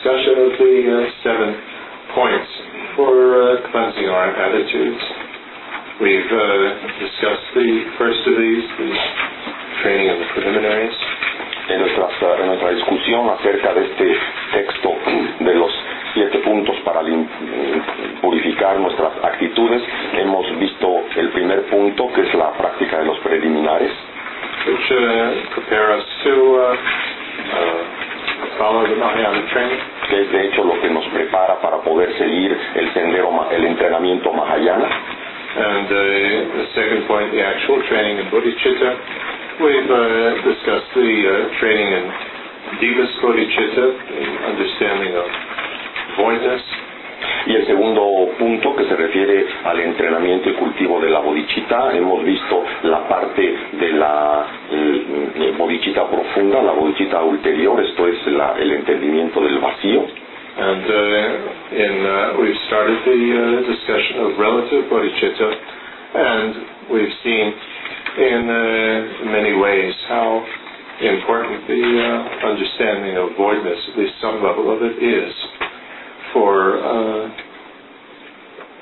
discussion of the uh, seven points for uh, cleansing our attitudes. We've uh, discussed the first of these, the training of the preliminaries. En, nuestras, en nuestra discusión acerca de este texto de los siete puntos para purificar nuestras actitudes, hemos visto el primer punto, que es la práctica de los preliminares. Which uh, prepare us to uh, Que es de hecho lo que nos prepara para poder seguir el sendero, el entrenamiento. And the second point, the actual training in bodhicitta. We've discussed the training in Divas bodhicitta, the understanding of voidness. Y el segundo punto que se refiere al entrenamiento y cultivo de la bodhicitta, hemos visto la parte de la eh, bodhicitta profunda, la bodhicitta ulterior, esto es la, el entendimiento del vacío. And uh, in, uh, we've started the uh, discussion of relative bodhicitta, and we've seen in uh, many ways how important the uh, understanding of voidness, at least some level of it, is for uh,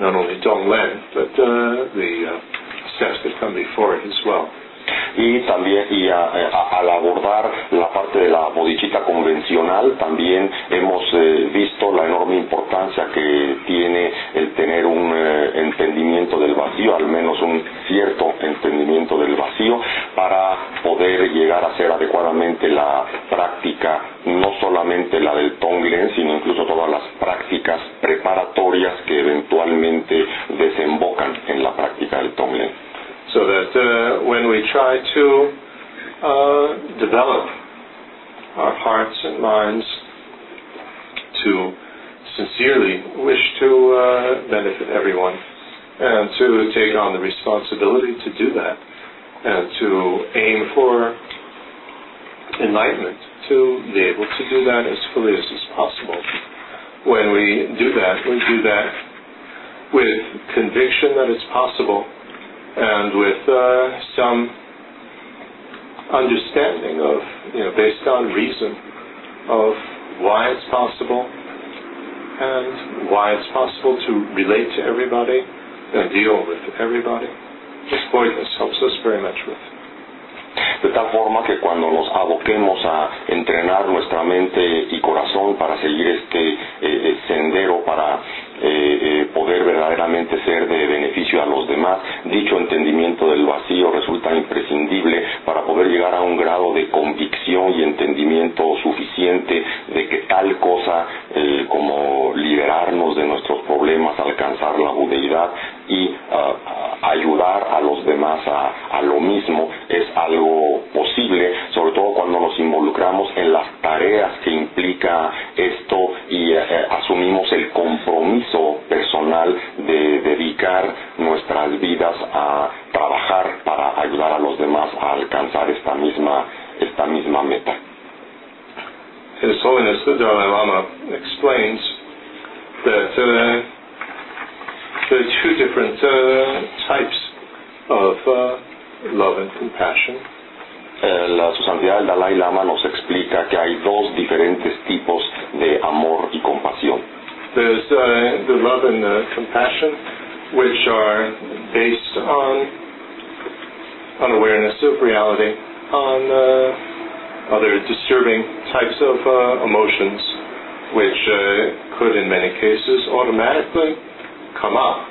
not only Donglen, but the steps that come before it as well. Y también y al abordar la parte de la bodhicitta convencional también hemos eh, visto la enorme importancia que tiene el tener un eh, entendimiento del vacío, al menos un cierto entendimiento del vacío para poder llegar a hacer adecuadamente la práctica, no solamente la del Tonglen, sino incluso todas las prácticas preparatorias que eventualmente desembocan en la práctica del Tonglen. So that uh, when we try to uh, develop our hearts and minds to sincerely wish to uh, benefit everyone and to take on the responsibility to do that and to aim for enlightenment to be able to do that as fully as is possible. When we do that, we do that with conviction that it's possible and with uh, some understanding of, you know, based on reason of why it's possible and why it's possible to relate to everybody and deal with everybody. This voidness helps us very much with. De tal forma que cuando nos aboquemos a entrenar nuestra mente y corazón para seguir este eh, sendero, para eh, eh, poder verdaderamente ser de beneficio a los demás. Dicho entendimiento del vacío resulta imprescindible para poder llegar a un grado de convicción y entendimiento suficiente de que tal cosa como liberarnos de nuestros problemas, alcanzar la budeidad y uh, ayudar a los demás a, lo mismo es algo posible, sobre todo cuando nos involucramos en las tareas que implica esto y uh, asumimos el compromiso personal de dedicar nuestras vidas a trabajar para ayudar a los demás a alcanzar esta misma, esta misma meta. His Holiness the Dalai Lama explains that uh, there are two different uh, types of uh, love and compassion. Eh, la, su santidad el Dalai Lama nos explica que hay dos diferentes tipos de amor y compasión. There's uh, the love and the compassion, which are based on on awareness of reality, on uh, other disturbing types of uh, emotions, which uh, could, in many cases, automatically come up,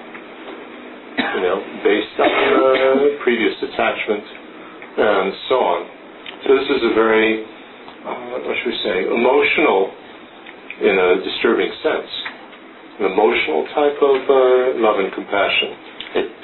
you know, based on uh, previous attachment and so on. So this is a very, uh, what should we say, emotional, in a disturbing sense, an emotional type of uh, love and compassion.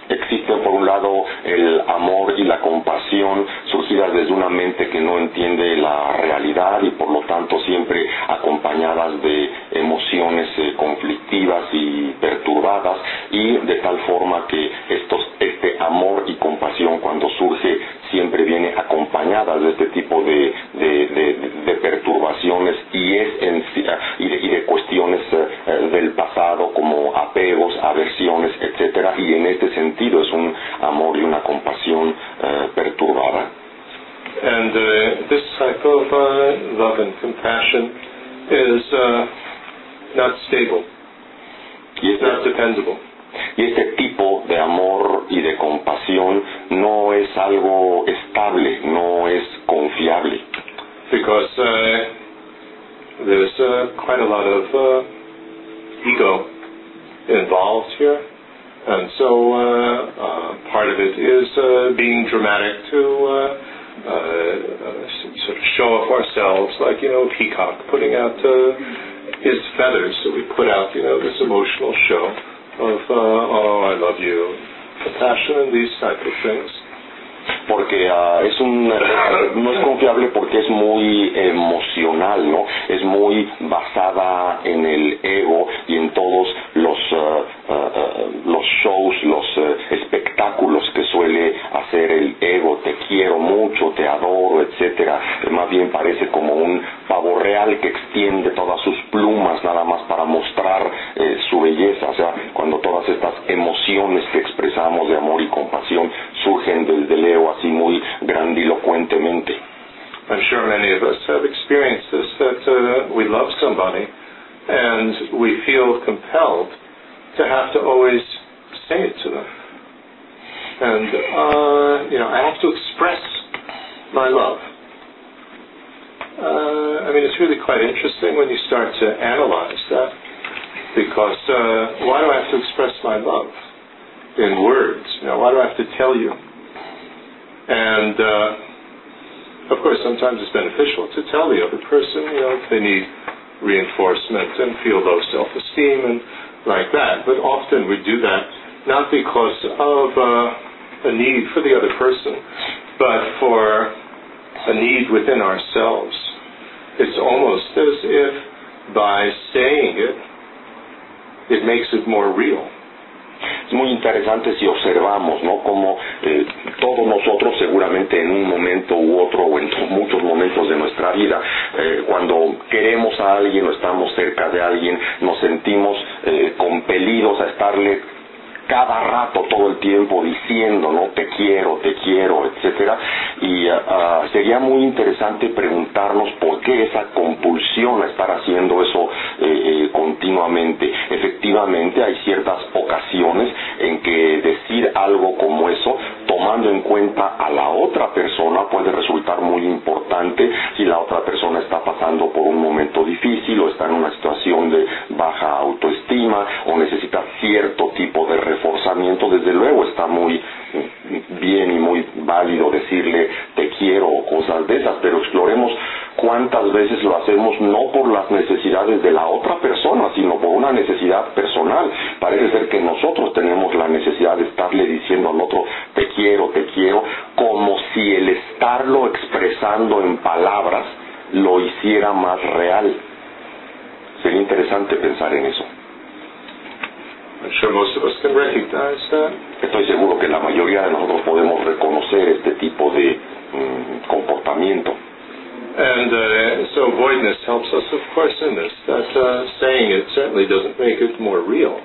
Existe por un lado el amor y la compasión surgidas desde una mente que no entiende la realidad y por lo tanto siempre acompañadas de emociones eh, conflictivas y perturbadas y de tal forma que estos, este amor y compasión cuando surge siempre viene acompañada de este tipo de, de, de, de perturbaciones y es en, y, de, y de cuestiones eh, del pasado como apegos, aversiones, etcétera y en este sentido es un amor y una compasión eh, perturbada. And uh, this type of uh, love and compassion is uh, not stable, Y este, not dependable. Y este tipo de amor y de compasión no es algo estable, no es confiable. because uh, there's uh, quite a lot of uh, ego involved here. And so uh, uh, part of it is uh, being dramatic to sort of show off ourselves, like, you know, peacock putting out his feathers. So we put out, you know, this emotional show of, uh, oh, I love you, compassion and these type of things. Porque ah, es un no es confiable porque es muy emocional no es muy basada en el ego y en todos los ah, los shows los eh, espectáculos que suele hacer el ego. Te quiero mucho te adoro etcétera. Más bien parece como un pavo real que extiende todas sus plumas nada más para mostrar eh, su belleza. O sea cuando todas estas emociones que expresamos de amor y compasión surgen desde el así muy grandilocuentemente. I'm sure many of us have experienced this that uh, we love somebody and we feel compelled to have to always say it to them. And, uh, you know, I have to express my love. Uh, I mean, it's really quite interesting when you start to analyze that because uh, why do I have to express my love in words? You know, why do I have to tell you? And, uh, of course, sometimes it's beneficial to tell the other person, you know, if they need reinforcement and feel low self-esteem and like that. But often we do that not because of uh, a need for the other person, but for a need within ourselves. It's almost as if by saying it, it makes it more real. Muy interesante si observamos, ¿no? Como eh, todos nosotros seguramente en un momento u otro o en muchos momentos de nuestra vida, eh, cuando queremos a alguien o estamos cerca de alguien, nos sentimos eh, compelidos a estarle cada rato, todo el tiempo diciendo, ¿no? Te quiero, te quiero, etcétera. Y ah, sería muy interesante preguntarnos por qué esa compulsión a estar haciendo eso eh, eh, continuamente. Efectivamente, hay ciertas ocasiones en que decir algo como eso, tomando en cuenta a la otra persona, puede resultar muy importante si la otra persona está pasando por un momento difícil o está en una situación de baja autoestima o necesita cierto tipo de reforzamiento, desde luego está muy bien y muy válido decirle te quiero o cosas de esas, pero exploremos cuántas veces lo hacemos no por las necesidades de la otra persona, sino por una necesidad personal. Parece ser que nosotros tenemos la necesidad de estarle diciendo al otro te quiero, te quiero, como si el estarlo expresando en palabras lo hiciera más real. Sería interesante pensar en eso. I'm sure most of us can recognize that. Estoy seguro que la mayoría de nosotros podemos reconocer este tipo de mm, comportamiento. And uh, so voidness helps us, of course, in this. That uh, saying it certainly doesn't make it more real.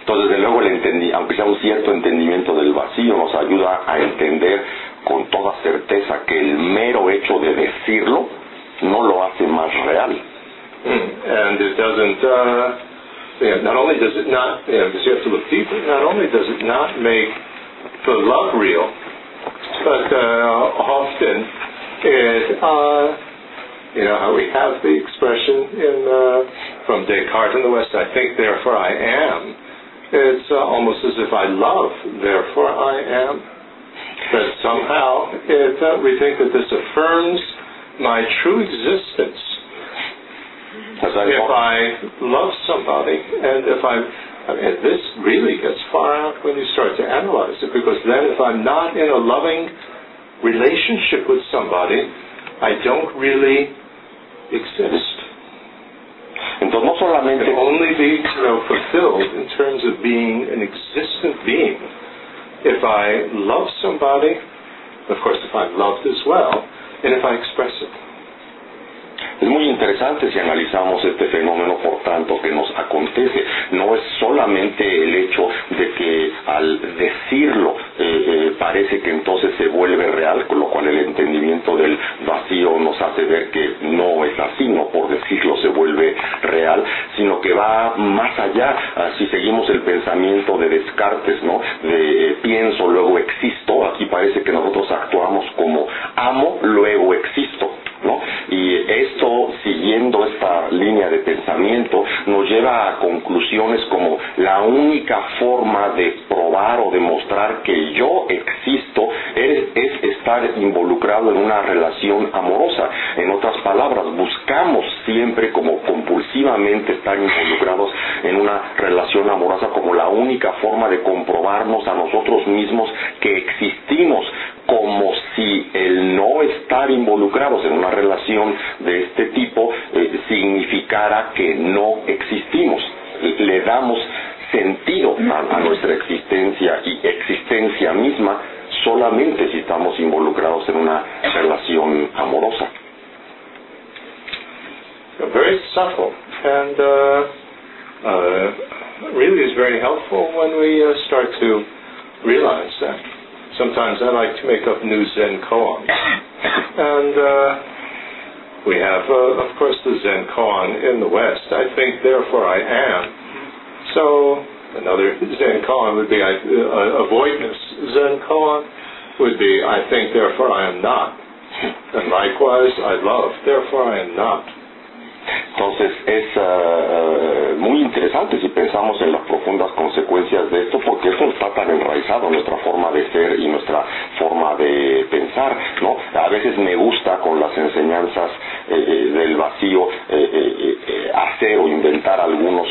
Entonces, desde luego, el entendi- aunque sea un cierto entendimiento del vacío, nos ayuda a entender con toda certeza que el mero hecho de decirlo no lo hace más real. And it doesn't, uh, not only does it not, know, because you have to look deeper, not only does it not make the love real, but uh, often it, uh, you know, how we have the expression in, uh, from Descartes in the West, I think, therefore I am. It's uh, almost as if I love, therefore I am. That somehow it, uh, we think that this affirms my true existence O sea, if I love somebody, and if I'm, I mean, this really gets far out when you start to analyze it, because then if I'm not in a loving relationship with somebody, I don't really exist. entonces, no I solamente can only be, you know, fulfilled in terms of being an existent being if I love somebody, of course, if I'm loved as well, and if I express it. Es muy interesante si analizamos este fenómeno, por tanto, que nos acontece. No es solamente el hecho de que al decirlo eh, eh, parece que entonces se vuelve real, con lo cual el entendimiento del vacío nos hace ver que no es así, no por decirlo se vuelve real sino que va más allá. Ah, si seguimos el pensamiento de Descartes, ¿no? De eh, pienso, luego existo, aquí parece que nosotros actuamos como amo, luego existo. ¿No? Y esto, siguiendo esta línea de pensamiento, nos lleva a conclusiones como la única forma de probar o demostrar que yo existo es, es estar involucrado en una relación amorosa. En otras palabras, buscamos siempre como compulsivamente estar involucrados en una relación amorosa como la única forma de comprobarnos a nosotros mismos que existimos como si el no estar involucrados en una relación de este tipo eh, significara que no existimos. Le damos sentido a, a nuestra existencia y existencia misma solamente si estamos involucrados en una relación amorosa. Very subtle and uh, uh, really is very helpful when we uh, start to realize that. Sometimes I like to make up new Zen koans. And uh, we have, uh, of course, the Zen koan in the West. I think, therefore I am. So another Zen koan would be uh, avoidance. Zen koan would be I think, therefore I am not. And likewise, I love, therefore I am not. Entonces es uh, muy interesante si pensamos en las profundas consecuencias de esto, porque eso está tan enraizado en nuestra forma de ser y nuestra forma de pensar, ¿no? A veces me gusta con las enseñanzas eh, del vacío eh, eh, hacer o inventar algunos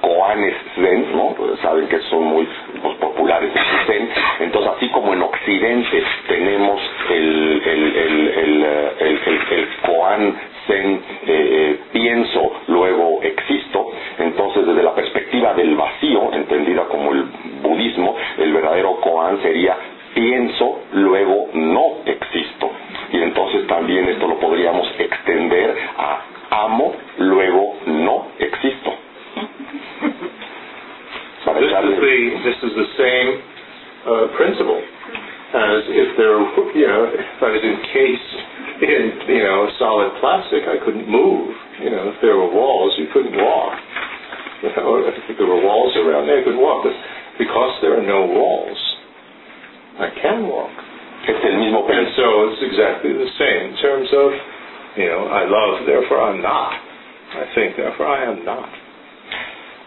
koanes zen, ¿no? Saben que son muy populares en zen. Entonces, así como en Occidente tenemos el, el, el, el, el koan zen eh, pienso, luego existo. Entonces, desde la perspectiva del vacío, entendida como el budismo, el verdadero koan sería pienso, luego no existo. Y entonces también esto lo podríamos extender a amo, luego no existo. This is the, this is the same uh, principle as if there, you know, if I was encased in, you know, solid plastic, I couldn't move. You know, if there were walls, you couldn't walk. You know, if there were walls around there, I couldn't walk. But because there are no walls, I can walk. Es el mismo And so it's exactly the same in terms of, you know, I love, therefore I'm not. I think, therefore I am not.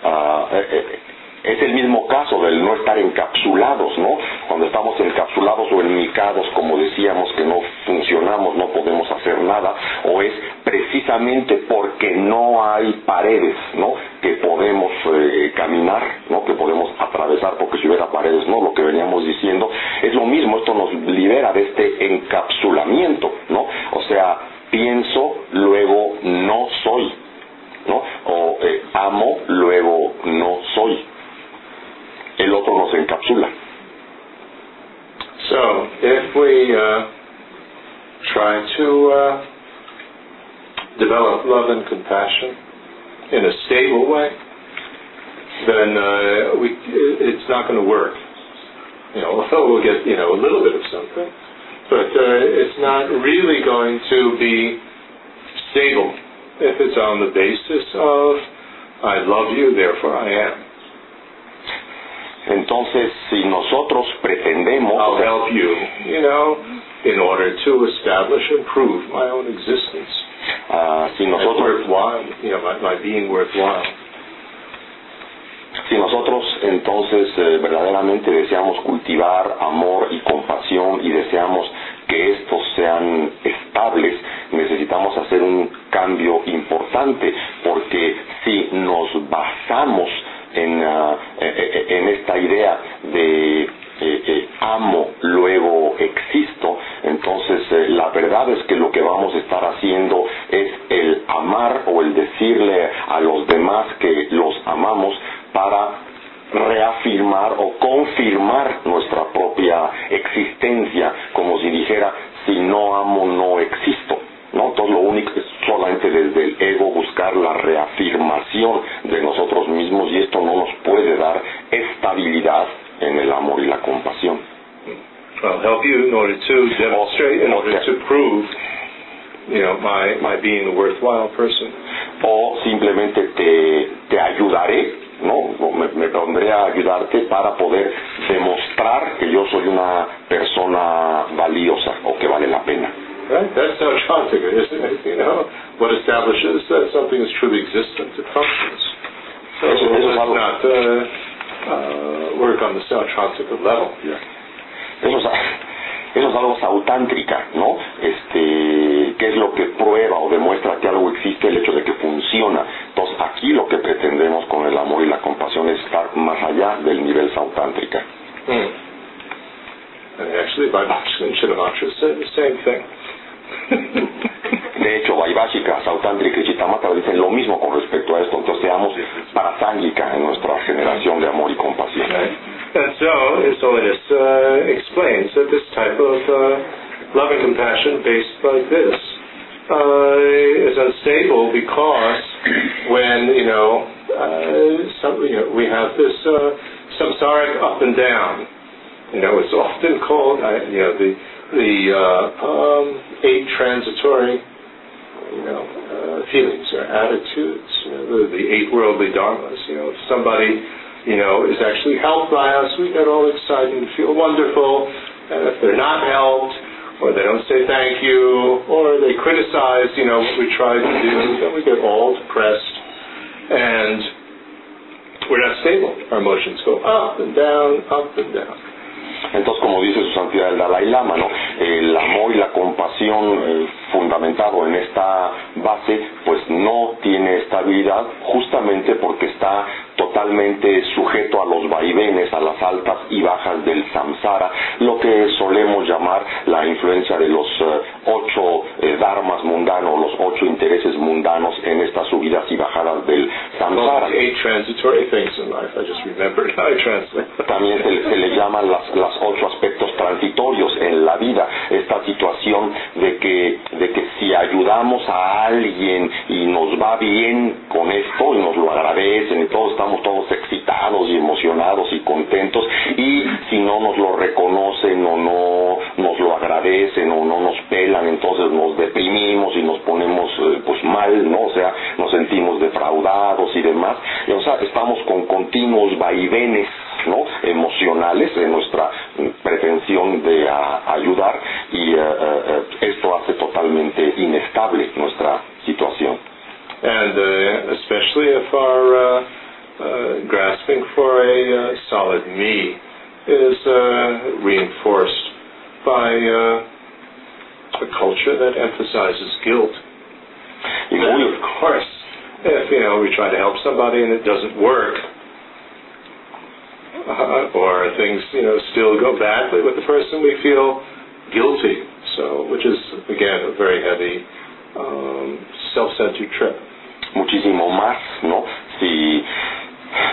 Uh, es el mismo caso del no estar encapsulados, ¿no? Cuando estamos encapsulados o enmicados, como decíamos, que no funcionamos, no podemos hacer nada, o es precisamente porque no hay paredes, ¿no? Que podemos eh, caminar, ¿no? Que podemos atravesar, porque si hubiera paredes, ¿no? Lo que veníamos diciendo es lo mismo, esto nos libera de este encapsulamiento, ¿no? O sea, pienso, luego no soy, ¿no? O eh, amo, luego no soy el otro nos encapsula. So, if we uh, try to uh, develop love and compassion in a stable way, then uh, we, it's not going to work. You know, we'll get you know a little bit of something, but uh, it's not really going to be stable if it's on the basis of I love you, therefore I am. Entonces, si nosotros pretendemos, I'll help you, you know, in order to establish and prove my own existence. uh, si nosotros, worthwhile, you know, my, my being worthwhile. si nosotros entonces eh, verdaderamente deseamos cultivar amor y compasión y deseamos que estos sean estables, necesitamos hacer un cambio importante, porque si nos basamos en, uh, en esta idea de eh, amo, luego existo, entonces la verdad es que lo que vamos a estar haciendo es el amar o el decirle a los demás que los amamos para reafirmar o confirmar nuestra propia existencia, como si dijera, si no amo, no existo. ¿No? Todo lo único es solamente desde el ego buscar la reafirmación de nosotros mismos y esto no nos puede dar estabilidad en el amor y la compasión. I'll help you in order to demonstrate, in order to prove, you know, my, my being a worthwhile person. O simplemente te, te ayudaré, ¿no? Me, me pondré a ayudarte para poder demostrar que yo soy una persona valiosa o que vale la pena. Right? That's how Chantika, isn't it? You know, what establishes that something is truly existent, it functions. So let's algo- not uh, uh, work on the Sautrantika level here. Eso es, eso es algo sautántrica, ¿no? Este, ¿Qué es lo que prueba o demuestra que algo existe? El hecho de que funciona. Entonces, aquí lo que pretendemos con el amor y la compasión es estar más allá del nivel sautántrica. Hmm. And actually, Vaibhashika and Chittamatra say the same thing. De hecho, y Chitamatra dicen lo mismo con respecto a esto. Entonces, seamos en nuestra generación de amor y compasión. And so, His Holiness uh, explains that this type of uh, love and compassion based like this uh, is unstable because when, you know, uh, some, you know we have this uh, samsaric up and down. You know, it's often called, uh, you know, the, the uh, um, eight transitory you know, uh, feelings or attitudes, you know, the, the eight worldly dharmas. You know, if somebody, you know, is actually helped by us, we get all excited and feel wonderful. And if they're not helped, or they don't say thank you, or they criticize, you know, what we tried to do, then we get all depressed. And we're not stable. Our emotions go up and down, up and down. Entonces, como dice su santidad el Dalai Lama, ¿no? el amor y la compasión eh, fundamentado en esta base, pues no tiene estabilidad justamente porque está totalmente sujeto a los vaivenes, a las altas y bajas del samsara, lo que solemos llamar la influencia de los eh, ocho eh, dharmas mundanos, los ocho intereses mundanos en estas subidas y bajadas del samsara. the eight transitory things in life. I just remembered how I translate. También se, le- se le llaman las, las ocho aspectos transitorios en la vida, esta situación de que, de que si ayudamos a alguien y nos va bien con esto y nos lo agradecen y todos estamos todos excitados y emocionados y contentos y si no nos lo reconocen o no nos lo agradecen o no nos pelan, entonces nos deprimimos y nos ponemos eh, pues mal, ¿no? Sea, nos sentimos defraudados y demás. Y, sea, estamos con continuos vaivenes ¿no? emocionales en nuestra mm, pretensión de a- ayudar y eh, eh, esto hace totalmente inestable nuestra situación. and uh, especially if our uh, uh, grasping for a uh, solid me is uh, reinforced by uh, a culture that emphasizes guilt. Y And muy, of course, if you know we try to help somebody and it doesn't work, uh, or things you know still go badly with the person, we feel guilty. So, which is again a very heavy um, self-centered trip. muchísimo más, ¿no? Si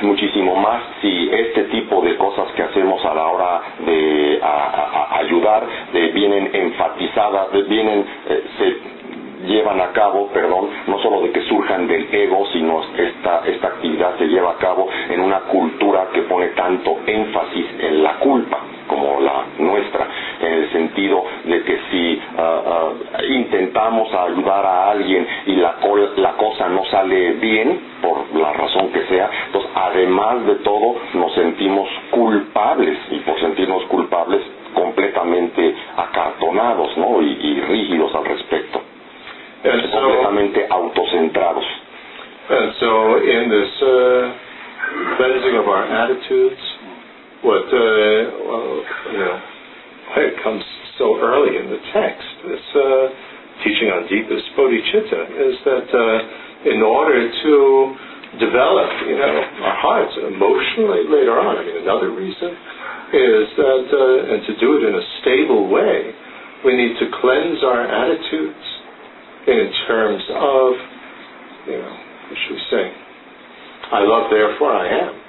muchísimo más. Si este tipo de cosas que hacemos a la hora de ayudar de, vienen enfatizadas, vienen eh, se llevan a cabo, perdón, no solo de que surjan del ego, sino esta esta actividad se lleva a cabo en una cultura que pone tanto énfasis en la culpa como la nuestra, en el sentido de que si ah, intentamos ayudar a alguien y la, col- la cosa no sale bien, por la razón que sea, entonces además de todo nos sentimos culpables y por sentirnos culpables completamente acartonados ¿no? y, y rígidos al respecto, so, completamente autocentrados. and so in this uh, of our attitudes, what uh, well, you know, why it comes so early in the text, this uh, teaching on deepest bodhicitta, is that uh, in order to develop, you know, our hearts emotionally later on. I mean, another reason is that, uh, and to do it in a stable way, we need to cleanse our attitudes in terms of, you know, what should we say? I love, therefore I am.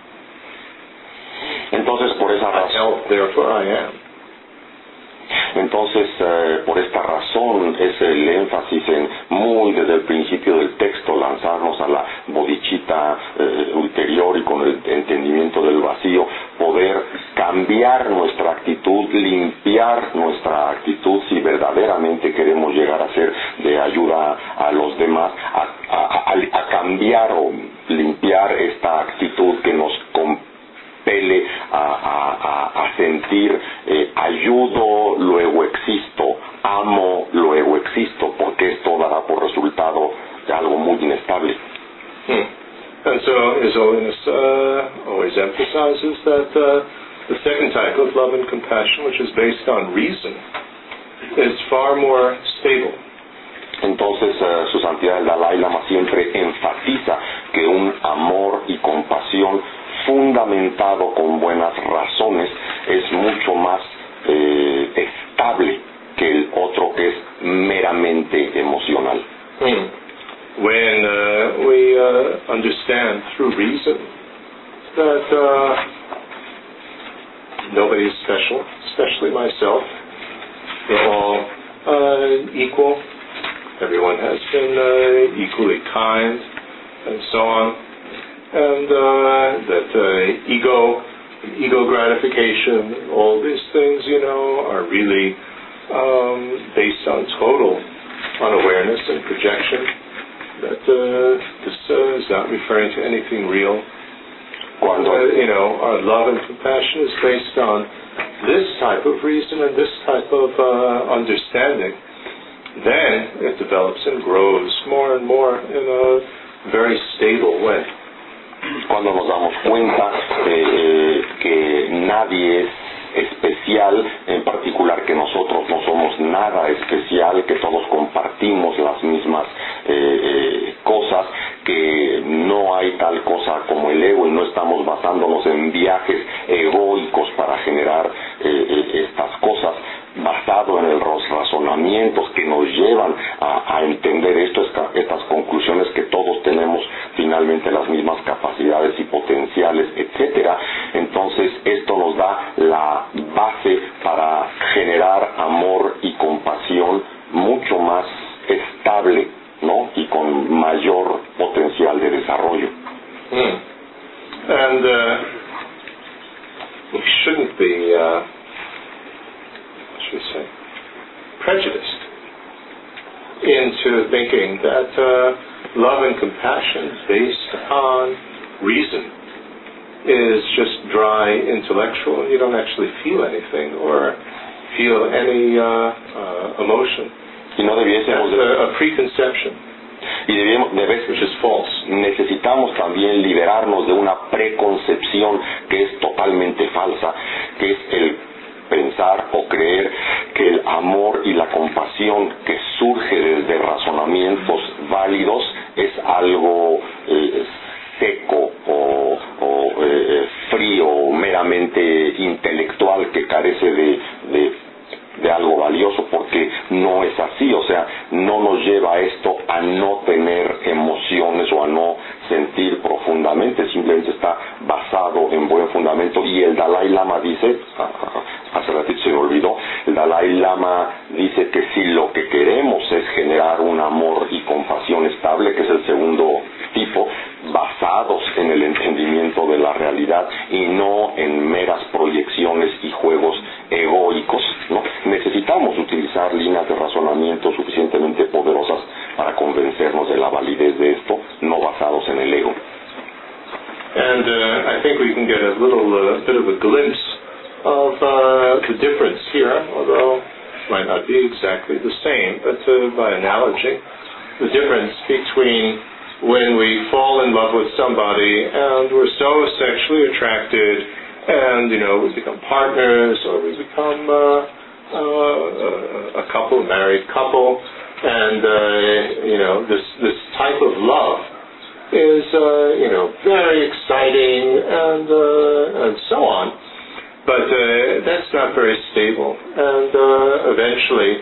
Entonces por esa razón. Entonces, eh, por esta razón es el énfasis en muy desde el principio del texto lanzarnos a la bodichita eh, ulterior y con el entendimiento del vacío, poder cambiar nuestra actitud, limpiar nuestra actitud si verdaderamente queremos llegar a ser de ayuda a los demás, a, a- a- a cambiar o limpiar esta actitud que nos compele a, a, a sentir eh, ayudo, luego existo, amo, luego existo, porque esto dará por resultado algo muy inestable. Hmm. And so uh, always emphasizes that uh, the second type of love and compassion, which is based on reason, is far more stable. Entonces, uh, su santidad el Dalai Lama siempre enfatiza que un amor y compasión fundamentado con buenas razones es mucho más eh, estable que el otro que es meramente emocional. Hmm. When uh, we uh, understand through reason that uh, nobody is special, especially myself, we're all uh, equal. Everyone has been uh, equally kind, and so on, and uh, that uh, ego, ego gratification, all these things, you know, are really um, based on total unawareness and projection. That uh, this uh, is not referring to anything real. Uh, you know, our love and compassion is based on this type of reason and this type of uh, understanding. Then it develops and grows more and more in a very stable way. Cuando nos damos cuenta eh, que nadie es especial, en particular que nosotros no somos nada especial, que todos compartimos las mismas eh, eh, cosas, que no hay tal cosa como el ego y no estamos basándonos en viajes egoicos para generar eh, eh, estas cosas, basado en los razonamientos que nos llevan a, entender esto, esta- estas conclusiones que todos tenemos finalmente las mismas capacidades y potenciales, etcétera. Entonces esto nos da la base para generar amor y compasión mucho más estable, ¿no? Y con mayor potencial de desarrollo. And uh, we shouldn't be, uh, should say, prejudiced into thinking that uh, love and compassion based on reason is just dry intellectual and you don't actually feel anything or feel any uh, uh, emotion. Y no debiésemos de- a, a preconception, y debemos, debes- which is false. necesitamos también liberarnos de una preconcepción que es totalmente falsa, que es el pensar o creer que el amor y la compasión que surge desde razonamientos válidos es algo eh, seco o, eh, frío o meramente intelectual que carece de de algo valioso porque no es así, o sea, no nos lleva esto a no tener emociones o a no sentir profundamente, simplemente está basado en buen fundamento. Y el Dalai Lama dice, hace ratito se olvidó, el Dalai Lama dice que si lo que queremos es generar un amor y compasión estable, que es el segundo tipo, basados en el entendimiento de la realidad y no en meras proyecciones y juegos egoicos, ¿no? Necesitamos utilizar líneas de razonamiento suficientemente poderosas para convencernos de la validez de esto, no basados en el ego. And uh, I think we can get a little uh, bit of a glimpse of uh, the difference here, although it might not be exactly the same, but uh, by analogy, the difference between when we fall in love with somebody and we're so sexually attracted and, you know, we become partners or we become uh, uh, a couple, a married couple, and, uh, you know, this, this type of love is uh, you know very exciting and uh, and so on, but uh, that's not very stable. And uh, eventually,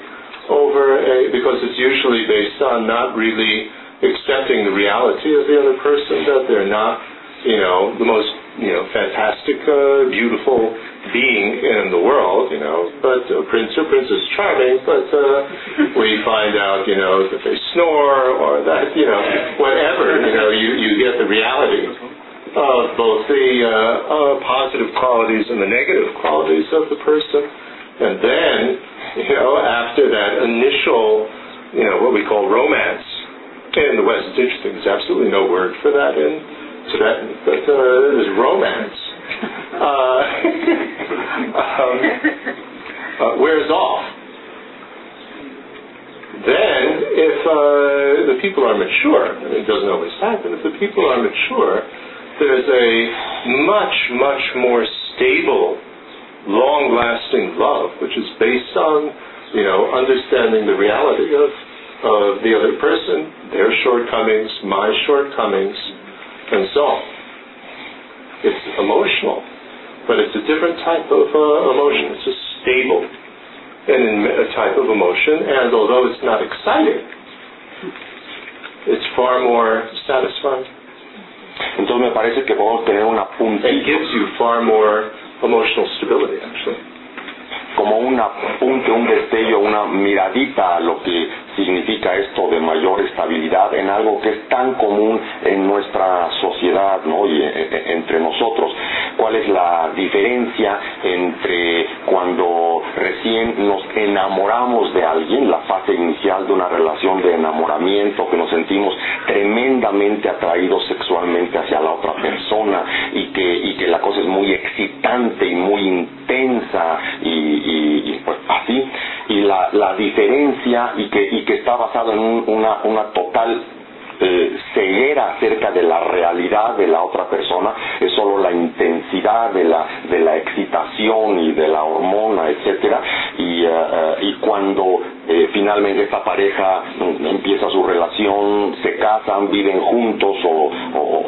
over because it's usually based on not really accepting the reality of the other person, that they're not you know the most you know fantastic, uh, beautiful being in the world, you know, but Prince or Princess Charming, but we find out, you know, that they snore or that, you know, whatever, you know, you, you get the reality of both the uh, uh, positive qualities and the negative qualities of the person. And then, you know, after that initial, you know, what we call romance, in the West, it's interesting. There's absolutely no word for that in Tibetan, but uh, there's romance. Uh, um, uh, wears off. Then, if uh, the people are mature, and it doesn't always happen, if the people are mature, there's a much, much more stable, long-lasting love, which is based on, you know, understanding the reality of, of the other person, their shortcomings, my shortcomings, and so on. It's emotional, but it's a different type of uh, emotion. It's a stable and a type of emotion, and although it's not exciting, it's far more satisfying. Entonces me parece que podemos tener una It puntita, gives you far more emotional stability, actually. como un apunte, un destello, una miradita a lo que significa esto de mayor estabilidad en algo que es tan común en nuestra sociedad ¿no? y e- e- entre nosotros. ¿Cuál es la diferencia entre cuando recién nos enamoramos de alguien, la fase inicial de una relación de enamoramiento, que nos sentimos tremendamente atraídos sexualmente hacia la otra persona y que, y que la cosa es muy excitante y muy intensa y, y- y, pues así y la, la diferencia y que, y que está basado en un- una, una total eh, ceguera acerca de la realidad de la otra persona es solo la intensidad de la de la excitación y de la hormona etcétera. Y, eh, y cuando eh, finalmente esta pareja mm, empieza su relación se casan viven juntos o-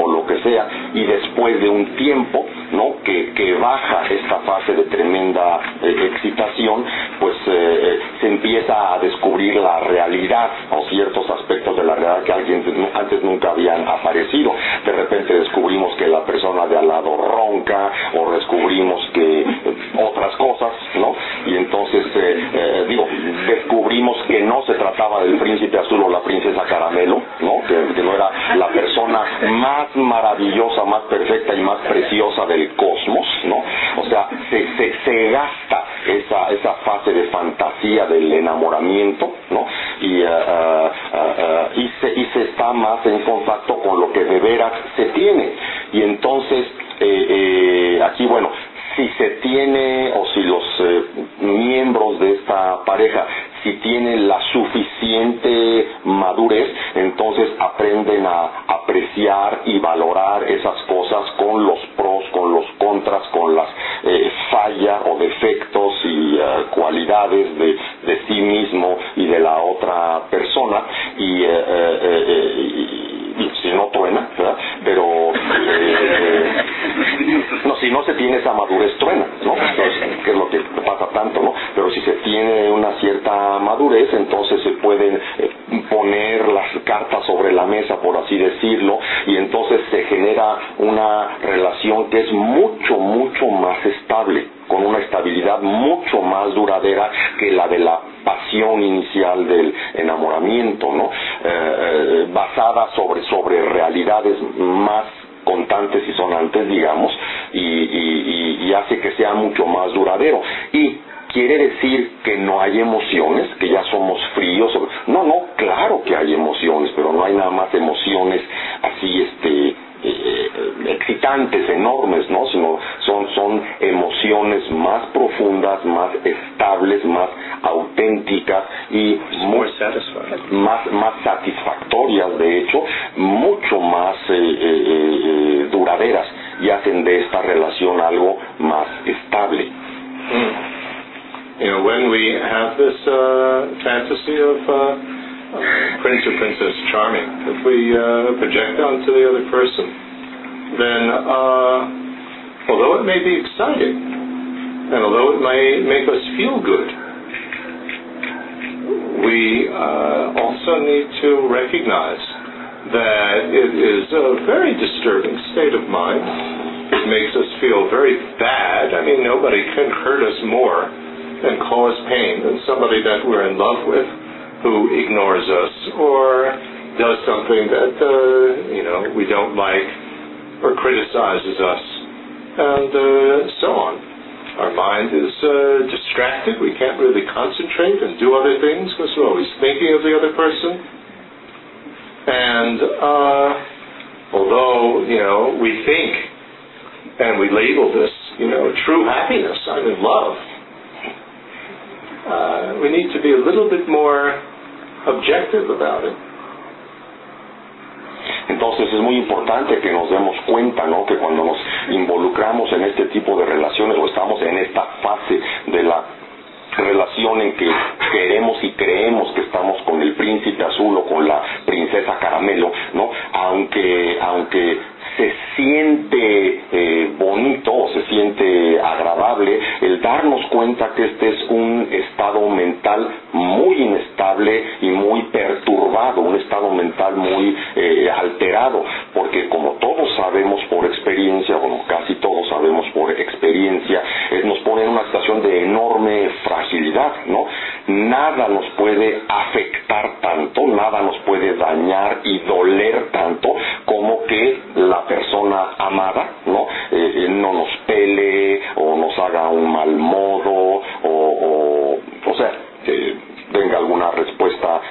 o lo que sea y después de un tiempo no que, que baja esta fase de tremenda eh, excitación pues eh, eh, se empieza a descubrir la realidad o ciertos aspectos de la realidad que alguien antes nunca habían aparecido. De repente descubrimos que la persona de al lado ronca o descubrimos que eh, otras cosas no y entonces digo descubrimos que no se trataba del príncipe azul o la princesa caramelo no que, que no era la persona más maravillosa más perfecta y más preciosa del cosmos no o sea se, se, se gasta esa, esa fase de fantasía del enamoramiento ¿no? y, eh, eh, eh, y, se, y se está más en contacto con lo que de veras se tiene. Y entonces eh, eh, aquí bueno si se tiene o si los eh, miembros de esta pareja si tienen la suficiente madurez entonces aprenden a apreciar y valorar esas cosas con los pros con los contras con las eh, fallas o defectos y eh, cualidades de, de sí mismo y de la otra persona. Y, eh, eh, eh, y- no truena ¿verdad? pero eh, no, si no se tiene esa madurez truena, ¿no? Que es lo que pasa tanto, ¿no? Pero si se tiene una cierta madurez, entonces se pueden eh, poner las cartas sobre la mesa, por así decirlo, y entonces se genera una relación que es mucho, mucho más estable, con una estabilidad mucho más duradera que la de la pasión inicial del enamoramiento, ¿no? Eh, eh, basada sobre, sobre realidades más contantes y sonantes, digamos, y, y- hace que sea mucho más duradero. Y quiere decir que no hay emociones, que ya somos fríos. No, no, claro que hay emociones, pero no hay nada más emociones así, este, eh, excitantes, enormes, ¿no? Sino son, son emociones más profundas, más estables, más auténticas y muy más, más satisfactorias, de hecho, mucho más eh, eh, eh, duraderas y hacen de esta relación algo más estable. Mm. You know, when we have this uh, fantasy of uh, Prince or Princess Charming, if we uh, project onto the other person, then uh, although it may be exciting, and although it may make us feel good, we uh, also need to recognize that it is a very disturbing state of mind. It makes us feel very bad. I mean, nobody can hurt us more and cause pain than somebody that we're in love with who ignores us or does something that uh, you know we don't like or criticizes us, and uh, so on. Our mind is uh, distracted; we can't really concentrate and do other things because we're always thinking of the other person. And uh, although you know we think and we label this, you know, true happiness, I'm in love. Uh, we need to be a little bit more objective about it. Entonces es muy importante que nos demos cuenta, ¿no? Que cuando nos involucramos en este tipo de relaciones o estamos en esta fase de la relación en que queremos y creemos que estamos con el príncipe azul o con la princesa caramelo, ¿no? Aunque, aunque se siente eh, bonito, se siente agradable el darnos cuenta que este es un estado mental muy inestable y muy perturbado, un estado mental muy eh, alterado, porque como todos sabemos por experiencia, bueno, casi todos sabemos por experiencia, eh, nos pone en una situación de enorme fragilidad, ¿no? Nada nos puede afectar tanto, nada nos puede dañar y doler tanto como que la persona amada, ¿no? Eh, eh, no nos pele o nos haga un mal modo o, o, sea, eh, tenga alguna respuesta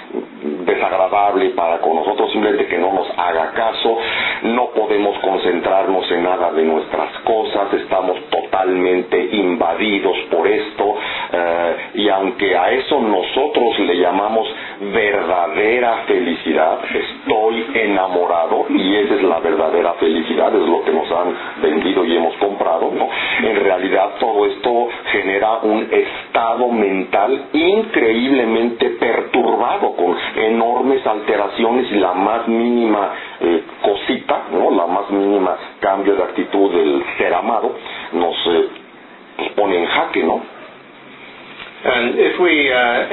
desagradable para con nosotros, simplemente que no nos haga caso, no podemos concentrarnos en nada de nuestras cosas, estamos totalmente invadidos por esto eh, y aunque a eso nosotros le llamamos verdadera felicidad, estoy enamorado y esa es la verdadera felicidad, es lo que nos han vendido y hemos comprado, ¿no? En realidad todo esto genera un estado mental increíblemente alteración es la más mínima eh, cosita, ¿no? la más mínima cambio de actitud del ser amado, nos eh, pone en jaque, ¿no? And if we uh,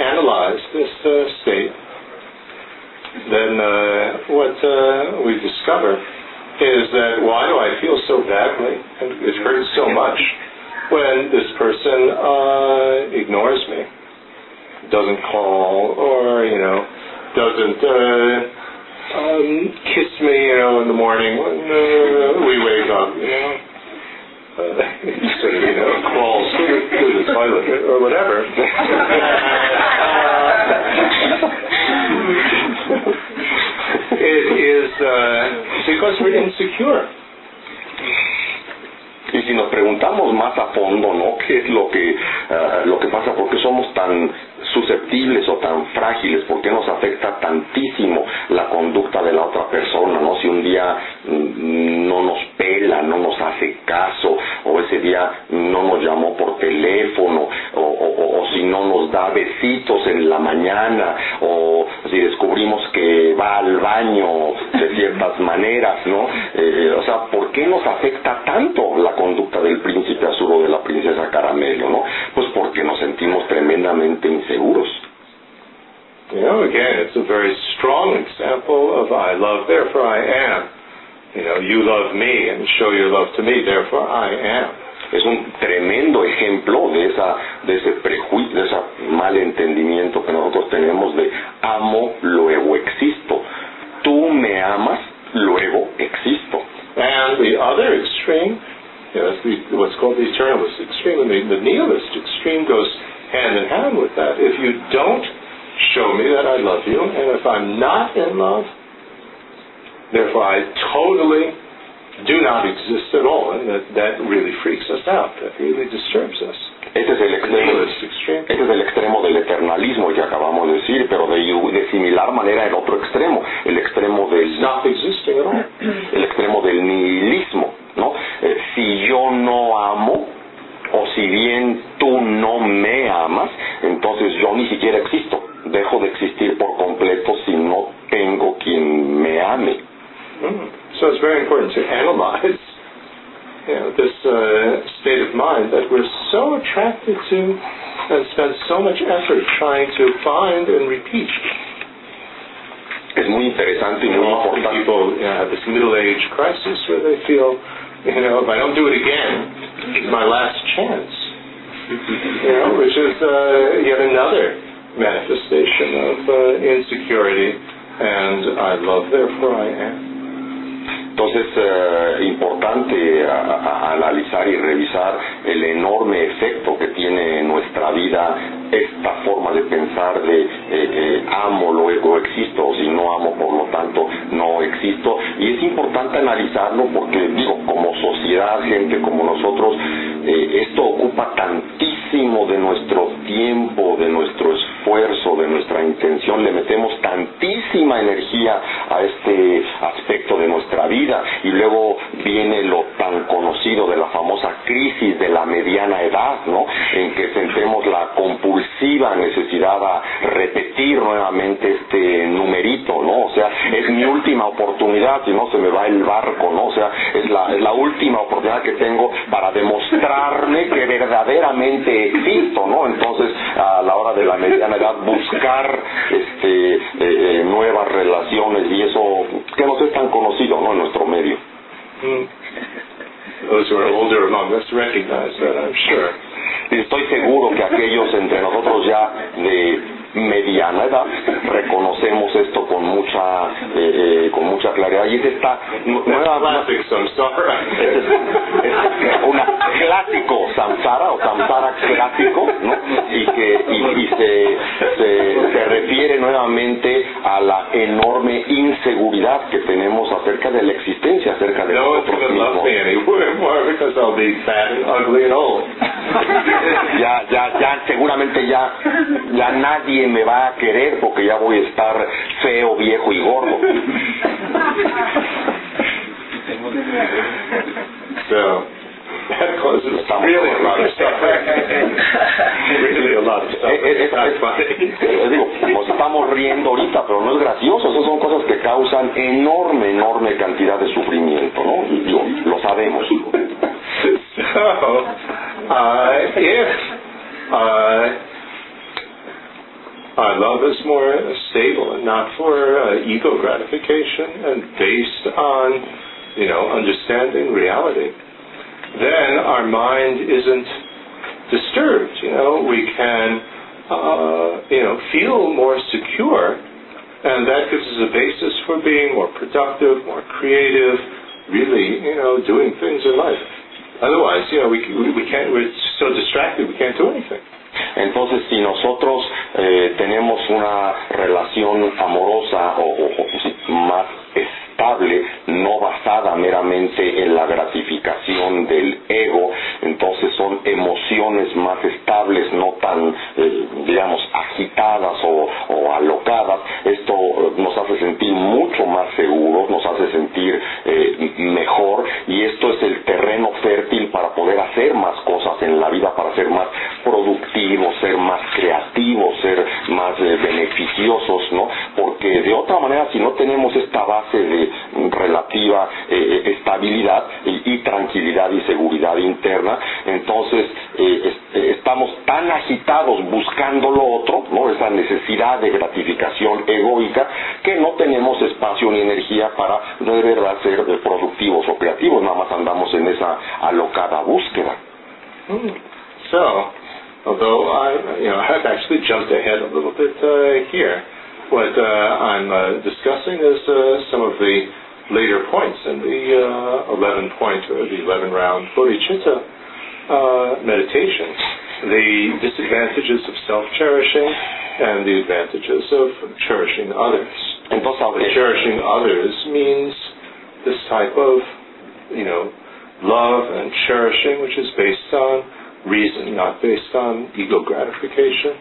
eh, eh, estabilidad y, tranquilidad y seguridad interna, entonces eh, es- estamos tan agitados buscando lo otro, ¿no? Esa necesidad de gratificación egoica, que no tenemos espacio ni energía para de verdad ser productivos o creativos, nada más andamos en esa alocada búsqueda. So, although I, you know, I've actually jumped ahead a little bit uh, here, what uh, I'm uh, discussing is uh, some of the later points in the uh, 11 point or the 11 round bodhicitta uh, meditation. The disadvantages of self-cherishing and the advantages of cherishing others. Aunque, cherishing others means this type of, you know, love and cherishing, which is based on reason, not based on ego gratification.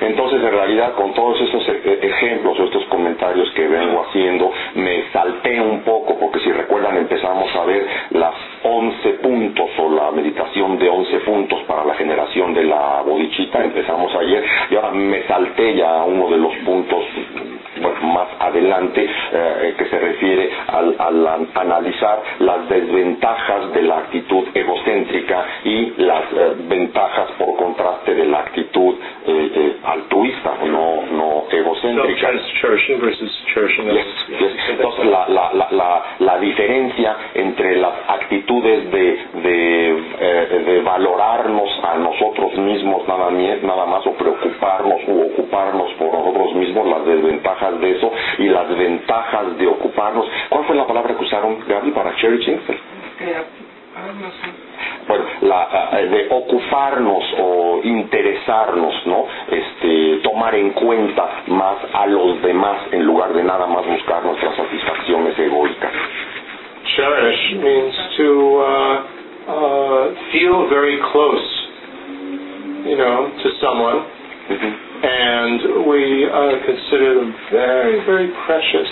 Entonces, en realidad, con todos estos e- ejemplos o estos comentarios que vengo haciendo, me salté un poco, porque si recuerdan, empezamos a ver las 11 puntos o la meditación de 11 puntos para la generación de la bodichita, empezamos ayer, y ahora me salté ya a uno de los puntos bueno, más adelante, eh, que se refiere al, al an- analizar las desventajas de la actitud egocéntrica y las eh, ventajas por contraste de la actitud eh, altruista, no, no egocéntrica. Yes, yes. Entonces, la, la, la, la, la diferencia entre las actitudes de, de, eh, de valorarnos a nosotros mismos nada, nada más o preocuparnos o ocuparnos por nosotros mismos, las desventajas de eso y las ventajas de ocuparnos. ¿Cuál fue la palabra que usaron, Gaby, para cherishing? Bueno, la, de ocuparnos o, priorizarnos, ¿no? Este, tomar en cuenta más a los demás en lugar de nada más buscar nuestras satisfacciones egoicas. Cherish means to uh, uh, feel very close, you know, to someone, and we uh, consider them very, very precious.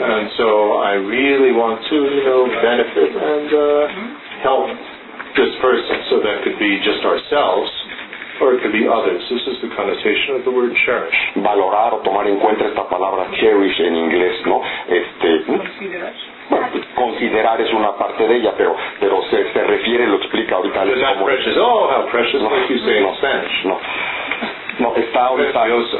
And so I really want to, you know, benefit and uh, help this person. So that could be just ourselves, or it could be others. This is the connotation of the word cherish. Valorar o tomar en cuenta esta palabra cherish en inglés, ¿no? Este, bueno, considerar es una parte de ella, pero pero se, se refiere, lo explica ahorita. But not como- precious. Oh, how precious, no, like you say in no, Spanish. no, no, está ahorita Precioso,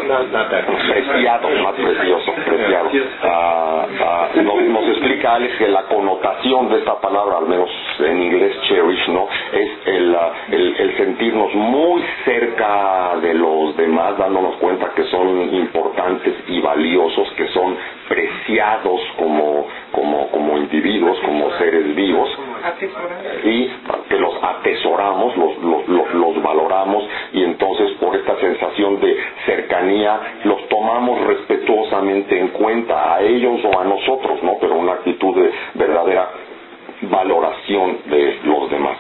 preciado, más precioso, preciado. Ah, ah, nos, nos explica Alex que la connotación de esta palabra, al menos en inglés cherish, ¿no? Es el, ah, el, el sentirnos muy cerca de los demás, dándonos cuenta que son importantes y valiosos, que son preciados como, como, como individuos, como seres vivos. Y que los atesoramos, los, los, los, los valoramos y entonces esta sensación de cercanía los tomamos respetuosamente en cuenta a ellos o a nosotros, ¿no? Pero una actitud de verdadera valoración de los demás.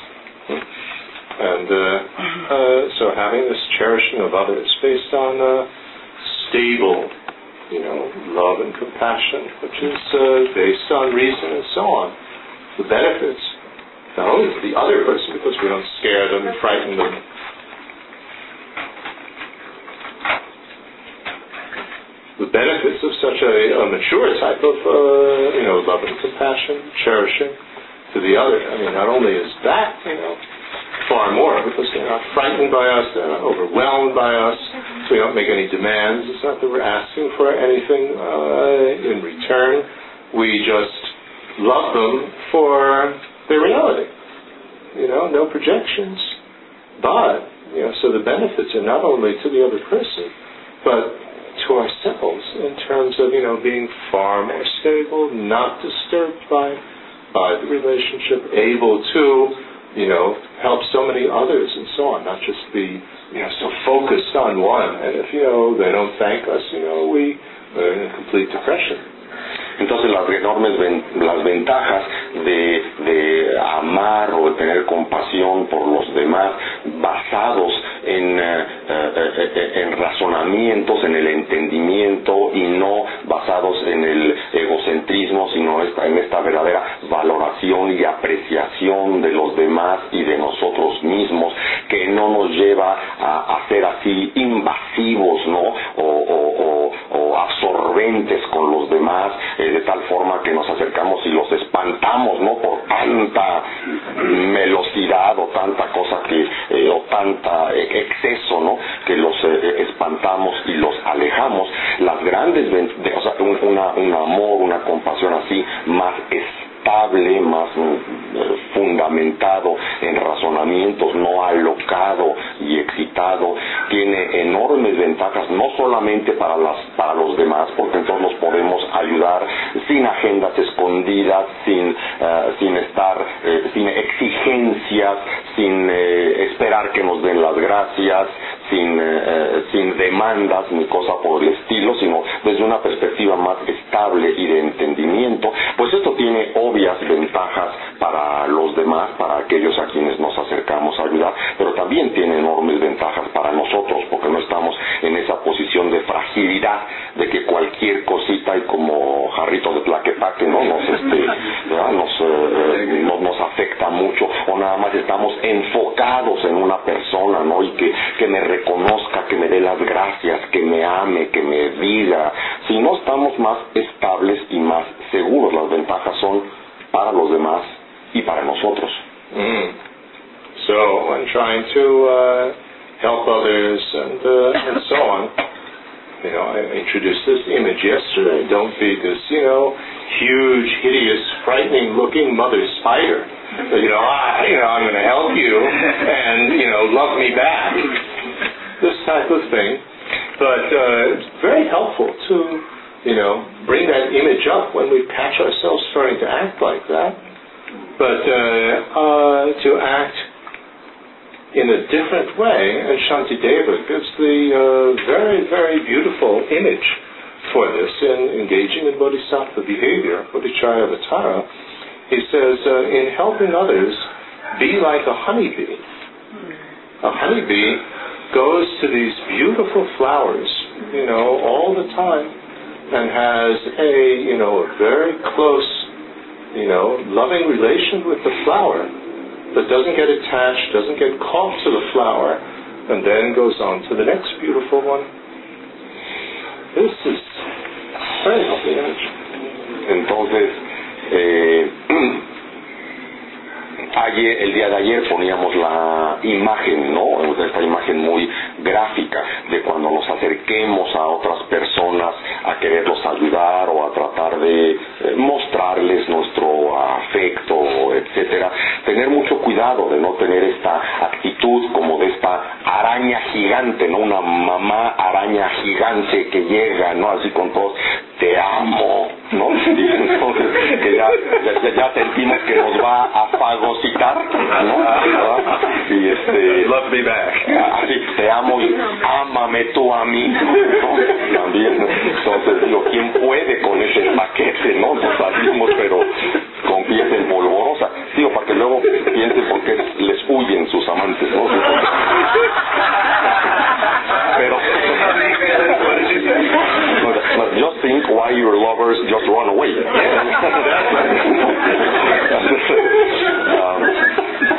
And uh, uh, so having this cherishing of others based on uh, stable, you know, love and compassion, which is uh, based on reason and so on. The benefits, not only to the other person, because we don't scare them frighten them. The benefits of such a, a mature type of, uh, you know, love and compassion, cherishing to the other. I mean, not only is that, you know, far more because they're not frightened by us, they're not overwhelmed by us, so we don't make any demands. It's not that we're asking for anything uh, in return. We just love them for their reality. You know, no projections. But, you know, so the benefits are not only to the other person, but to ourselves in terms of, you know, being far more stable, not disturbed by, by the relationship, able to, you know, help so many others and so on, not just be, you know, so focused on one. And if, you know, they don't thank us, you know, we are in complete depression. Entonces las enormes las ventajas de, amar o de tener compasión por los demás basados en, eh, eh, eh, en razonamientos, en el entendimiento y no basados en el egocentrismo, sino esta, en esta verdadera valoración y apreciación de los demás y de nosotros mismos, que no nos lleva a, ser así invasivos, ¿no? O- absorbentes con los demás, eh, de tal forma que nos acercamos y los espantamos, ¿no? Por tanta velocidad o tanta cosa que, eh, o tanta eh, exceso, ¿no? Que los eh, espantamos y los alejamos. Las grandes, o sea, un, una- un amor, una compasión así más estable, más mm, eh, fundamentado en razonamientos, no alocado y excitado, tiene enormes ventajas, no solamente para, las, para los demás, porque entonces nos podemos ayudar sin agendas escondidas, sin, eh, sin estar, eh, sin exigencias, sin esperar que nos den las gracias, sin, sin demandas ni cosa por el estilo, sino desde una perspectiva más estable y de entendimiento, pues esto tiene obvias ventajas para los demás, para aquellos a quienes nos acercamos a ayudar, pero también tiene enormes ventajas para nosotros, porque no estamos en esa posición de fragilidad, de que cualquier cosita y como jarrito de plaquepaque no nos, este, ¿verdad? nos, no- nos afecta mucho, o nada más estamos enfocados en una persona, ¿no? Y que, que me reconozca, que me dé las gracias, que me ame, que me diga. Si no estamos más estables y más seguros, las ventajas son para los demás y para nosotros. Mm. So, when trying to uh, help others and, uh, and so on, you know, I introduced this image yesterday. Don't be this, you know, huge, hideous, frightening-looking mother spider. So, you know, I, you know, I'm going to help you, and you know, love me back. This type of thing, but uh, it's very helpful to, you know, bring that image up when we catch ourselves starting to act like that but uh, uh, to act in a different way, and Shantideva gives the uh, very, very beautiful image for this in engaging in bodhisattva behavior, bodhicharyavatara. He says, uh, in helping others, be like a honeybee. A honeybee goes to these beautiful flowers, you know, all the time, and has a, you know, a very close, you know, loving relation with the flower but doesn't get attached, doesn't get caught to the flower, and then goes on to the next beautiful one. This is very lovely image. Entonces, eh, ayer, el día de ayer poníamos la imagen, ¿no? Esta imagen muy gráfica de cuando nos acerquemos a otras personas a quererlos ayudar o a tratar de eh, mostrarles nuestro afecto, etcétera. Tener mucho cuidado de no tener esta actitud como de esta araña gigante, ¿no? Una mamá araña gigante que llega, ¿no? Así con todos, te amo, ¿no? Y entonces que ya, ya, ya sentimos que nos va a fagocitar, ¿no? Y este... Love me back. Así, te amo y ámame tú a mí, ¿no? También, entonces digo, ¿quién puede con ese paquete, no? Nos salimos, pero con pies en polvorosa. Digo, para que luego piensen por qué les huyen sus amantes, ¿no? think why your lovers just run away. Um,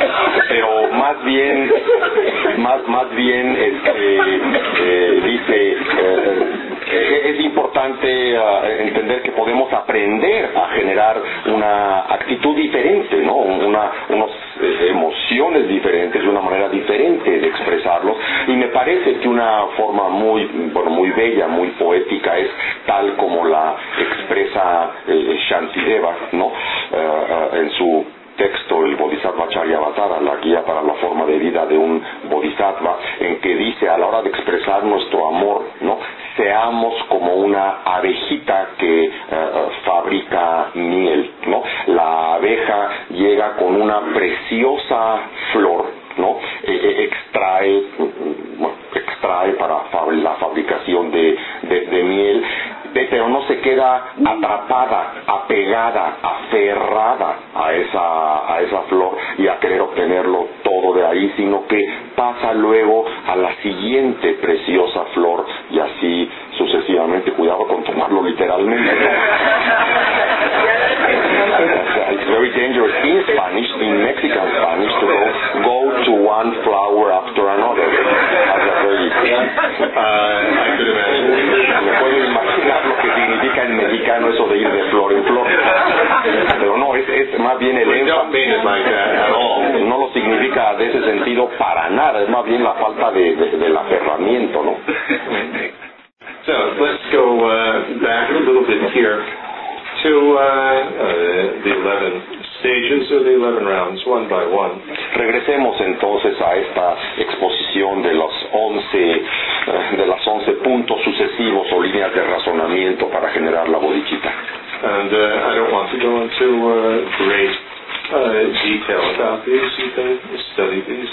pero más bien, más, más bien, este, eh, dice, eh, es importante uh, entender que podemos aprender a generar una actitud diferente, ¿no? Una, unos eh, emociones diferentes, una manera diferente de expresarlos. Y me parece que una forma muy, bueno, muy bella, muy poética es tal como la expresa eh, Shantideva, ¿no? En su texto el Bodhisattva Charyavatara, la guía para la forma de vida de un Bodhisattva, en que dice a la hora de expresar nuestro amor, ¿no? Seamos como una abejita que uh, fabrica miel, ¿no? La abeja llega con una preciosa flor, ¿no? E extrae, bueno, extrae para la fabricación de, de, miel, pero no se queda atrapada, apegada, aferrada a esa, a esa flor y a querer obtenerlo todo de ahí, sino que pasa luego a la siguiente preciosa flor y así sucesivamente. Cuidado con tomarlo literalmente. It's very dangerous in Spanish, in Mexican Spanish, to go to one flower after another. Me puedo imaginar lo que significa en mexicano eso de ir de flor en flor. Pero no, es, es más bien el énfasis. Like no lo significa de ese sentido para nada, es más bien la falta de, de, del aferramiento, ¿no? So let's go uh, back a little bit here to uh, uh, the 11 stages the 11 rounds, one by one. Regresemos entonces a esta exposición de los 11 de las 11 puntos sucesivos o líneas de razonamiento para generar la bodhicitta. And uh, I don't want to go into uh, great uh, detail about these. You can study these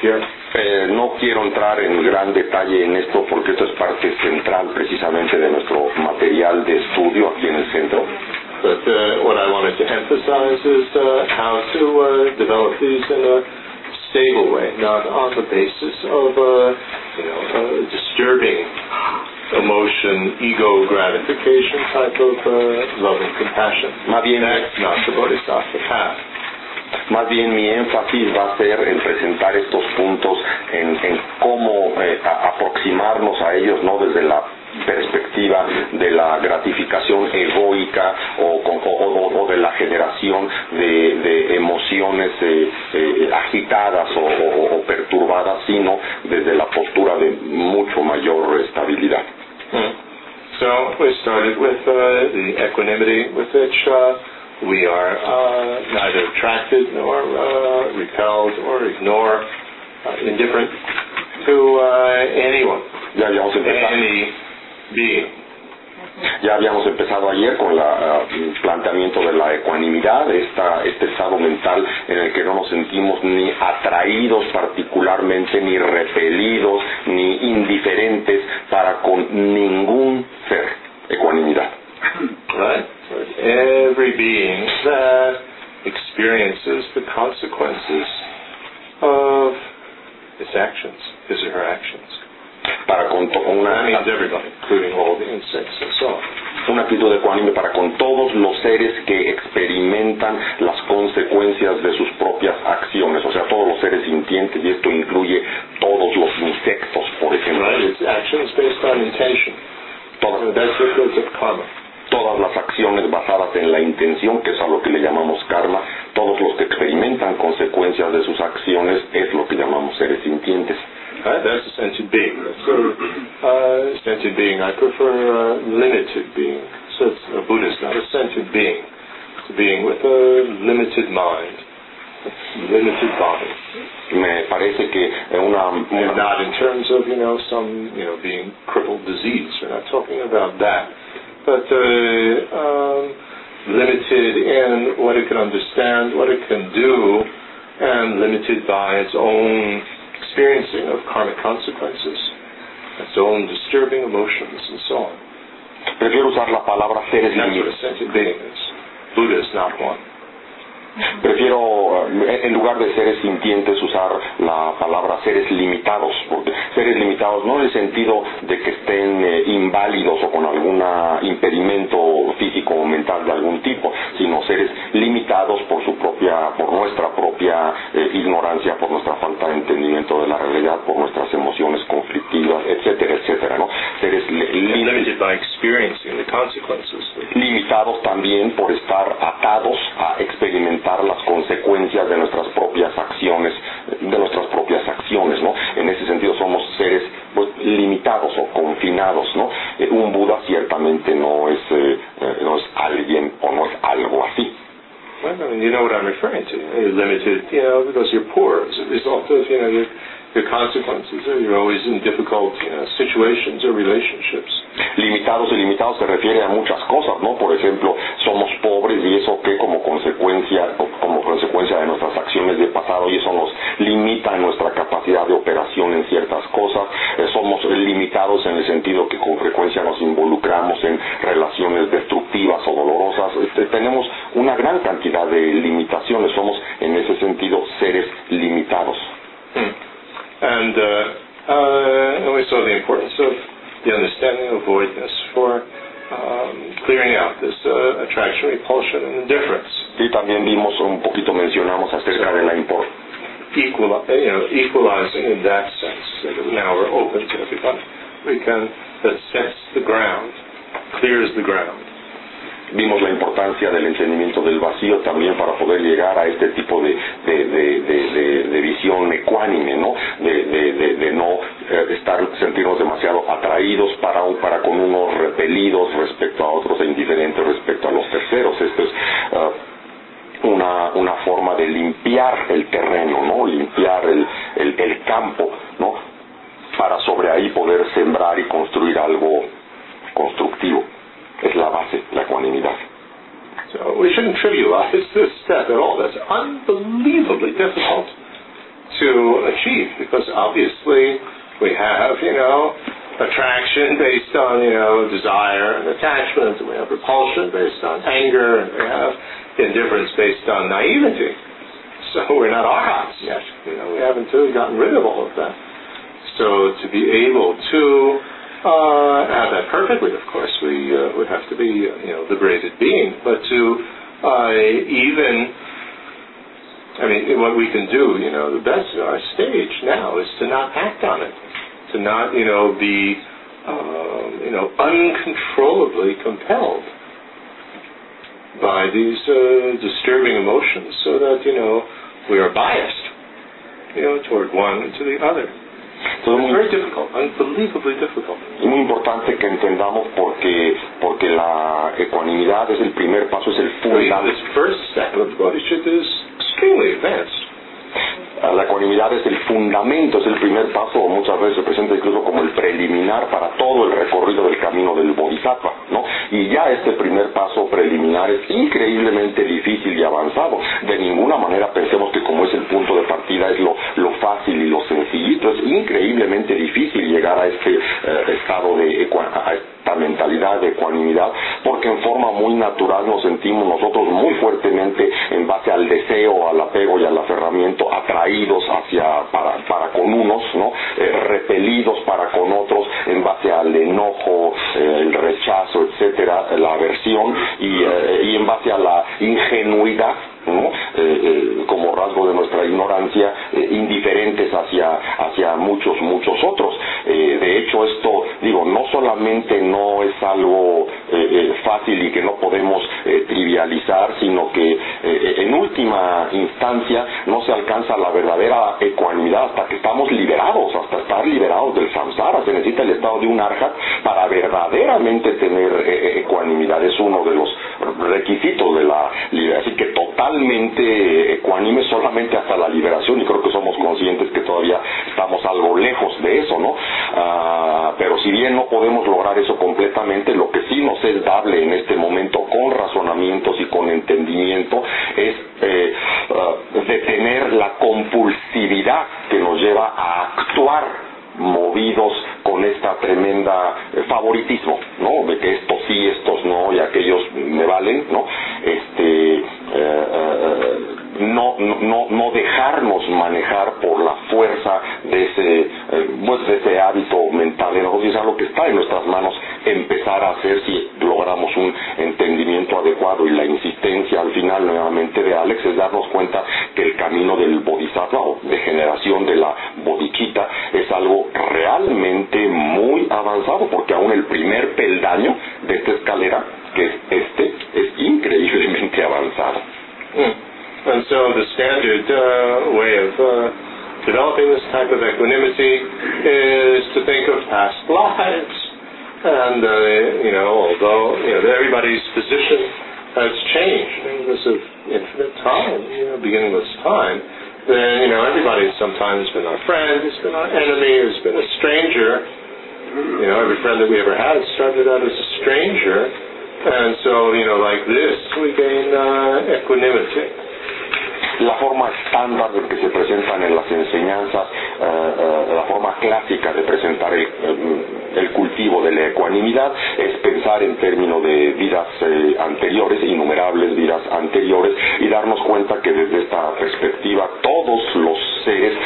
here. Eh, no quiero entrar en gran detalle en esto porque esto es parte central precisamente de nuestro material de estudio aquí en el centro. But uh, what I wanted to emphasize is uh, how to uh, develop these in a stable way, not on the basis of you know, disturbing emotion, ego gratification type of love and compassion. Más bien, That's not the bodhisattva path. Más bien mi énfasis va a ser en presentar estos puntos, en, en cómo eh, a, aproximarnos a ellos, no desde la perspectiva de la gratificación egoica o, o, o de la generación de, de emociones eh, eh, agitadas o, perturbadas, sino desde la postura de mucho mayor estabilidad. Hmm. So we started with uh, the equanimity with which uh, we are uh, neither attracted nor uh, repelled or ignore, uh, indifferent to uh, anyone, ya empezado. any being. Ya habíamos empezado ayer con el uh, planteamiento de la ecuanimidad, esta, este estado mental en el que no nos sentimos ni atraídos particularmente, ni repelidos, ni indiferentes para con ningún ser. Ecuanimidad. Right? Every being that experiences the consequences of its actions, his or her actions. Para con una, una actitud ecuánime para con todos los seres que experimentan las consecuencias de sus propias acciones, o sea, todos los seres sintientes, y esto incluye todos los insectos, por ejemplo. Right? It's actions based on intention. Todas, todas las acciones basadas en la intención, que es a lo que le llamamos karma, todos los que experimentan consecuencias de sus acciones es lo que llamamos seres sintientes. Right? That's a sentient being. So, uh, sentient being, I prefer uh, limited being. So it's, a Buddhist, not a sentient being. It's a being with a limited mind, limited body. Me parece que eh, una, And not in terms of, you know, some, you know, being crippled disease. We're not talking about that. But uh, um, limited in what it can understand, what it can do, and limited by its own experiencing of karmic consequences, its own disturbing emotions, and so on. prefiero usar la palabra seres that's what a sentient being is. Buddha is not one. Prefiero, eh, en lugar de seres sintientes, usar la palabra seres limitados, porque seres limitados no en el sentido de que estén eh, inválidos o con algún impedimento físico o mental de algún tipo, sino seres limitados por su propia, por nuestra propia eh, ignorancia, por nuestra falta de entendimiento de la realidad, por nuestras emociones conflictivas, etcétera, etcétera, ¿no? Seres limitados también por estar atados a experimentar las consecuencias de nuestras propias acciones, de nuestras propias acciones, ¿no? En ese sentido somos seres pues, limitados o confinados, ¿no? Eh, un Buda ciertamente no es, eh, eh, no es alguien o no es algo así. Well, I mean, you know what I'm referring limited, you know, because you're poor you know, your consequences. You're always in difficult, you know, situations or relationships. Limitados y limitados se refiere a muchas cosas, ¿no? Por ejemplo, somos pobres y eso que como consecuencia, como consecuencia de nuestras acciones de pasado y eso nos limita nuestra capacidad de operación en ciertas cosas. Eh, somos limitados en el sentido que con frecuencia nos involucramos en relaciones destructivas o dolorosas. Este, tenemos una gran cantidad de limitaciones, somos en ese sentido seres limitados. And, uh, uh, and we saw the importance of the understanding of voidness for um, clearing out this uh, attraction, repulsion, and indifference. Y también vimos un poquito, mencionamos acerca de la importancia Equal, you know, equalizing in that sense. That now we're open to everybody. We can, that sets the ground, clears the ground. Vimos la importancia del entendimiento del vacío también para poder llegar a este tipo de, de, de, de- visión ecuánime, ¿no? De, no eh, estar, sentirnos demasiado atraídos para, para con unos repelidos respecto a otros e indiferentes respecto a los terceros. Esto es ah, una, una forma de limpiar el terreno, ¿no? Limpiar el, el, el campo, ¿no? Para sobre ahí poder sembrar y construir algo constructivo. Es la base, la ecuanimidad. So we shouldn't trivialize this step at all. That's unbelievably difficult to achieve because obviously we have, you know, attraction based on, you know, desire and attachment, and we have repulsion based on anger, and we have indifference based on naivety. So we're not arhats yet. You know, we haven't really gotten rid of all of that. So to be able to uh, have that perfectly, of course, we uh, would have to be, you know, liberated being. But to uh, even, I mean, what we can do, you know, the best our stage now is to not act on it, to not, you know, be, um, you know, uncontrollably compelled by these uh, disturbing emotions, so that you know we are biased, you know, toward one and to the other. Entonces, muy, very difficult, unbelievably difficult. es muy importante que entendamos porque, porque la ecuanimidad es el primer paso, es el fundamento. this first step of is extremely advanced. La ecuanimidad es el fundamento, es el primer paso, o muchas veces se presenta incluso como el preliminar para todo el recorrido del camino del bodhisattva, ¿no? Y ya este primer paso preliminar es increíblemente difícil y avanzado. De ninguna manera pensemos que como es el punto de partida es lo, lo fácil y lo sencillito, es increíblemente difícil llegar a este eh, estado de a esta mentalidad de ecuanimidad, porque en forma muy natural nos sentimos nosotros muy fuertemente en base al deseo, al apego y al aferramiento, atraídos hacia para, para con unos, ¿no? Eh, repelidos para con otros en base al enojo, eh, el rechazo, etcétera, la aversión y, eh, y en base a la ingenuidad ¿no? Como rasgo de nuestra ignorancia, indiferentes hacia, hacia muchos, muchos otros. De hecho, esto, digo, no solamente no es algo fácil y que no podemos trivializar, sino que en última instancia no se alcanza la verdadera ecuanimidad hasta que estamos liberados, hasta estar liberados del samsara. Se necesita el estado de un arhat para verdaderamente tener ecuanimidad. Es uno de los requisitos de la liberación. Así que totalmente ecuánime solamente hasta la liberación y creo que somos conscientes que todavía estamos algo lejos de eso, ¿no? Ah, pero si bien no podemos lograr eso completamente, lo que sí nos es dable en este momento con razonamientos y con entendimiento es eh, uh, detener la compulsividad que nos lleva a actuar movidos con esta tremenda eh, favoritismo, ¿no? De que estos sí, estos no y aquellos me valen, ¿no? Este eh, eh, no, no, no dejarnos manejar por la fuerza de ese, eh, pues de ese hábito mental de nosotros, es algo que está en nuestras manos empezar a hacer si logramos un entendimiento adecuado y la insistencia al final nuevamente de Alex es darnos cuenta que el camino del bodhisattva o de generación de la bodhicitta es algo realmente muy avanzado porque aún el primer peldaño de esta escalera que es este es increíblemente avanzado. Mm. And so the standard uh, way of uh, developing this type of equanimity is to think of past lives. And, uh, you know, although, you know, everybody's position has changed in this of infinite time, you know, beginningless time, then, you know, everybody's sometimes been our friend, has been our enemy, has been a stranger. You know, every friend that we ever had started out as a stranger. And so, you know, like this, we gain uh, equanimity. La forma estándar de que se presentan en las enseñanzas, eh, eh, la forma clásica de presentar el, cultivo de la ecuanimidad es pensar en términos de vidas eh, anteriores, innumerables vidas anteriores, y darnos cuenta que desde esta perspectiva todos los seres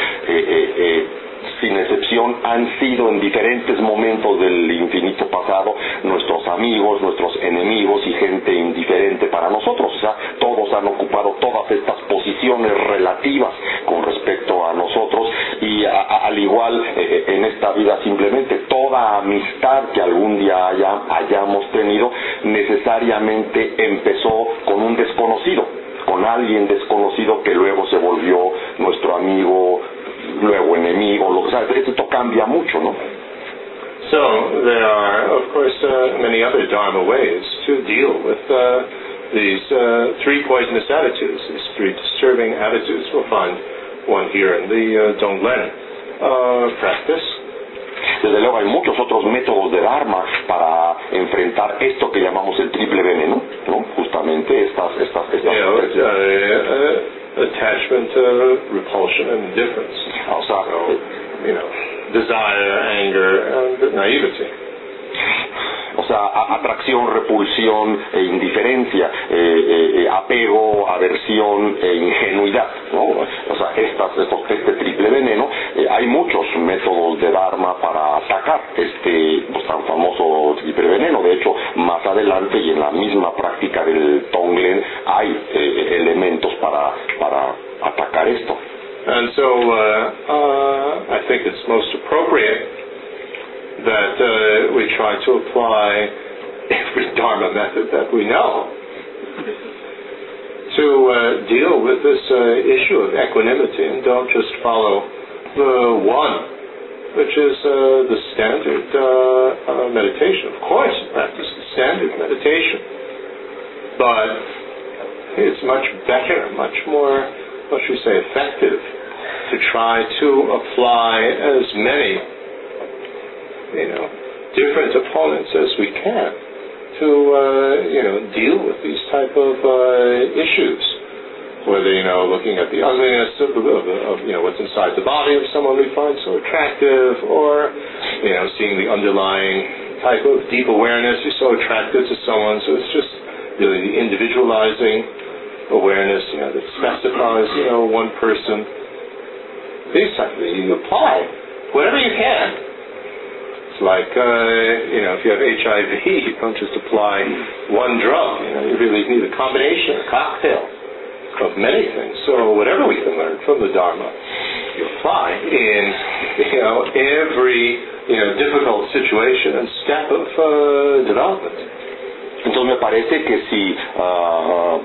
sin excepción, han sido en diferentes momentos del infinito pasado nuestros amigos, nuestros enemigos y gente indiferente para nosotros. O sea, todos han ocupado todas estas posiciones relativas con respecto a nosotros y al igual eh, eh, en esta vida simplemente toda amistad que algún día haya, hayamos tenido necesariamente empezó con un desconocido con alguien desconocido que luego se volvió nuestro amigo, luego enemigo, lo que sea, esto cambia mucho, ¿no? So there are, of course, uh, many other Dharma ways to deal with uh, these uh, three poisonous attitudes, these three disturbing attitudes. We'll find one here in the uh, Donglen uh, practice. Desde luego hay muchos otros métodos de Dharma para enfrentar esto que llamamos el triple veneno, ¿no? Justamente estas, estas, estas. Yeah, uh, attachment, uh, repulsion, and indifference. Also, so, you know, desire, anger, and naivety. O sea, atracción, repulsión e indiferencia, eh, eh, eh, apego, aversión e ingenuidad, ¿no? O sea, estas, estos, este triple veneno, eh, hay muchos métodos de Dharma para atacar este pues, tan famoso triple veneno. De hecho, más adelante y en la misma práctica del Tonglen hay eh, elementos para, para atacar esto. And so, uh, uh, I think it's most appropriate that uh, we try to apply every Dharma method that we know to uh, deal with this uh, issue of equanimity and don't just follow the one, which is uh, the standard uh, uh, meditation. Of course, practice the standard meditation, but it's much better, much more, what should we say, effective to try to apply as many, you know, different opponents as we can to, uh, you know, deal with these type of uh, issues. Whether you know, looking at the ugliness of, of, of you know what's inside the body of someone we find so attractive, or you know, seeing the underlying type of deep awareness you're so attracted to someone. So it's just really the individualizing awareness, you know, that specifies, you know, one person. These type of you apply whatever you can. Like, uh, you know, if you have HIV, you don't just apply one drug. You know, you really need a combination, a cocktail of many things. So whatever we can learn from the Dharma, you apply in, you know, every, you know, difficult situation and step of uh, development. Entonces me parece que si uh,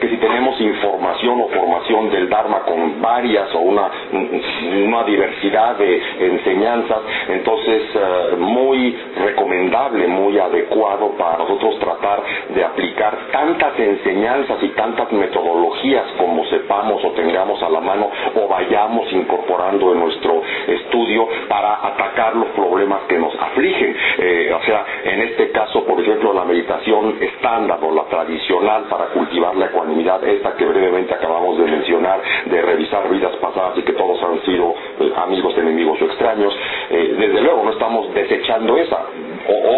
que si tenemos información o formación del Dharma con varias o una, una diversidad de enseñanzas, entonces uh, muy recomendable, muy adecuado para nosotros tratar de aplicar tantas enseñanzas y tantas metodologías como sepamos o tengamos a la mano o vayamos incorporando en nuestro estudio para atacar los problemas que nos afligen. Eh, o sea, en este caso, por ejemplo, la meditación estándar o la tradicional para cultivar la ecuanimidad, esta que brevemente acabamos de mencionar, de revisar vidas pasadas y que todos han sido eh, amigos, enemigos o extraños, eh, desde luego no estamos desechando esa.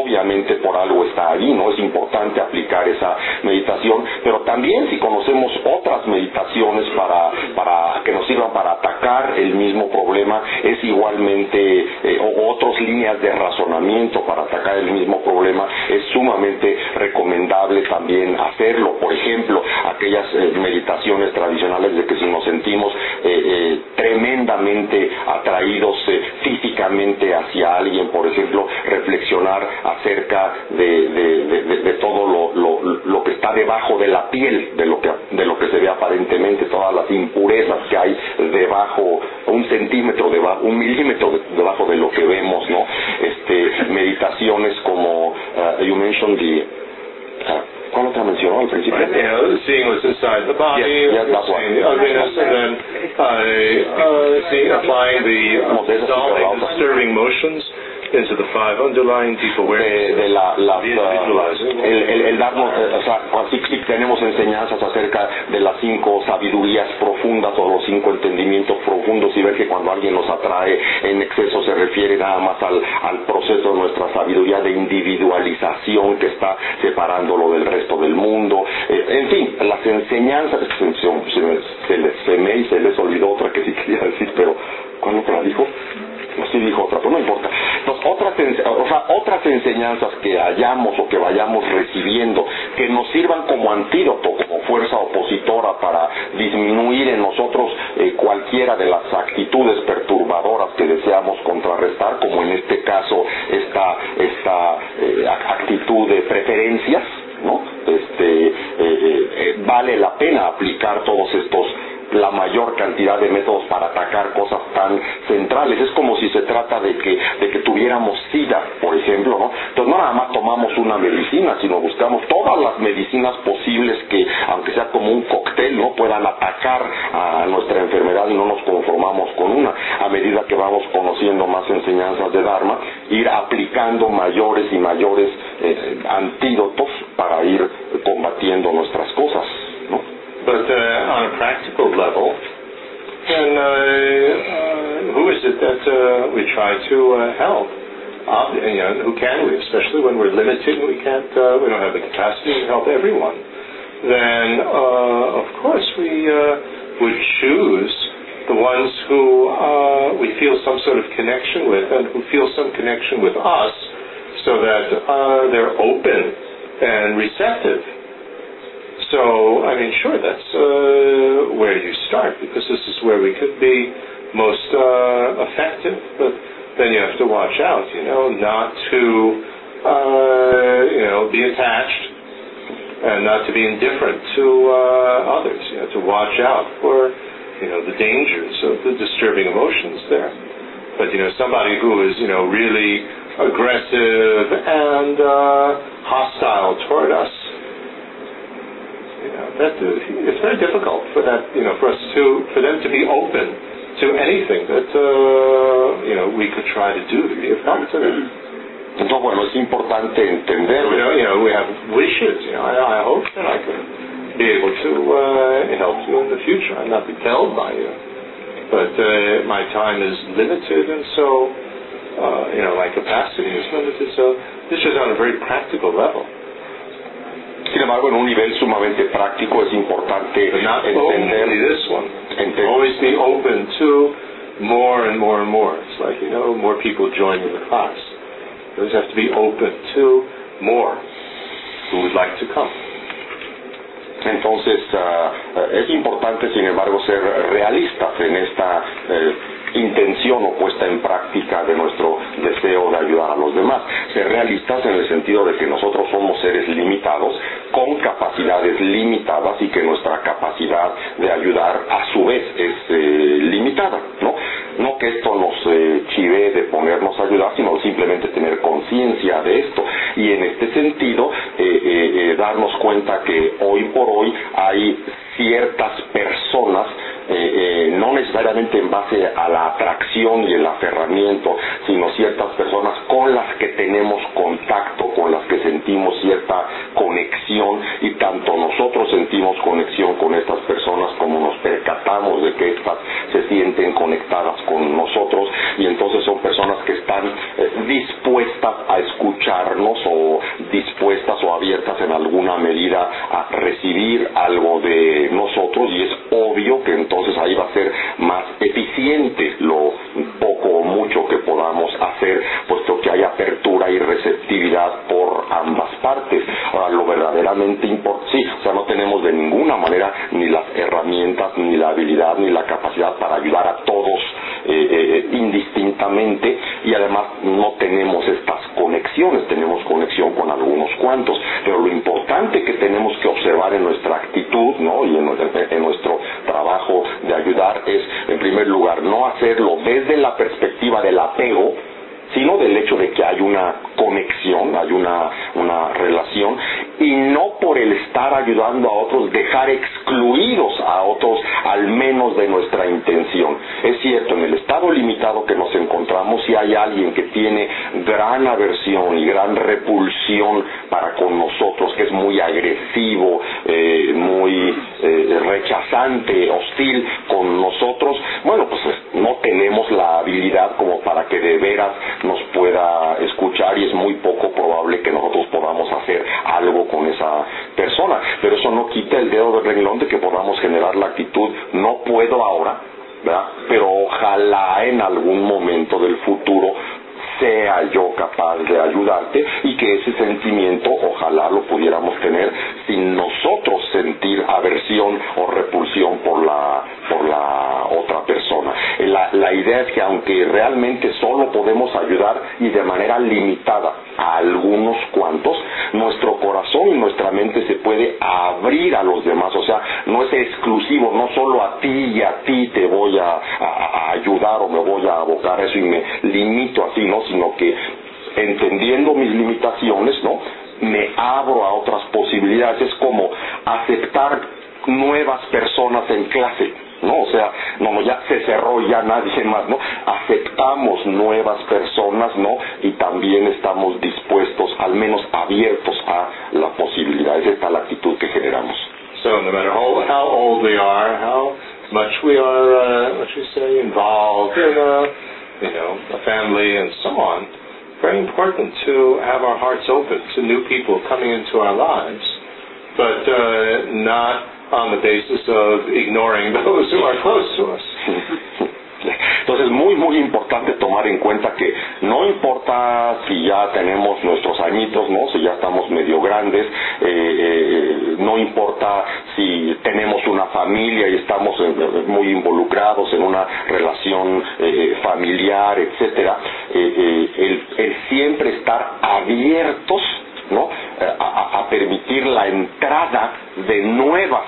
Obviamente por algo está ahí, ¿no? Es importante aplicar esa meditación, pero también si conocemos otras meditaciones para, para que nos sirvan para atacar el mismo problema, es igualmente, eh, o otras líneas de razonamiento para atacar el mismo problema, es sumamente recomendable también hacerlo. Por ejemplo, aquellas eh, meditaciones tradicionales de que si nos sentimos eh, tremendamente atraídos físicamente hacia alguien, por ejemplo, reflexionar acerca de, de, de, de todo lo, lo, lo, que está debajo de la piel, de lo que, de lo que se ve aparentemente, todas las impurezas que hay debajo, un centímetro debajo, un milímetro debajo de lo que vemos, ¿no? Este, meditaciones como, uh, you mentioned the, uh, ¿Cuál otra mencionó al principio? Right, you know, seeing what's inside the body, yes, yes, that's seeing the ugliness, and then uh, uh, seeing, applying the uh, disturbing motions awareness. De, de la, las, uh, el, el, el, darnos, eh, o sea, sí, sí tenemos enseñanzas acerca de las cinco sabidurías profundas o los cinco entendimientos profundos y ver que cuando alguien nos atrae en exceso se refiere nada más al, al proceso de nuestra sabiduría de individualización que está separándolo del resto del mundo. Eh, en fin, las enseñanzas, se, se, se, les, se me y se les olvidó otra que sí quería decir, pero ¿cuándo te la dijo? Sí dijo otra, pero no importa. Entonces, otras, o sea, otras enseñanzas que hayamos o que vayamos recibiendo que nos sirvan como antídoto, como fuerza opositora para disminuir en nosotros eh, cualquiera de las actitudes perturbadoras que deseamos contrarrestar, como en este caso esta, esta eh, actitud de preferencias, ¿no? Este, eh, eh, vale la pena aplicar todos estos la mayor cantidad de métodos para atacar cosas tan centrales. Es como si se trata de que, de que tuviéramos SIDA, por ejemplo, ¿no? Entonces no nada más tomamos una medicina, sino buscamos todas las medicinas posibles que, aunque sea como un cóctel, ¿no? puedan atacar a nuestra enfermedad y no nos conformamos con una. A medida que vamos conociendo más enseñanzas de Dharma, ir aplicando mayores y mayores eh, antídotos para ir combatiendo nuestras cosas. But uh, on a practical level, then uh, uh, who is it that uh, we try to uh, help? You know, who can we, especially when we're limited and we can't, uh, we don't have the capacity to help everyone. Then, of course, we would choose the ones who we feel some sort of connection with and who feel some connection with us, so that they're open and receptive so, I mean, sure, that's uh, where you start because this is where we could be most uh, effective. But then you have to watch out, you know, not to, uh, you know, be attached and not to be indifferent to uh, others. You know, to watch out for, you know, the dangers of the disturbing emotions there. But you know, somebody who is, you know, really aggressive and uh, hostile toward us that uh, it's very difficult for that you know for us to for them to be open to anything that uh, you know we could try to do to be of help to them. Entonces, bueno, es importante entender. You know, you know, we have wishes. You know, I, I hope that I can be able to uh, help you in the future. and not be compelled by you, but uh, my time is limited, and so uh, you know, my capacity is limited. So this is on a very practical level. Sin embargo, en un nivel sumamente práctico es importante entender, only this one. entender Always be open to more and more and more. It's like, you know, more people joining the class. You always have to be open to more who would like to come. Entonces, ah, es importante, sin embargo, ser realistas en esta eh, intención o puesta en práctica de nuestro deseo de ayudar a los demás. Ser realistas en el sentido de que nosotros somos seres limitados, con capacidades limitadas y que nuestra capacidad de ayudar a su vez es eh, limitada, ¿no? No que esto nos eh, chive de ponernos a ayudar, sino simplemente tener conciencia de esto. Y en este sentido, eh, eh, eh, darnos cuenta que hoy por hoy hay ciertas personas eh, eh, no necesariamente en base a la atracción y el aferramiento, sino ciertas personas con las que tenemos contacto, con las que sentimos cierta conexión y tanto nosotros sentimos conexión con estas personas como nos percatamos de que estas se sienten conectadas con nosotros y entonces son personas están eh, dispuestas a escucharnos o dispuestas o abiertas en alguna medida a recibir algo de nosotros y es obvio que entonces ahí va a ser más eficiente lo poco o mucho que podamos hacer, puesto que hay apertura y receptividad por ambas partes. Ahora, lo verdaderamente importante, sí, o sea, no tenemos de ninguna manera ni las herramientas, ni la habilidad, ni la capacidad para ayudar a todos eh, eh, indistintamente y además no tenemos estas conexiones, tenemos conexión con algunos cuantos, pero lo importante que tenemos que observar en nuestra actitud ¿no? y en nuestro trabajo de ayudar es, en primer lugar, no hacerlo desde la perspectiva del apego, sino del hecho de que hay una conexión, hay una, una relación, y no por el estar ayudando a otros dejar excluidos a otros al menos de nuestra intención. Es cierto, en el estado limitado que nos encontramos, si hay alguien que tiene gran aversión y gran repulsión para con nosotros, que es muy agresivo, eh, muy eh, rechazante, hostil con nosotros, bueno, pues no tenemos la habilidad como para que de veras nos pueda escuchar y es muy poco probable que nosotros podamos hacer algo con esa persona. Pero eso no quita el dedo del renglón de que podamos generar la actitud, no puedo ahora, ¿verdad? pero ojalá en algún momento del futuro sea yo capaz de ayudarte y que ese sentimiento ojalá lo pudiéramos tener sin nosotros sentir aversión o repulsión por la por la otra persona. La, idea es que aunque realmente solo podemos ayudar y de manera limitada a algunos cuantos, nuestro corazón y nuestra mente se puede abrir a los demás, o sea, no es exclusivo, no solo a ti y a ti te voy a ayudar o me voy a abocar a eso y me limito así, ¿no? Sino que entendiendo mis limitaciones, ¿no? Me abro a otras posibilidades, es como aceptar nuevas personas en clase, ¿no? O sea, no, ya se cerró ya nadie más, ¿no? Aceptamos nuevas personas, ¿no? Y también estamos dispuestos, al menos abiertos a la posibilidad. Es esta la actitud que generamos. So no matter how, how old we are, how much we are, uh, what you say, involved in a, you know, a family and so on, very important to have our hearts open to new people coming into our lives, but uh, not on the basis of ignoring those who are close to us. Entonces es muy muy importante tomar en cuenta que no importa si ya tenemos nuestros añitos, no, si ya estamos medio grandes, eh, eh, no importa si tenemos una familia y estamos eh, muy involucrados en una relación eh, familiar, etcétera, eh, el, siempre estar abiertos, no, a permitir la entrada de nuevas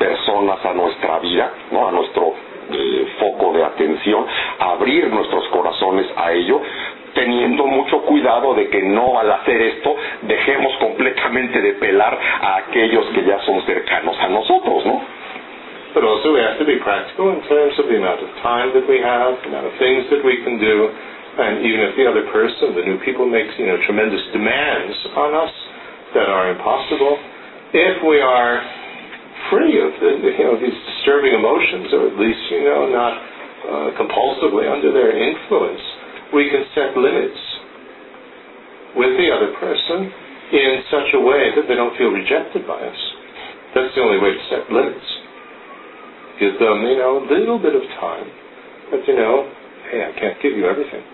personas a nuestra vida, ¿no? a nuestro eh, foco de atención, abrir nuestros corazones a ello, teniendo mucho cuidado de que no al hacer esto dejemos completamente de pelar a aquellos que ya son cercanos a nosotros, ¿no? But also we have to be practical in terms of the amount of time that we have, the amount of things that we can do, and even if the other person, the new people, makes you know tremendous demands on us that are impossible, if we are free of the, you know these disturbing emotions, or at least you know not uh, compulsively under their influence, we can set limits with the other person in such a way that they don't feel rejected by us. That's the only way to set limits. Give them, you know, a little bit of time. But, you know, hey, I can't give you everything.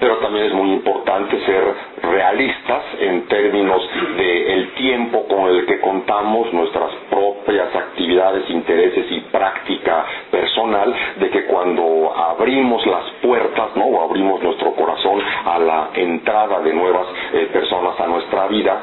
Pero también es muy importante ser realistas en términos de el tiempo con el que contamos, nuestras propias actividades, intereses y práctica personal, de que cuando abrimos las puertas, ¿no? o abrimos nuestro corazón a la entrada de nuevas eh, personas a nuestra vida,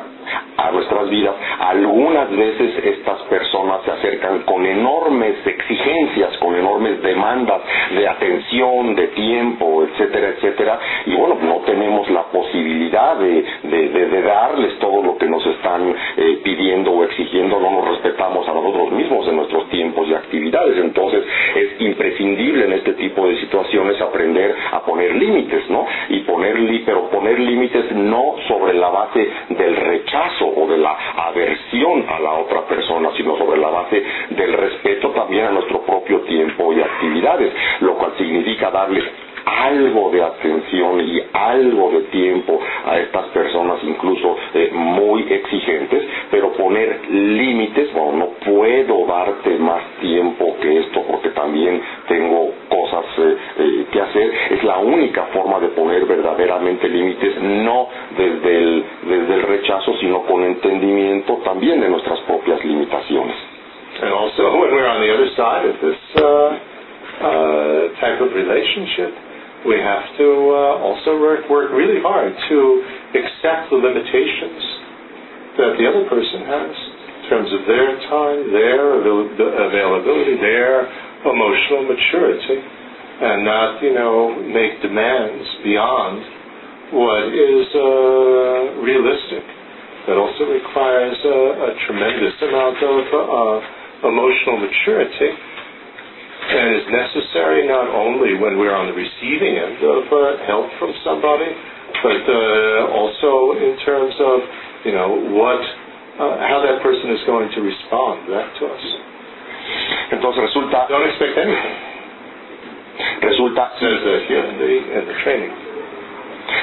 a nuestras vidas, algunas veces estas personas se acercan con enormes exigencias, con enormes demandas de atención, de tiempo, etcétera, etcétera, y bueno, no tenemos la posibilidad de, de, darles todo lo que nos están eh, pidiendo o exigiendo, no nos respetamos a nosotros mismos en nuestros tiempos y actividades, entonces es imprescindible en este tipo de situaciones aprender a poner límites, ¿no? Y poner, pero poner límites no sobre la base del rechazo o de la aversión a la otra persona, sino sobre la base del respeto también a nuestro propio tiempo y actividades, lo cual significa darles algo de atención y algo de tiempo a estas personas incluso eh, muy exigentes, pero poner límites, bueno, no puedo darte más tiempo que esto porque también tengo cosas eh, eh, que hacer, es la única forma de poner verdaderamente límites, no desde el, desde el rechazo, sino con entendimiento también de nuestras propias limitaciones. And also, when we're on the other side of this uh, uh, type of relationship, we have to uh, also work, work really hard to accept the limitations that the other person has in terms of their time, their availability, their emotional maturity, and not, you know, make demands beyond what is uh, realistic. That also requires a, a tremendous amount of uh, emotional maturity and is necessary not only when we're on the receiving end of uh, help from somebody, but uh, also in terms of you know what uh, how that person is going to respond back to us. Entonces resulta don't expect anything. Resulta says that here in the in the training.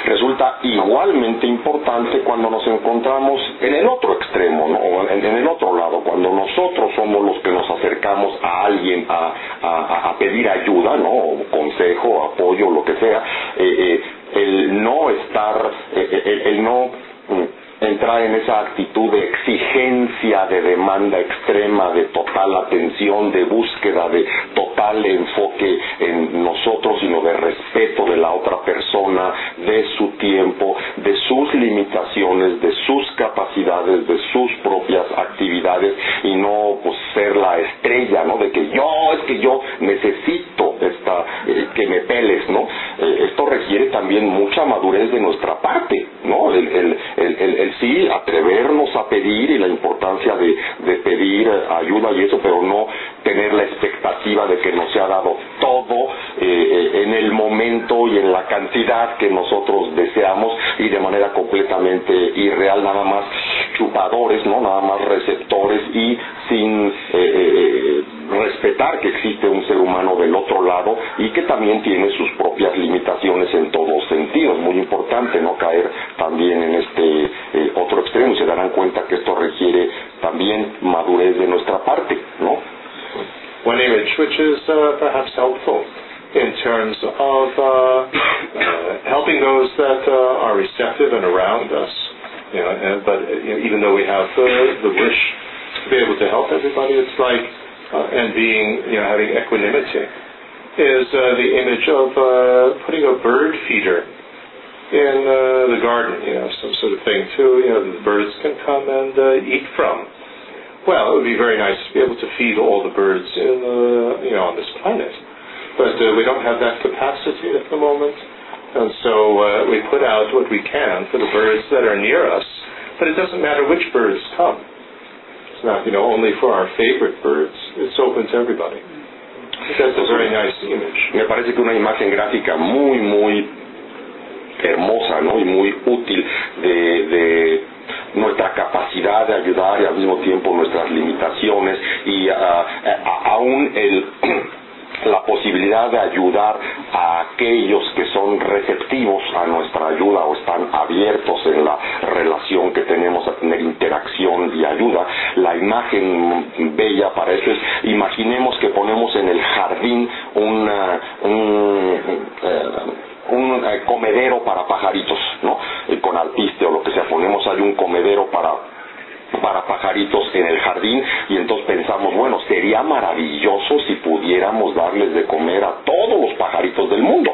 Resulta igualmente importante cuando nos encontramos en el otro extremo, ¿no? o en, el otro lado, cuando nosotros somos los que nos acercamos a alguien a, a, a pedir ayuda, ¿no? O consejo, apoyo, lo que sea, eh, eh, el no estar, eh, el, el, no entrar en esa actitud de exigencia, de demanda extrema, de total atención, de búsqueda, de total enfoque en nosotros, sino de respeto de la otra persona, de su tiempo, de sus limitaciones, de sus capacidades, de sus propias actividades y no pues ser la estrella, ¿no? De que yo, es que yo necesito esta, eh, que me peles, ¿no? Eh, esto requiere también mucha madurez de nuestra parte, ¿no? El, el, el, el, sí atrevernos a pedir y la importancia de, pedir ayuda y eso, pero no tener la expectativa de que nos sea dado todo eh, en el momento y en la cantidad que nosotros deseamos y de manera completamente irreal, nada más chupadores, ¿no? Nada más receptores y sin eh, eh, respetar que existe un ser humano del otro lado y que también tiene sus propias limitaciones en todos sentidos. Muy importante no caer también en este eh, otro extremo se darán cuenta que esto requiere también madurez de nuestra parte, ¿no? One image which is uh, perhaps helpful in terms of uh, uh, helping those that uh, are receptive and around us. You but even though we have the wish to be able to help everybody, it's like uh, and being you know having equanimity is uh, the image of putting a bird feeder in the garden. You know, some sort of thing too. You know, the birds can come and eat from. Well, it would be very nice to be able to feed all the birds in the, you know, on this planet. But uh, we don't have that capacity at the moment. And so uh, we put out what we can for the birds that are near us. But it doesn't matter which birds come. It's not, you know, only for our favorite birds. it's open to everybody. That's a very nice image. Me parece que una imagen gráfica muy, muy hermosa, ¿no? Y muy útil de, de nuestra capacidad de ayudar y al mismo tiempo nuestras limitaciones y a- aún el la posibilidad de ayudar a aquellos que son receptivos a nuestra ayuda o están abiertos en la relación que tenemos a tener interacción y ayuda. La imagen bella para eso es, imaginemos que ponemos en el jardín una- un, eh, un eh, comedero para pajaritos, ¿no? Con alpiste o lo que sea, ponemos ahí un comedero para para pajaritos en el jardín y entonces pensamos, bueno, sería maravilloso si pudiéramos darles de comer a todos los pajaritos del mundo,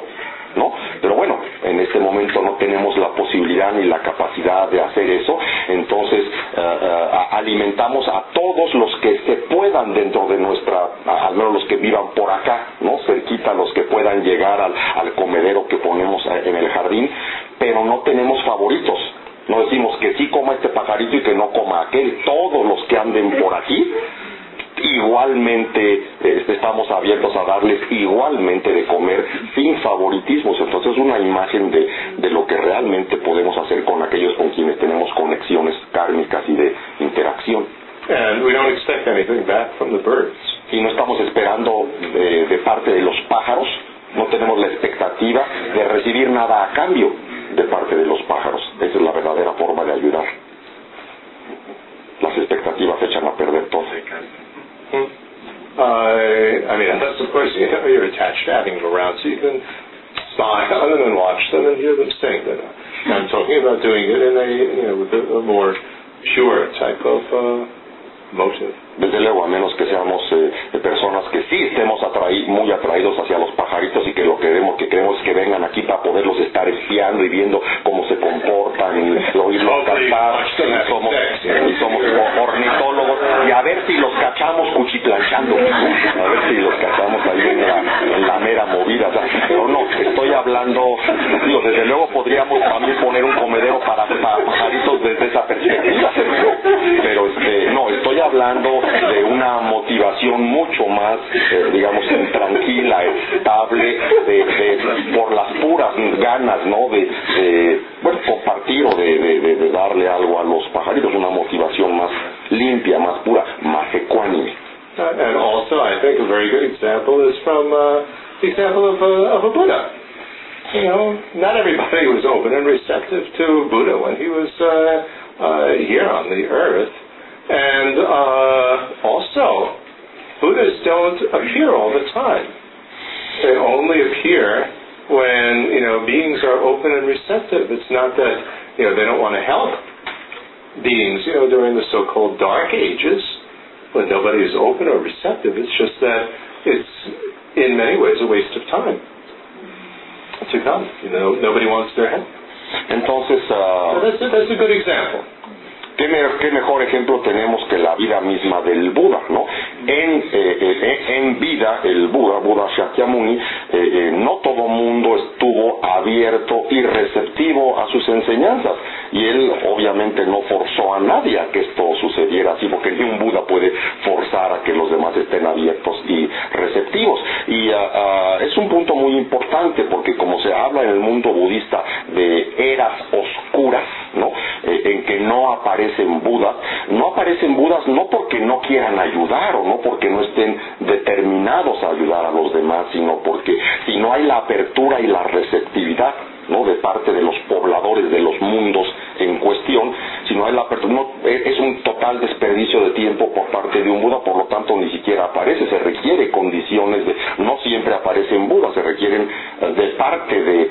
¿no? Pero bueno, en este momento no tenemos la posibilidad ni la capacidad de hacer eso, entonces a- alimentamos a todos los que se puedan dentro de nuestra, al menos los que vivan por acá, ¿no? Cerquita, los que puedan llegar al, al comedero que ponemos eh, en el jardín, pero no tenemos favoritos. No decimos que sí coma este pajarito y que no coma aquel. Todos los que anden por aquí, igualmente eh, estamos abiertos a darles igualmente de comer sin favoritismos. Entonces es una imagen de, de lo que realmente podemos hacer con aquellos con quienes tenemos conexiones kármicas y de interacción. And we don't expect anything back from the birds. Y no estamos esperando de, de parte de los pájaros, no tenemos la expectativa de recibir nada a cambio de parte de los pájaros. Mean, unless of course you you're attached to having them around, so you can spy on them and watch them and hear them sing. But I'm talking about doing it in a you know with a, a more pure type of uh. Desde luego, a menos que seamos eh, personas que sí estemos atraí- muy atraídos hacia los pajaritos y que lo que queremos, que queremos que vengan aquí para poderlos estar espiando y viendo cómo se comportan y oírlos cantar y somos, y somos ornitólogos y a ver si los cachamos cuchiplanchando, a ver si los cachamos ahí en la, en la mera movida. O sea, pero no, estoy hablando, digo, desde luego podríamos también poner un comedero para, para pajaritos desde esa perspectiva, pero este, no, estoy hablando de una motivación mucho más, eh, digamos, tranquila, estable, de, por las puras ganas, ¿no? De, bueno, compartir o de, de- darle algo a los pajaritos, una motivación más limpia, más pura, más ecuánime. Uh, and also, I think a very good example is from uh, the example of a, of a Buddha. You know, not everybody was open and receptive to Buddha when he was uh, uh, here on the earth. And uh, also, Buddhas don't appear all the time. They only appear when, you know, beings are open and receptive. It's not that, you know, they don't want to help beings, you know, during the so-called dark ages when nobody is open or receptive. It's just that it's in many ways a waste of time to come. You know, nobody wants their help. Entonces, ah, So that's a, that's a good example. ¿Qué, me- qué mejor ejemplo tenemos que la vida misma del Buda, ¿no? En, eh, eh, en vida, el Buda, Buda Shakyamuni, eh, eh, no todo mundo estuvo abierto y receptivo a sus enseñanzas. Y él obviamente no forzó a nadie a que esto sucediera así, porque ni un Buda puede forzar a que los demás estén abiertos y receptivos. Y ah, ah, es un punto muy importante, porque como se habla en el mundo budista de eras oscuras, ¿no? Eh, en que no aparecen Budas, no aparecen Budas no porque no quieran ayudar o no porque no estén determinados a ayudar a los demás, sino porque si no hay la apertura y la receptividad ¿no? de parte de los pobladores de los mundos en cuestión, si no hay la no, es es un total desperdicio de tiempo por parte de un Buda, por lo tanto ni siquiera aparece, se requiere condiciones de, no siempre aparecen Budas, se requieren eh, de parte de,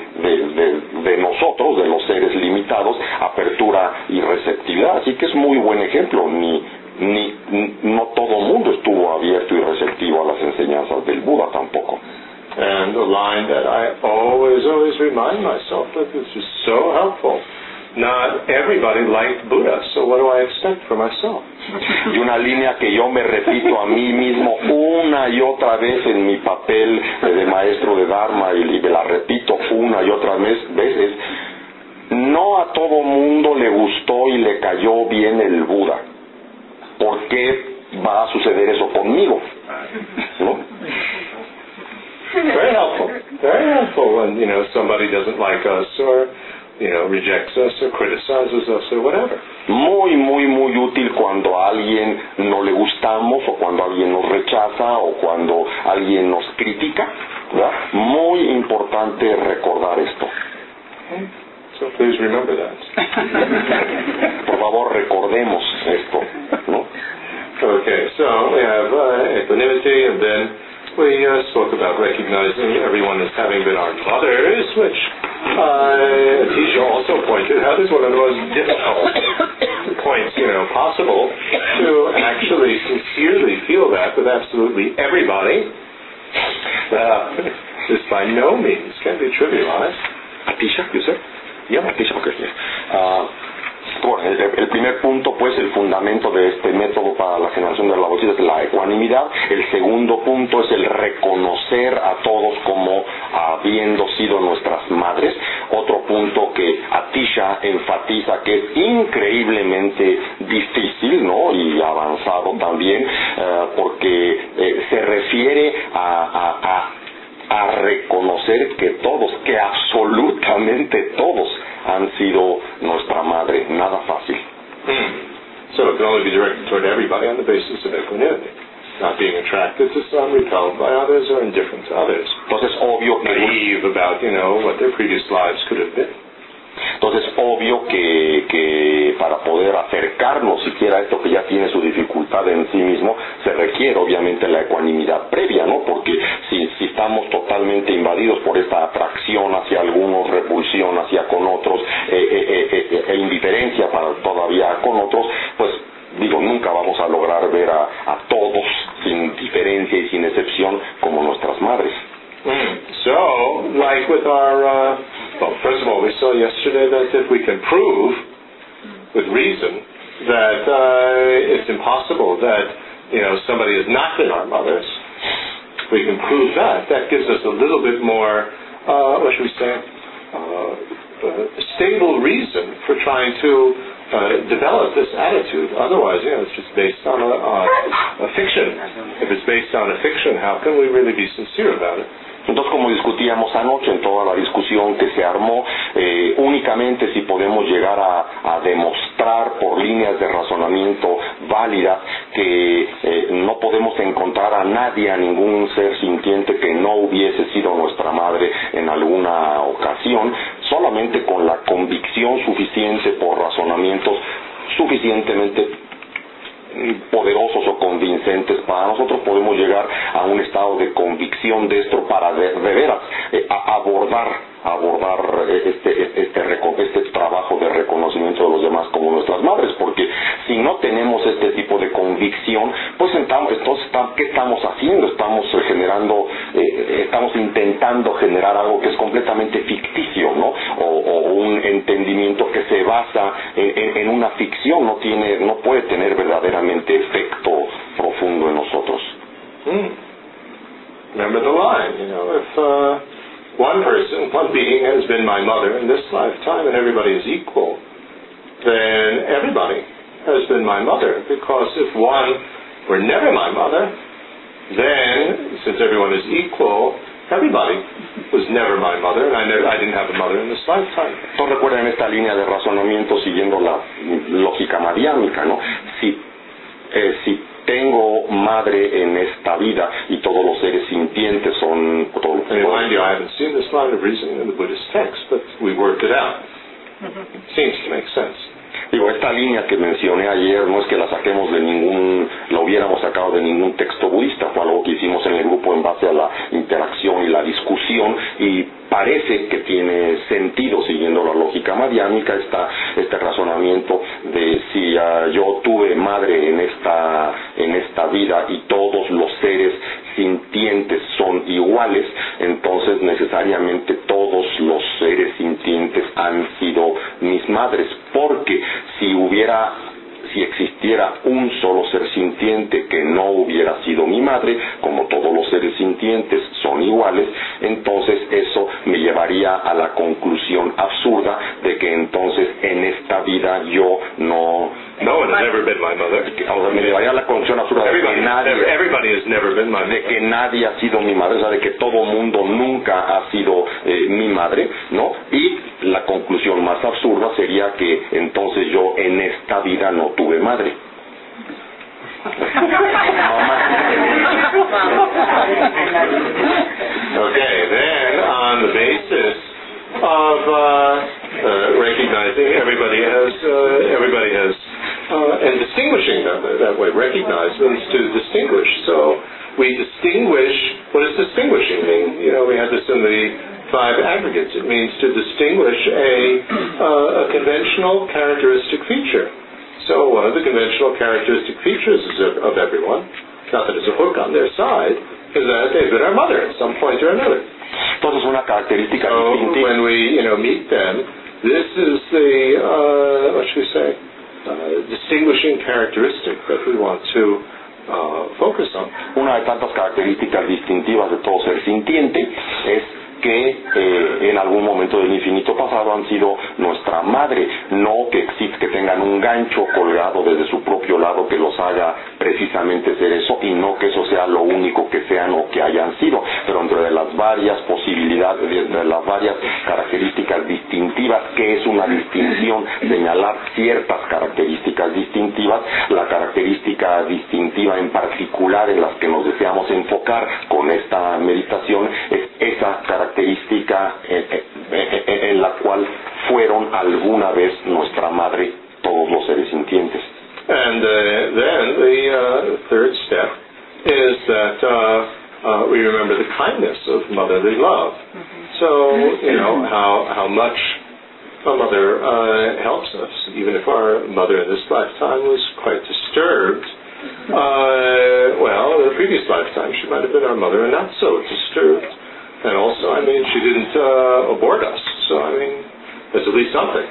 de, nosotros, de los seres limitados, apertura y receptividad, así que es muy buen ejemplo, ni, ni, no todo mundo estuvo abierto y receptivo a las enseñanzas del Buda tampoco. And a line that I always, always remind myself that this is so helpful. Not everybody liked Buddha, so what do I expect for myself? y una línea que yo me repito a mí mismo una y otra vez en mi papel de maestro de Dharma y, y me la repito una y otra vez, veces, no a todo mundo le gustó y le cayó bien el Buda. ¿Por qué va a suceder eso conmigo? ¿no? Very helpful. Very helpful when, you know, somebody doesn't like us or, you know, rejects us or criticizes us or whatever. Muy, muy, muy útil cuando a alguien no le gustamos o cuando alguien nos rechaza o cuando alguien nos critica. ¿verdad? Muy importante recordar esto. So please remember that. Por favor, recordemos esto. ¿no? Okay, so we have uh, equanimity, and then we uh, spoke about recognizing everyone as having been our mothers, which uh, Tisha also pointed out is one of the most difficult points, you know, possible to actually sincerely feel that with absolutely everybody. Uh, this by no means can be trivialized. Atisha, you said? Yeah, Atisha, okay. yeah. Bueno, el, primer punto, pues, el fundamento de este método para la generación de la bolsita es la ecuanimidad. El segundo punto es el reconocer a todos como habiendo sido nuestras madres. Otro punto que Atisha enfatiza que es increíblemente difícil, ¿no? Y avanzado también, eh, porque eh, se refiere a a reconocer que todos, que absolutamente todos han sido nuestra madre. Nada fácil. So it can only be directed toward everybody on the basis of equanimity. Not being attracted to some, repelled by others, or indifferent to others. Entonces, obvio que Naive about, you know, what their previous lives could have been. Entonces, obvio que, que para poder acercarnos siquiera a esto que ya tiene su dificultad en sí mismo, se requiere obviamente la ecuanimidad previa, ¿no? Porque si, si estamos totalmente invadidos por esta atracción hacia algunos, repulsión hacia con otros, eh, eh, eh, e indiferencia para todavía con otros, pues digo, nunca vamos a lograr ver a, a todos sin diferencia y sin excepción como nuestras madres. So, like with our, uh, well, first of all, we saw yesterday that if we can prove with reason that uh, it's impossible that, you know, somebody has not been our mothers, we can prove that. That gives us a little bit more, uh, what should we say, uh, uh, stable reason for trying to uh, develop this attitude. Otherwise, you know, it's just based on a, a, a fiction. If it's based on a fiction, how can we really be sincere about it? Entonces, como discutíamos anoche en toda la discusión que se armó, eh, únicamente si podemos llegar a, demostrar por líneas de razonamiento válidas que eh, no podemos encontrar a nadie, a ningún ser sintiente que no hubiese sido nuestra madre en alguna ocasión, solamente con la convicción suficiente por razonamientos suficientemente poderosos o convincentes para nosotros podemos llegar a un estado de convicción de esto para de, de veras eh, a abordar abordar este, este, este trabajo de reconocimiento de los demás como nuestras madres, porque si no tenemos este tipo de convicción, pues entonces, ¿qué estamos haciendo? Estamos generando, eh, estamos intentando generar algo que es completamente ficticio, ¿no? O, o un entendimiento que se basa en, en, en, una ficción, no tiene, no puede tener verdaderamente efecto profundo en nosotros. Hmm. Remember the line, you know, if uh, one person, one being has been my mother in this lifetime and everybody is equal, then everybody has been my mother. Because if one were never my mother, then, since everyone is equal, everybody was never my mother, and I, never, I didn't have a mother in this lifetime. Recuerden esta línea de razonamiento siguiendo la lógica mariánica, ¿no? Si, eh, si tengo madre en esta vida y todos los seres sintientes son todos And mind you, I haven't seen this line of reasoning in the Buddhist text, but we worked it out. Mm-hmm. It seems to make sense. Digo, esta línea que mencioné ayer no es que la saquemos de ningún, la hubiéramos sacado de ningún texto budista, fue algo que hicimos en el grupo en base a la interacción y la discusión y parece que tiene sentido siguiendo la lógica mariánica esta, este razonamiento de si uh, yo tuve madre en esta, en esta vida y todos los seres sintientes son iguales, entonces necesariamente todos los seres sintientes han sido mis madres, porque si hubiera si existiera un solo ser sintiente que no hubiera sido mi madre, como todos los seres sintientes son iguales, entonces eso me llevaría a la conclusión absurda de que entonces en esta vida yo no no one has ever been my mother. O sea, me llevaría a la conclusión absurda de que nadie everybody has never been my de que nadie ha sido mi madre, o sea, de que todo mundo nunca ha sido eh, mi madre, ¿no? Y la conclusión más absurda sería que entonces yo en esta vida no tuve madre. Okay, then on the basis of uh, uh, recognizing everybody has uh, everybody has uh, and distinguishing them that way. Recognize means to distinguish. So we distinguish. What does distinguishing mean? You know, we had this in the five aggregates. It means to distinguish a uh, a conventional characteristic feature. So one of the conventional characteristic features of, of everyone, not that it's a hook on their side, is that they've been our mother at some point or another. Entonces una característica So distintiva. when we, you know, meet them, this is the uh, what should we say, uh, distinguishing characteristic that we want to uh, focus on. Una de tantas características distintivas de todo ser sintiente es que eh, en algún momento del infinito pasado han sido nuestra madre, no que existe, que tengan un gancho colgado desde su propio lado que los haga precisamente ser eso y no que eso sea lo único que sean o que hayan sido, pero entre las varias posibilidades, entre las varias características distintivas, que es una distinción, señalar ciertas características distintivas, la característica distintiva en particular en las que nos deseamos enfocar con esta meditación es esa característica eh, eh, eh, eh, en la cual fueron alguna vez nuestra madre todos los seres sintientes. And uh, then the uh, third step is that uh, uh, we remember the kindness of motherly love. So you know how how much a mother uh, helps us, even if our mother in this lifetime was quite disturbed. Uh, well, in the previous lifetime, she might have been our mother and not so disturbed. And also, I mean, she didn't uh, abort us. So, I mean, there's at least something.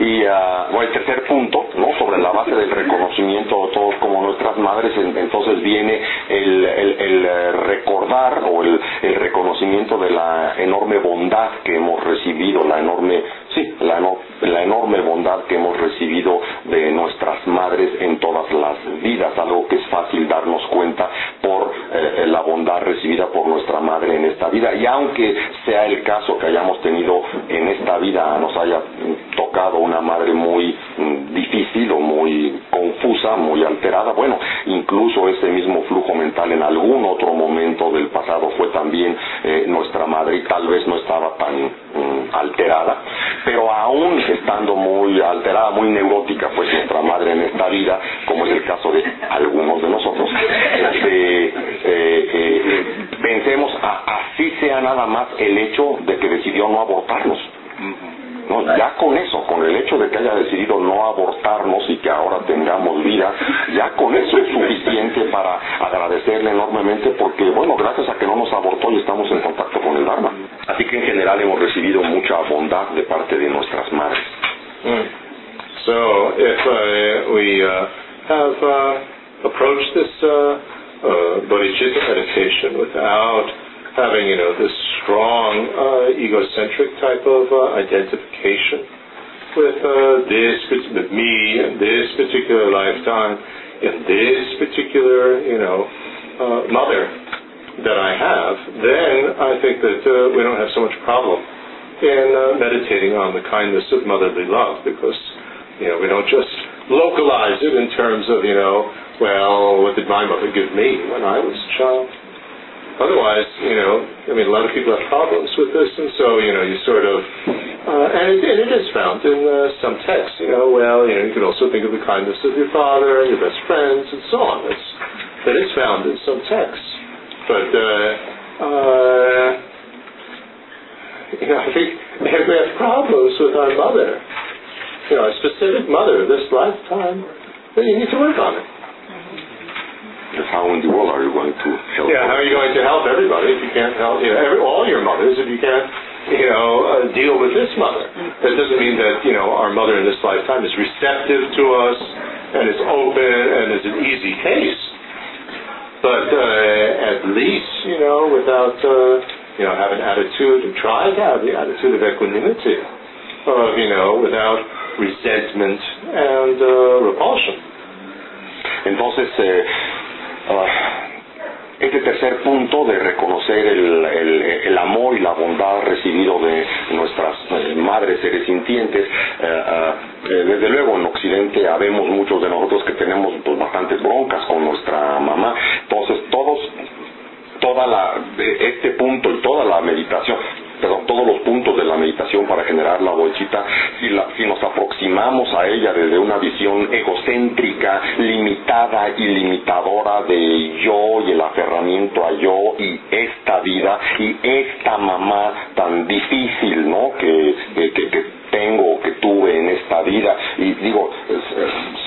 Y ah, bueno, el tercer punto, ¿no? sobre la base del reconocimiento de todos como nuestras madres, en- entonces viene el, el- el, eh, recordar o el, el reconocimiento de la enorme bondad que hemos recibido, la enorme, sí, la, eno- la enorme bondad que hemos recibido de nuestras madres en todas las vidas, algo que es fácil darnos cuenta por eh, la bondad recibida por nuestra madre en esta vida. Y aunque sea el caso que hayamos tenido en esta vida, nos haya tocado una madre muy mm, difícil o muy confusa, muy alterada, bueno, incluso ese mismo flujo mental en algún otro momento del pasado fue también eh, nuestra madre y tal vez no estaba tan mm, alterada, pero aún estando muy alterada, muy neurótica, pues nuestra madre en esta vida, como es el caso de algunos de nosotros, este, eh, eh, pensemos, a- así sea nada más el hecho de que decidió no abortarnos. No, ya con eso, con el hecho de que haya decidido no abortarnos y que ahora tengamos vida, ya con eso es suficiente para agradecerle enormemente porque, bueno, gracias a que no nos abortó y estamos en contacto con el Dharma. Así que en general hemos recibido mucha bondad de parte de nuestras madres. So if uh, we uh, have uh, approached this uh, uh, bodhicitta meditation without having, you know, this strong uh, egocentric type of uh, identification with uh, this, with me in this particular lifetime, in this particular, you know, uh, mother that I have, then I think that uh, we don't have so much problem in uh, meditating on the kindness of motherly love because you know we don't just localize it in terms of you know well what did my mother give me when I was a child otherwise you know I mean a lot of people have problems with this and so you know you sort of uh, and, it, and it is found in uh, some texts you know well you know you can also think of the kindness of your father your best friends and so on. That's, that is found in some texts. But uh, uh, you know, I think we have problems with our mother, you know, a specific mother this lifetime, then you need to work on it. How in the world are you going to help Yeah, how are you going to help everybody if you can't help you know, every, all your mothers if you can't you know uh, deal with this mother. That doesn't mean that you know our mother in this lifetime is receptive to us and is open and is an easy case. But uh, at least you know without uh, you know have an attitude, try to have the attitude of equanimity, of you know without resentment and uh, repulsion. Entonces, eh, este tercer punto de reconocer el, el, el, amor y la bondad recibido de nuestras eh, madres seres sintientes, eh, ah, eh, desde luego en Occidente habemos muchos de nosotros que tenemos pues, bastantes broncas con nuestra mamá, entonces todos toda la este punto y toda la meditación perdón, todos los puntos de la meditación para generar la bolsita, si, la, si nos aproximamos a ella desde una visión egocéntrica, limitada y limitadora de yo y el aferramiento a yo y esta vida y esta mamá tan difícil, ¿no? Que, que, que tengo que tuve en esta vida. Y digo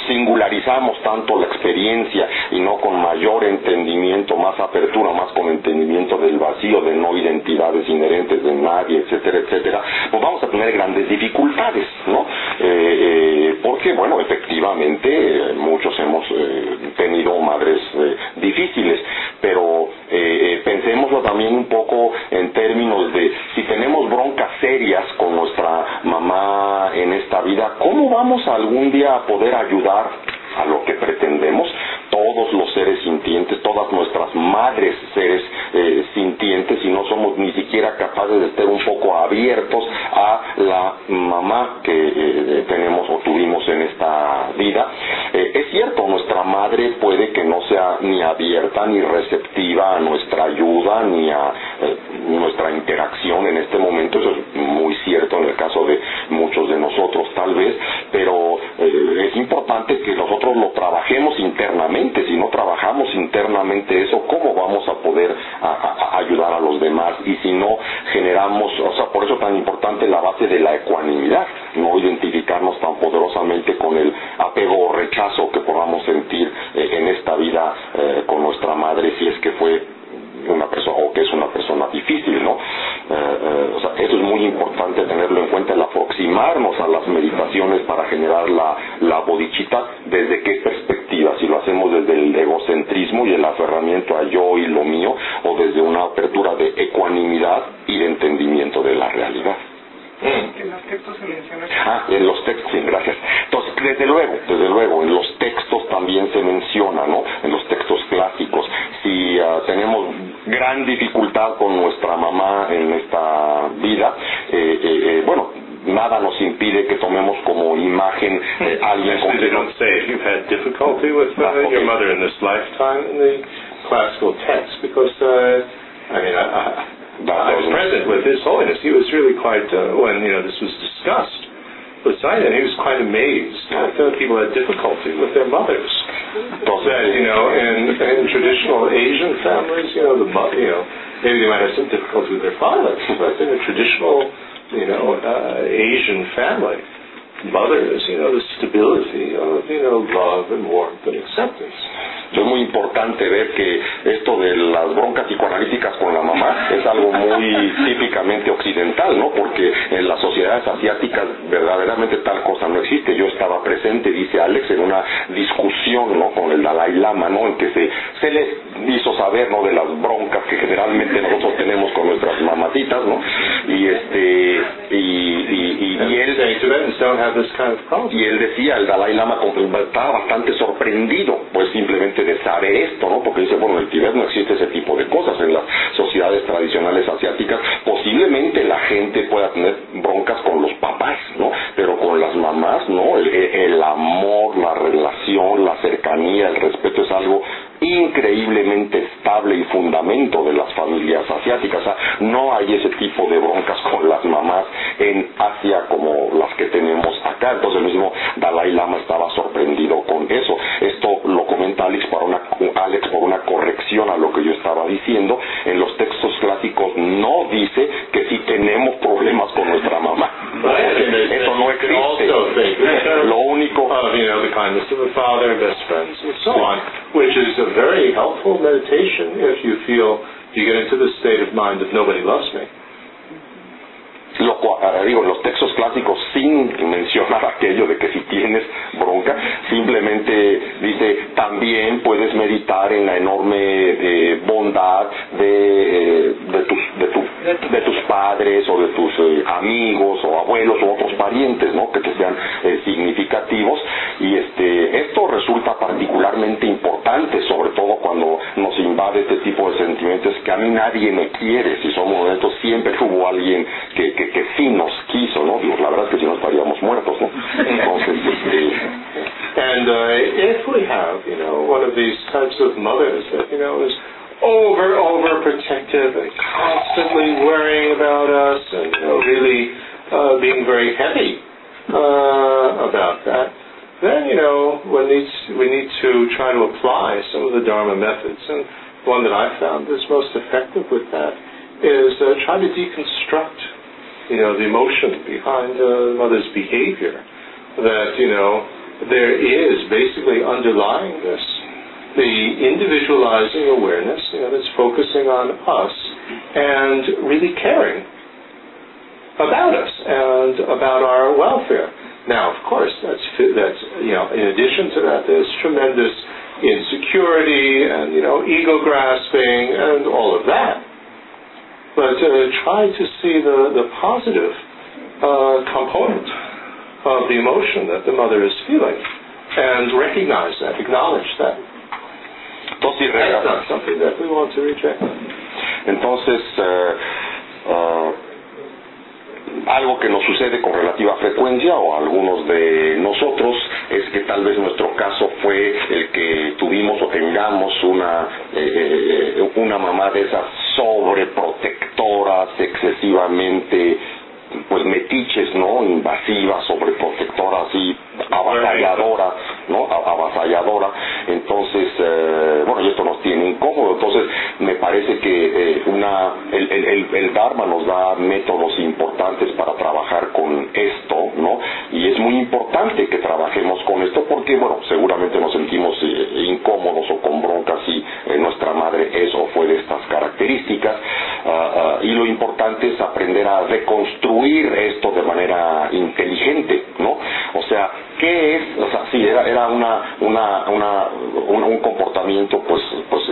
singularizamos tanto la experiencia y no con mayor entendimiento más apertura más con entendimiento del vacío de no identidades inherentes de nadie etcétera etcétera. Pues vamos a tener grandes dificultades no eh, eh, porque bueno efectivamente muchos hemos eh, tenido madres eh, difíciles pero eh, pensémoslo también un poco en términos de tenemos broncas serias con nuestra mamá en esta vida, ¿cómo vamos algún día a poder ayudar a lo que pretendemos? Todos los seres sintientes, todas nuestras madres seres eh, sintientes, y no somos ni siquiera capaces de estar un poco abiertos a la mamá que eh, tenemos o tuvimos en esta vida. Eh, es cierto, nuestra madre puede que no sea ni abierta ni receptiva a nuestra ayuda ni a eh, nuestra interacción en este momento, eso es muy cierto en el caso de muchos de nosotros tal vez, pero eh, es importante que nosotros lo trabajemos internamente, si no trabajamos internamente eso, ¿cómo vamos a poder ayudar a los demás? Y si no generamos, o sea, por eso es tan importante la base de la ecuanimidad, no identificarnos tan poderosamente con el apego o rechazo que podamos sentir eh, en esta vida eh, con nuestra madre si es que fue una persona o que es una persona difícil, ¿no? Eh, eh, o sea, eso es muy importante tenerlo en cuenta, el aproximarnos a las meditaciones para generar la, la bodichita, desde qué perspectiva, si lo hacemos desde el egocentrismo y el aferramiento a yo y lo mío, o desde una apertura de ecuanimidad y de entendimiento de la realidad. En los textos se menciona. Ah, en los textos, sí, gracias. Entonces, desde luego, desde luego, en los textos también se menciona, ¿no? En los textos clásicos, si uh, tenemos gran dificultad con nuestra mamá en esta vida, eh, eh, eh, bueno, nada nos impide que tomemos como imagen eh, alguien con They don't say if you've had difficulty with uh, Ah, okay. your mother in this lifetime in the classical text, because uh, I mean, I, I, I was present with His Holiness. He was really quite uh, when you know this was discussed with Simon. He was quite amazed that uh, people had difficulty with their mothers. That you know, in, in traditional Asian families, you know, the you know maybe they might have some difficulty with their fathers, but in a traditional you know uh, Asian family, mothers, you know, the stability of you know love and warmth and acceptance. Es muy importante ver que esto de las broncas psicoanalíticas con la mamá es algo muy típicamente occidental, ¿no? Porque en las sociedades asiáticas verdaderamente tal cosa no existe. Yo estaba presente, dice Alex, en una discusión, ¿no? Con el Dalai Lama, ¿no? En que se, se les hizo saber, ¿no? De las broncas que generalmente nosotros tenemos con nuestras mamacitas, ¿no? Y este, y, y, y, y él Y él decía, el Dalai Lama estaba bastante sorprendido, pues simplemente de saber esto, ¿no? Porque dice, bueno, en el Tibet no existe ese tipo de cosas. En las sociedades tradicionales asiáticas, posiblemente la gente pueda tener broncas con los papás, ¿no? Pero con las mamás, ¿no? El, el amor, la relación, la cercanía, el respeto es algo increíblemente estable y fundamento de las familias asiáticas. No hay ese tipo de broncas con las mamás en Asia como las que tenemos acá. Entonces el mismo Dalai Lama estaba sorprendido con eso. Esto lo comenta Alex, para una, Alex por una corrección a lo que yo estaba diciendo. En los textos clásicos no dice que si tenemos problemas con nuestra mamá. No can also think existe. Lo único of you know the kindness of a father, and best friends, and so on, which is a very helpful meditation if you feel you get into the state of mind of nobody loves me. Lo digo, los textos clásicos sin mencionar aquello de que si tienes bronca, simplemente dice, también puedes meditar en la enorme eh, bondad de, de, tus, de, tu, de, tus padres o de tus eh, amigos o abuelos o otros parientes, ¿no? Que te sean eh, significativos. Y este, esto resulta particularmente importante, sobre todo cuando nos este tipo de sentimientos que a mí nadie me quiere, si somos honestos, siempre hubo alguien que, que, que sí nos quiso, ¿no? Digo, la verdad es que si no estaríamos muertos, ¿no? Entonces, este... And uh, if we have, you know, one of these types of mothers that, you know, is over, overprotective and constantly worrying about us and, you know, really uh, being very heavy uh, about that, then, you know, we need, we need to try to apply some of the Dharma methods. And one that I've found is most effective with that is uh, try to deconstruct you know, the emotion behind a mother's behavior. That, you know, there is basically underlying this the individualizing awareness, you know, that's focusing on us and really caring about us and about our welfare. Now, of course, that's that's you know, in addition to that, there's tremendous insecurity and you know, ego grasping and all of that but uh, try to see the, the positive uh, component of the emotion that the mother is feeling and recognize that, acknowledge that. Entonces, That's not something that we want to reject. Entonces, uh, uh, algo que nos sucede con relativa frecuencia o algunos de nosotros es que tal vez nuestro caso fue el que tuvimos o tengamos una eh, una mamá de esas sobreprotectoras excesivamente pues metiches, ¿no? Invasiva, sobreprotectora, así avasalladora, ¿no? Avasalladora. Entonces, eh, bueno, y esto nos tiene incómodo. Entonces, me parece que eh, una, el, el, el, Dharma nos da métodos importantes para trabajar con esto, ¿no? Y es muy importante que trabajemos con esto porque, bueno, seguramente nos sentimos eh, incómodos o con broncas si nuestra madre eso fue de estas características. Uh, uh, y lo importante es aprender a reconstruir esto de manera inteligente, ¿no? O sea, ¿qué es? O sea, sí, era, era una, una, una, un, un comportamiento, pues, pues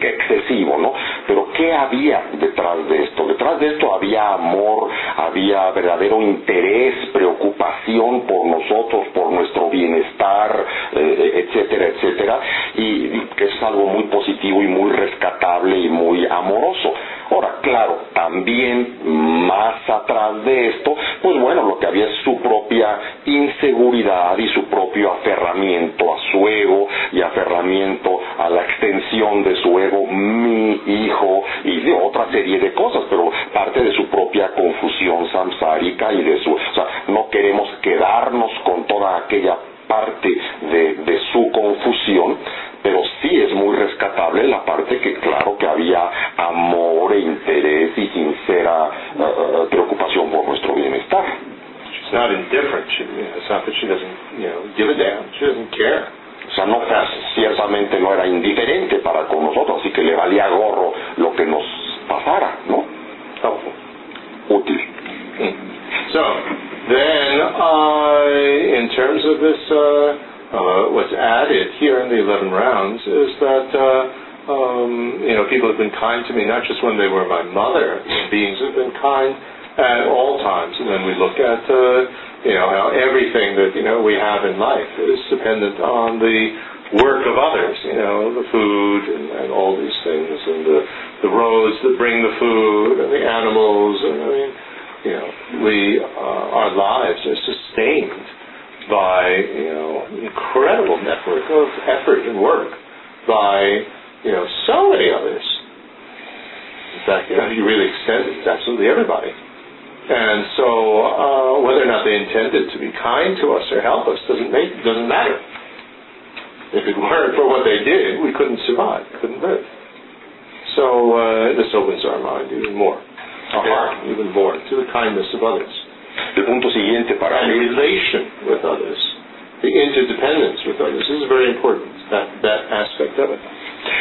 excesivo, ¿no? Pero ¿qué había detrás de esto? Detrás de esto había amor, había verdadero interés, preocupación por nosotros, por nuestro bienestar, eh, etcétera, etcétera, y que es algo muy positivo y muy rescatable y muy amoroso. Ahora, claro, también más atrás de esto, pues bueno, lo que había es su propia inseguridad y su propio aferramiento a su ego y aferramiento a la extensión de su ego, mi hijo, y de otra serie de cosas, pero parte de su propia confusión samsárica y de su, o sea, no queremos quedarnos con toda aquella parte de, de su confusión, pero sí es muy rescatable la parte que claro que había amor e interés y sincera uh, preocupación por nuestro bienestar. She's not indifferent. She, you know, it's not that she doesn't, you know, give a damn. She doesn't care. Ciertamente no era indiferente para con nosotros, así que le valía gorro lo que nos pasara, ¿no? Útil. So, then, in terms of this, uh, uh, what's added here in the 11 rounds is that, uh, um, you know, people have been kind to me, not just when they were my mother, beings have been kind at all times. And then we look at, uh, you know, how everything that, you know, we have in life is dependent on the work of others, you know, the food and, and all these things, and the, the roads that bring the food, and the animals, and I mean, you know, we, uh, our lives are sustained by, you know, incredible network of effort and work by, you know, so many others. In fact, you know, you really extend it to absolutely everybody. And so, uh, whether or not they intended to be kind to us or help us doesn't make doesn't matter. If it weren't for what they did, we couldn't survive, couldn't live. So uh, this opens our mind even more, our heart even more to the kindness of others, El punto siguiente para and relation with others, the interdependence with others. This is very important. That that aspect of it.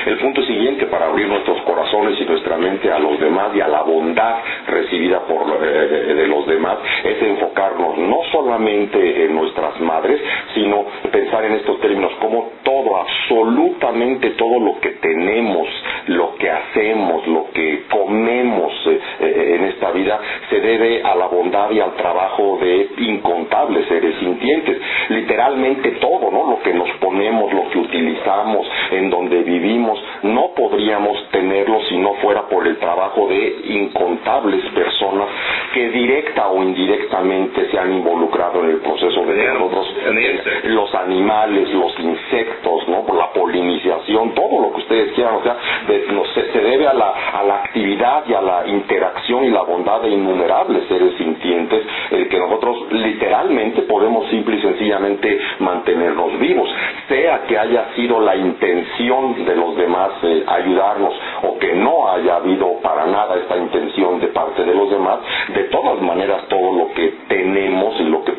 El punto siguiente para abrir nuestros corazones y nuestra mente a los demás y a la bondad recibida por eh, de los demás es enfocarnos no solamente en nuestras madres, sino pensar en estos términos como todo, absolutamente todo lo que tenemos, lo que hacemos, lo que comemos eh, eh, en esta vida se debe a la bondad y al trabajo de incontables seres sintientes. Literalmente todo, ¿no? Lo que nos ponemos, lo que utilizamos, en donde vivimos, no podríamos tenerlo si no fuera por el trabajo de incontables personas que directa o indirectamente se han involucrado en el proceso de nosotros, los animales, los insectos, ¿no? la polinización, todo lo que ustedes quieran, o sea, se, debe a la, a la actividad y a la interacción y la bondad de innumerables seres sintientes, el que nosotros literalmente podemos simple y sencillamente mantenernos vivos, sea que haya sido la intención de los demás eh, ayudarnos o que no haya habido para nada esta intención de parte de los demás, de todas maneras todo lo que tenemos y lo que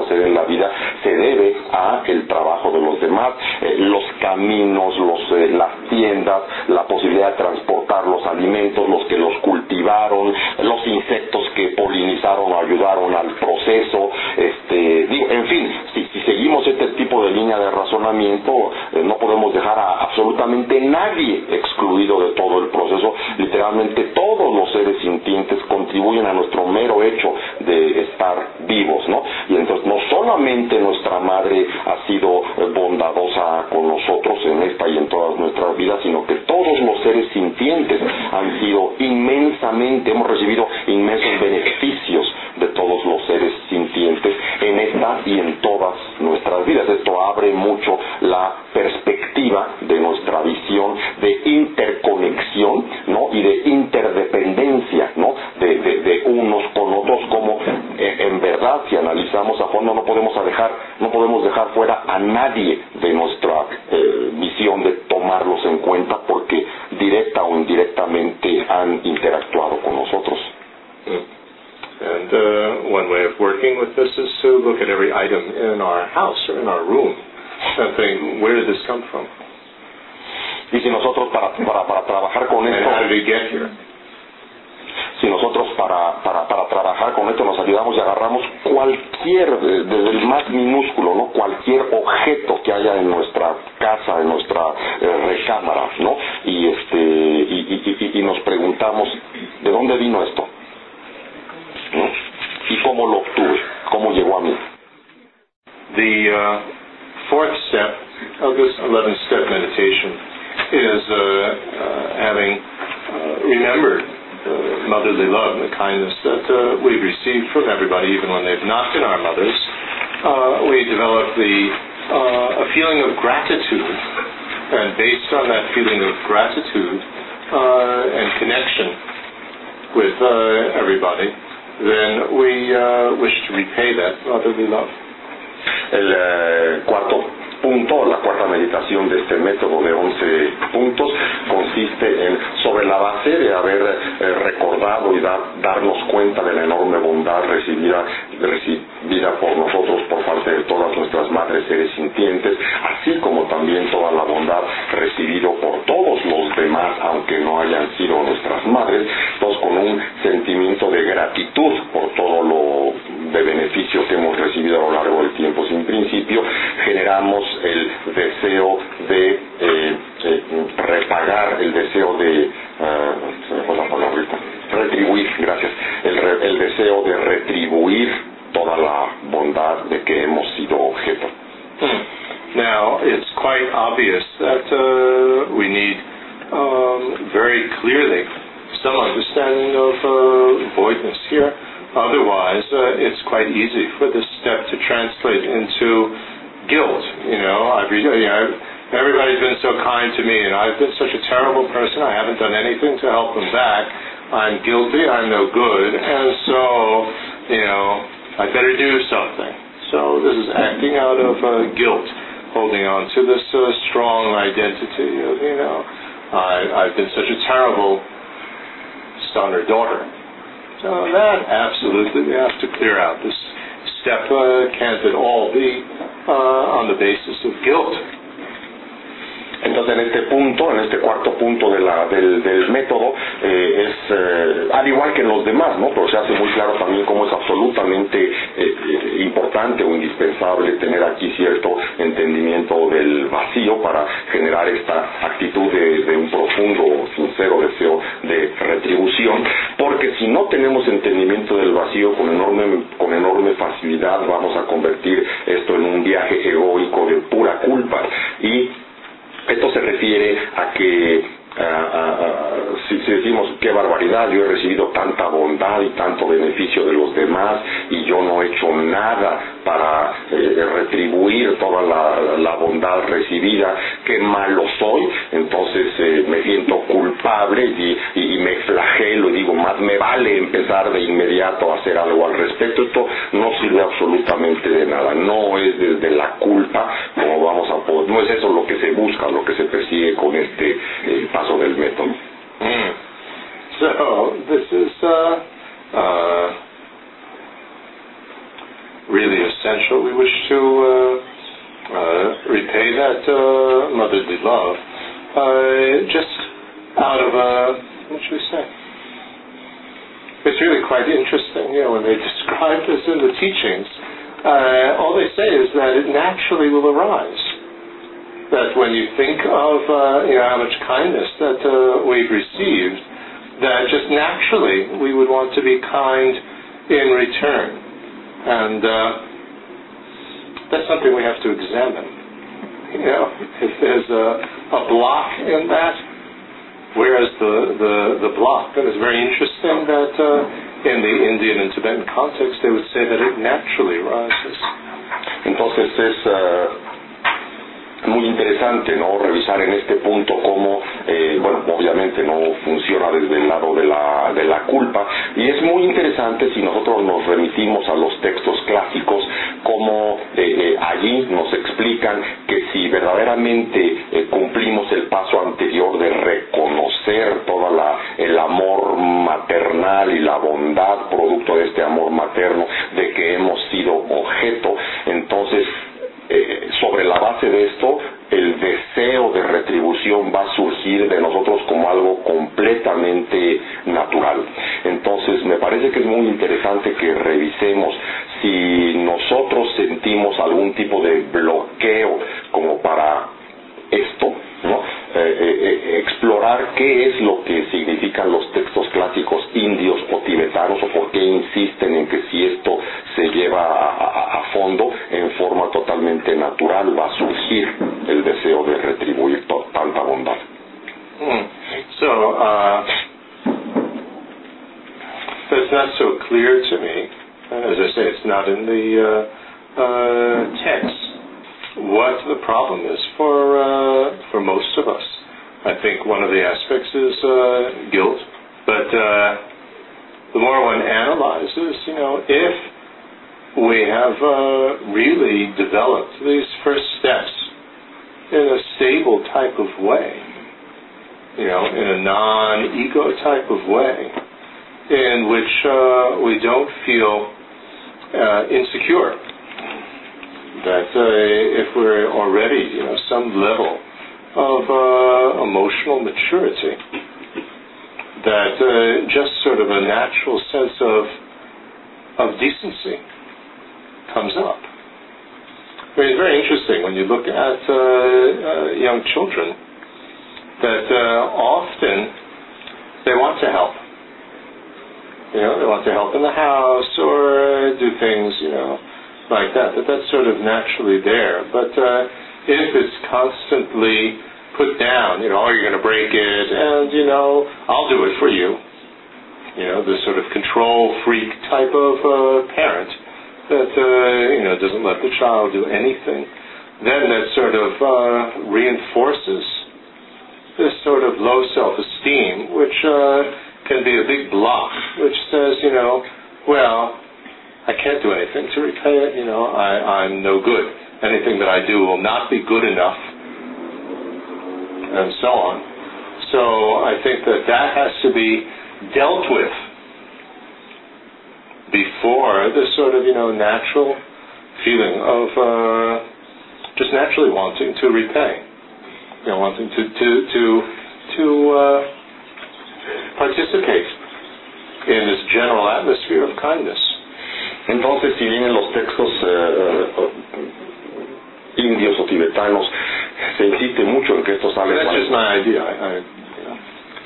hacer en la vida se debe a el trabajo de los demás, eh, los caminos, los, eh, las tiendas, la posibilidad de transportar los alimentos, los que los cultivaron, los insectos que polinizaron o ayudaron al proceso, este, digo, en fin, si, seguimos este tipo de línea de razonamiento, eh, no podemos dejar a absolutamente nadie excluido de todo el proceso, literalmente todos los seres sintientes contribuyen a nuestro mero hecho de estar vivos, ¿no? Y entonces no solamente nuestra madre ha sido eh, bondadosa con nosotros en esta y en todas nuestras vidas, sino que todos los seres sintientes han sido inmensamente, hemos recibido inmensos beneficios de todos los seres sintientes en esta y en todas nuestras vidas. Esto abre mucho la perspectiva de nuestra visión de interconexión ¿no? y de interdependencia ¿no? de, unos con verdad si analizamos a fondo no podemos dejar no podemos dejar fuera a nadie de nuestra eh, visión de tomarlos en cuenta porque directa o indirectamente han interactuado con nosotros. Mm. And uh, one way of working with this is to look at every item in our house or in our room and think, where did this come from? Y si nosotros para, para, para trabajar con esto, how did it get here? si nosotros para, para, para trabajar con esto nos ayudamos y agarramos cualquier, desde el más minúsculo, ¿no? cualquier objeto que haya en nuestra casa, en nuestra eh, recámara, ¿no? y, este, y, y, y nos preguntamos, ¿de dónde vino esto? ¿no? y cómo lo obtuve, cómo llegó a mí. The uh, fourth step of this 11 step meditation is uh, uh, having uh, remembered the motherly love and the kindness that uh, we've received from everybody, even when they've not been our mothers. Uh, we develop the a feeling of gratitude, and based on that feeling of gratitude and connection with everybody, then we uh, wish to repay that motherly love. El cuarto punto, la cuarta meditación de este método de 11 puntos consiste en, sobre la base de haber eh, recordado y dar, darnos cuenta de la enorme bondad recibida, recibida por nosotros por parte de todas nuestras madres seres sintientes, así como también toda la bondad recibido por todos los demás, aunque no hayan sido nuestras madres, todos con un sentimiento de gratitud por todo lo de beneficio que hemos recibido a lo largo del tiempo. Sin principio, generamos el deseo de eh, eh, repagar, el deseo de, la palabrita, retribuir, gracias, el, el deseo de retribuir toda la bondad de que hemos sido objeto. Hmm. Now, it's quite obvious that uh, we need um, very clearly some understanding of uh, voidness here. Otherwise, uh, it's quite easy for this step to translate into guilt. You know, I've, you know, everybody's been so kind to me, and I've been such a terrible person. I haven't done anything to help them back. I'm guilty. I'm no good, and so, you know, I better do something. So this is acting out of uh, guilt, holding on to this uh, strong identity of, you know, I, I've been such a terrible son or daughter. So that absolutely we have to clear out. This uh, can't at all be uh, on the basis of guilt. Entonces, en este punto, en este cuarto punto de la, del, del, método, eh, al igual que en los demás, ¿no? Pero se hace muy claro también cómo es absolutamente eh, eh, importante o indispensable tener aquí cierto entendimiento del vacío para generar esta actitud de, un profundo, sincero deseo de retribución, porque si no tenemos entendimiento del vacío con enorme, con enorme facilidad vamos a convertir esto en un viaje egoico de pura culpa y esto se refiere a que si, decimos qué barbaridad, yo he recibido tanta bondad y tanto beneficio de los demás y yo no he hecho nada para retribuir toda la, bondad recibida, qué malo soy, entonces eh, me siento culpable y, y, me flagelo y digo, más me vale empezar de inmediato a hacer algo al respecto. Esto no sirve absolutamente de nada, no es desde la culpa como vamos a poder, no es eso lo que se busca, lo que se persigue con este paso del método. Mm. So, this is uh, uh, really essential. We wish to uh, uh, repay that uh, motherly love uh, just out of, what should we say? It's really quite interesting, you know, when they describe this in the teachings, all they say is that it naturally will arise that when you think of uh, you know how much kindness that uh, we've received, that just naturally we would want to be kind in return, and uh, that's something we have to examine. You know, if there's a, a block in that, where is the, the, the block? And it's very interesting that uh, in the Indian and Tibetan context, they would say that it naturally rises. Entonces es uh, muy interesante no revisar en este punto cómo eh, bueno obviamente no funciona desde el lado de la, de la culpa. Y es muy interesante si nosotros nos remitimos a los textos clásicos cómo eh, eh, allí nos explican que si verdaderamente cumplimos el paso anterior de reconocer toda la el amor maternal y la bondad producto de este amor materno de que hemos sido objeto entonces eh, sobre la base de esto, el deseo de retribución va a surgir de nosotros como algo completamente natural. Entonces, me parece que es muy interesante que revisemos si nosotros sentimos algún tipo de bloqueo como para esto, ¿no? Eh, eh, explorar qué es lo que significan los textos clásicos indios o tibetanos o por qué insisten en que si esto se lleva a, fondo en forma totalmente natural va a surgir el deseo de retribuir tanta bondad. Hmm. So, uh, not so clear to me. As I say, it's not in the uh, uh, text what the problem is for uh, for most of us. I think one of the aspects is uh, guilt, but uh, the more one analyzes, you know, if we have uh, really developed these first steps in a stable type of way, you know, in a non-ego type of way, in which uh, we don't feel uh, insecure. That uh, if we're already, you know, some level of uh, emotional maturity, that uh, just sort of a natural sense of of decency comes up. I mean, it's very interesting when you look at uh, uh, young children that uh, often they want to help. You know, they want to help in the house or do things, you know, like that. That that's sort of naturally there. But uh, if it's constantly put down, you know, oh, you're going to break it, and you know, I'll do it for you. You know, this sort of control freak type of uh, parent that uh, you know doesn't let the child do anything, then that sort of uh, reinforces this sort of low self-esteem, which uh, can be a big block, which says, you know, well, I can't do anything to repay it. You know, I, I'm no good. Anything that I do will not be good enough, and so on. So I think that that has to be dealt with before this sort of you know natural feeling of uh, just naturally wanting to repay, you know, wanting to to to to uh, participate in this general atmosphere of kindness. Entonces, si bien en los textos eh, eh, indios o tibetanos se insiste mucho en que esto sale, That's just my idea. I, I,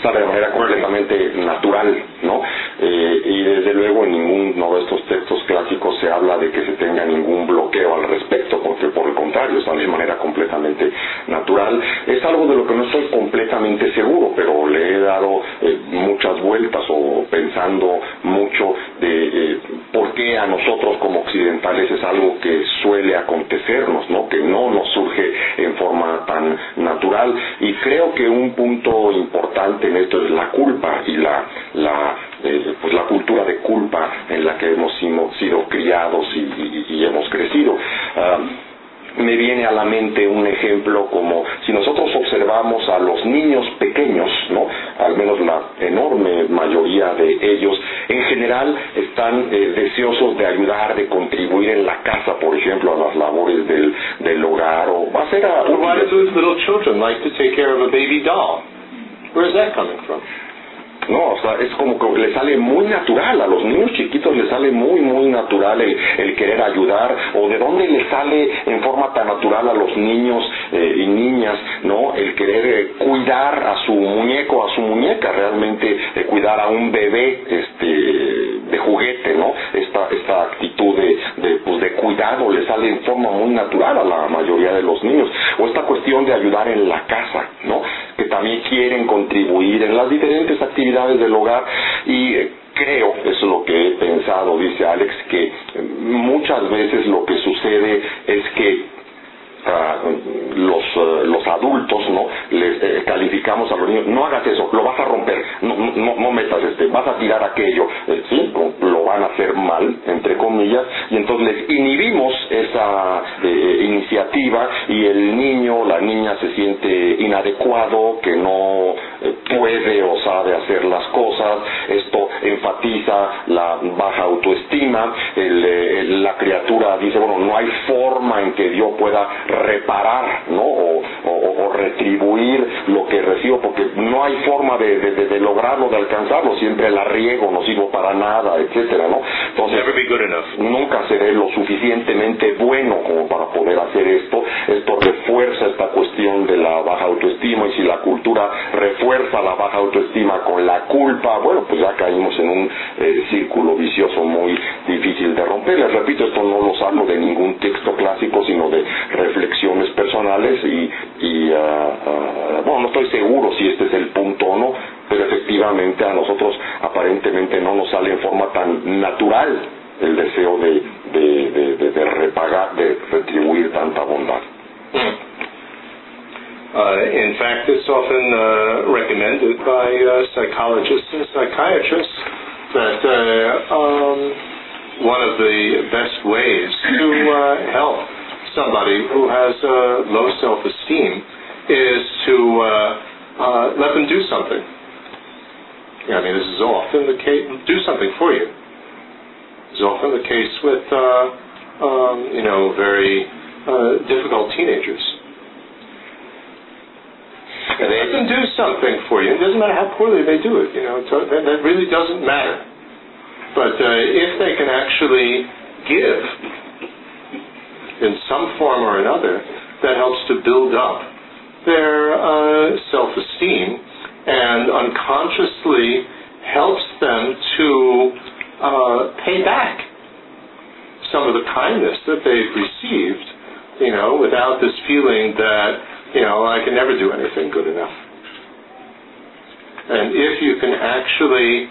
sale de manera completamente natural, ¿no? Eh, y desde luego en ninguno de estos textos clásicos se habla de que se tenga ningún bloqueo al respecto, porque por el contrario, sale de manera completamente natural. Es algo de lo que no estoy completamente seguro, pero le he dado eh, muchas vueltas o pensando mucho de eh, por qué a nosotros como occidentales es algo que suele acontecernos, ¿no? Que no nos surge en forma tan natural. Y creo que un punto importante en esto es la culpa y la, la, eh, pues la cultura de culpa en la que hemos sido, sido criados y, y, y hemos crecido. Uh, me viene a la mente un ejemplo como si nosotros observamos a los niños pequeños, ¿no? Al menos la enorme mayoría de ellos, en general están eh, deseosos de ayudar, de contribuir en la casa, por ejemplo, a las labores del, del hogar o hacer a... Why do those little children like to take care of a baby doll? Where's that coming from? No, o sea, es como que le sale muy natural, a los niños chiquitos les sale muy, muy natural el, el querer ayudar, o de dónde le sale en forma tan natural a los niños eh, y niñas, ¿no? El querer eh, cuidar a su muñeco, a su muñeca, realmente eh, cuidar a un bebé, este, de juguete, ¿no? Esta, esta actitud de, pues, de cuidado le sale en forma muy natural a la mayoría de los niños, o esta cuestión de ayudar en la casa, ¿no? Que también quieren contribuir en las diferentes actividades del hogar y eh, creo, es lo que he pensado, dice Alex, que eh, muchas veces lo que sucede es que Los, uh, los adultos no les eh, calificamos a los niños no hagas eso lo vas a romper no, no, no metas este vas a tirar aquello eh, sí lo van a hacer mal entre comillas y entonces les inhibimos esa eh, iniciativa y el niño la niña se siente inadecuado que no puede o sabe hacer las cosas. Esto enfatiza la baja autoestima el, la criatura dice bueno no hay forma en que Dios pueda reparar, ¿no? O, retribuir lo que recibo, porque no hay forma de, de, de, lograrlo, de alcanzarlo, siempre la riego, no sirvo para nada, etcétera, ¿no? Entonces, nunca seré lo suficientemente bueno como para poder hacer esto. Esto refuerza esta cuestión de la baja autoestima y si la cultura refuerza la baja autoestima con la culpa, bueno, pues ya caímos en un eh, círculo vicioso muy difícil de romper. Les repito, esto no lo hablo de ningún texto clásico, sino de reflexiones personales y, y uh, uh, bueno, no estoy seguro si este es el punto o no, pero efectivamente a nosotros aparentemente no nos sale en forma tan natural el deseo de, de, de, de, de repagar, de retribuir tanta bondad. Uh, in fact, it's often uh, recommended by uh, psychologists and psychiatrists that uh, um, one of the best ways to uh, help somebody who has uh, low self-esteem is to uh, uh, let them do something. I mean, this is often the case. Do something for you. Is often the case with, uh, um, you know, very uh, difficult teenagers. And they can do something for you. It doesn't matter how poorly they do it. You know, that, that really doesn't matter. But uh, if they can actually give in some form or another, that helps to build up their uh, self esteem and unconsciously helps them to uh, pay back some of the kindness that they've received, you know, without this feeling that, you know, I can never do anything good enough. And if you can actually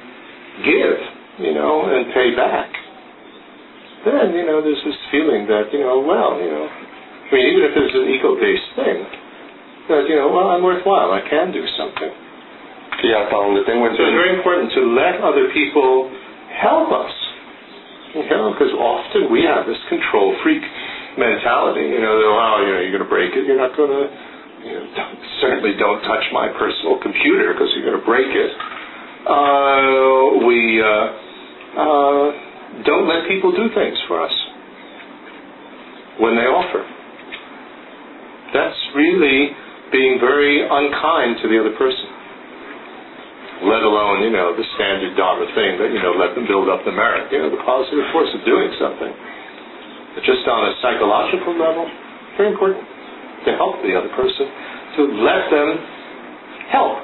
give, you know, and pay back, then, you know, there's this feeling that, you know, well, you know, I mean, even if it's an ego-based thing, that, you know, well, I'm worthwhile, I can do something. Y hasta donde tengo So it's very important to let other people help us, you know, because often we have this control freak mentality, you know, oh, you know, you're going to break it, you're not going to, you know, don't, certainly don't touch my personal computer because you're going to break it. Uh, we, uh, uh, don't let people do things for us when they offer. That's really being very unkind to the other person. let alone, you know, the standard Dharma thing that, you know, let them build up the merit, you know, the positive force of doing something. But just on a psychological level, very important to help the other person, to let them help.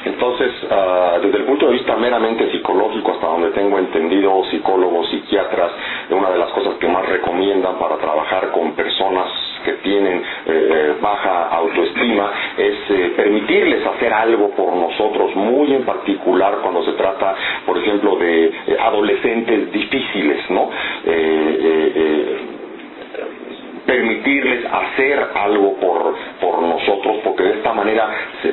Entonces, uh, desde el punto de vista meramente psicológico, hasta donde tengo entendido, psicólogos, psiquiatras, una de las cosas que más recomiendan para trabajar con personas que tienen eh, baja autoestima es eh, permitirles hacer algo por nosotros, muy en particular cuando se trata, por ejemplo, de eh, adolescentes difíciles, ¿no? Permitirles hacer algo por, por nosotros, porque de esta manera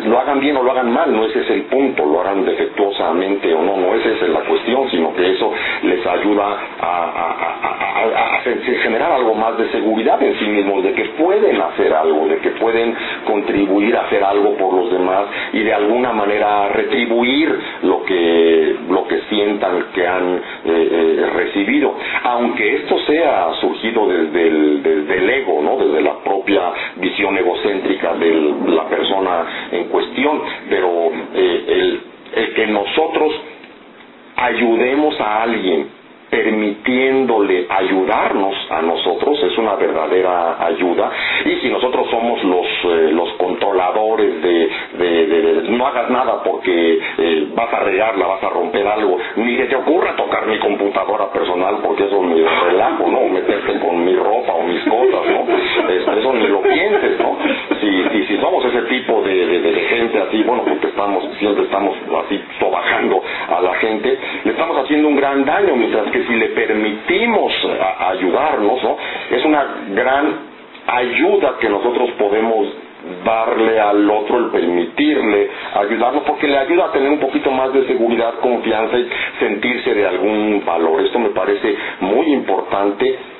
lo hagan bien o lo hagan mal, no ese es el punto, lo hagan defectuosamente o no, no esa es la cuestión, sino que eso les ayuda a, generar algo más de seguridad en sí mismos, de que pueden hacer algo, de que pueden contribuir a hacer algo por los demás y de alguna manera retribuir lo que, lo que sientan que han eh, eh, recibido, aunque esto sea surgido desde desde el ego, ¿no? desde la propia visión egocéntrica de la persona en cuestión, pero eh, el, el que nosotros ayudemos a alguien permitiéndole ayudarnos a nosotros es una verdadera ayuda y si nosotros somos los eh, los controladores de, de, no hagas nada porque eh, vas a regarla, vas a romper algo ni que te ocurra tocar mi computadora personal porque eso me relajo, ¿no? meterte con mi ropa o mis cosas, ¿no? eso ni lo pienses, ¿no? Si, si, si somos ese tipo de, gente así, bueno, porque estamos, siempre estamos así sobajando a la gente, le estamos haciendo un gran daño mientras que si le permitimos ayudarnos, ¿no? es una gran ayuda que nosotros podemos darle al otro, el permitirle ayudarnos, porque le ayuda a tener un poquito más de seguridad, confianza y sentirse de algún valor. Esto me parece muy importante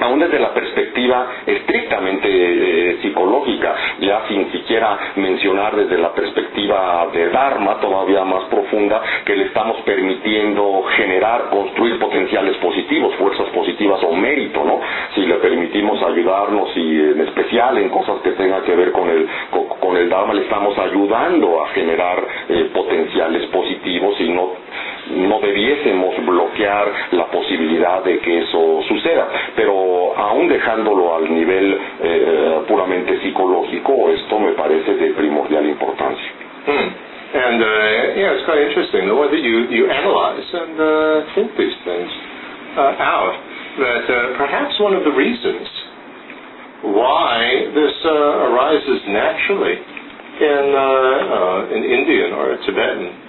aún desde la perspectiva estrictamente eh, psicológica, ya sin siquiera mencionar desde la perspectiva de Dharma, todavía más profunda, que le estamos permitiendo generar, construir potenciales positivos, fuerzas positivas o mérito, ¿no? Si le permitimos ayudarnos y en especial en cosas que tengan que ver con el, con, el Dharma, le estamos ayudando a generar eh, potenciales positivos y no no debiésemos bloquear la posibilidad de que eso suceda. Pero aún dejándolo al nivel eh, puramente psicológico, esto me parece de primordial importancia. Hmm. And uh, yeah, it's quite interesting the way that you, analyze and uh, think these things uh, out. That uh, perhaps one of the reasons why this uh, arises naturally in uh, uh, an Indian or a Tibetan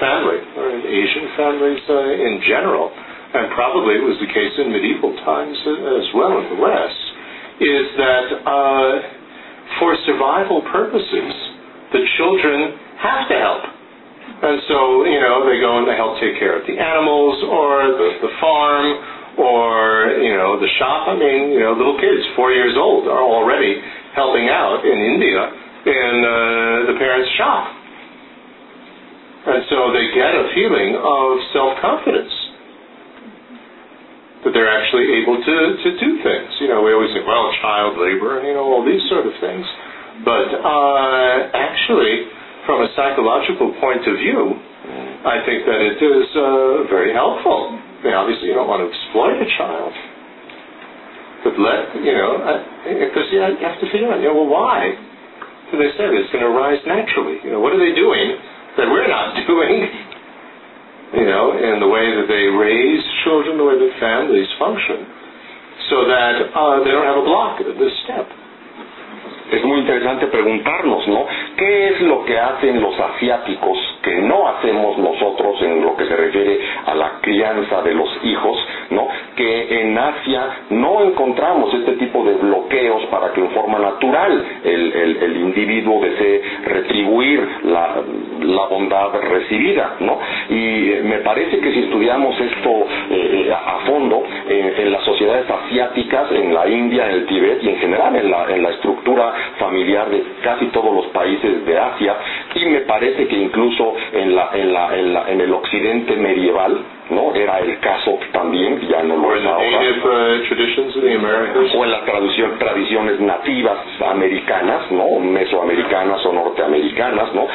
family, or in Asian families uh, in general, and probably it was the case in medieval times as well in the West, is that uh, for survival purposes, the children have to help. And so, you know, they go and they help take care of the animals or the, the farm or, you know, the shop. I mean, you know, little kids, four years old, are already helping out in India in uh, the parents' shop. And so they get a feeling of self-confidence that they're actually able to, to do things. You know, we always think, well, child labor and, you know, all these sort of things. But uh, actually, from a psychological point of view, I think that it is uh, very helpful. I mean, obviously, you don't want to exploit a child. But let, you know, because you have to figure out, you know, well, why? So they said it's going to arise naturally. You know, what are they doing that we're not doing, you know, in the way that they raise children, the way that families function, so that uh, they don't have a block at this step. Es muy interesante preguntarnos, ¿no? ¿Qué es lo que hacen los asiáticos que no hacemos nosotros en lo que se refiere a la crianza de los hijos, ¿no? Que en Asia no encontramos este tipo de bloqueos para que en forma natural el, el, individuo desee retribuir la, la, bondad recibida, ¿no? Y me parece que si estudiamos esto eh, a fondo en las sociedades asiáticas, en la India, en el Tíbet y en general en la, en la estructura familiar de casi todos los países de Asia y me parece que incluso en, la, en, la, en, la, en el occidente medieval ¿no? Era el caso también, ya no lo es ahora. uh, o en las tradiciones nativas americanas, ¿no? mesoamericanas o norteamericanas, ¿no?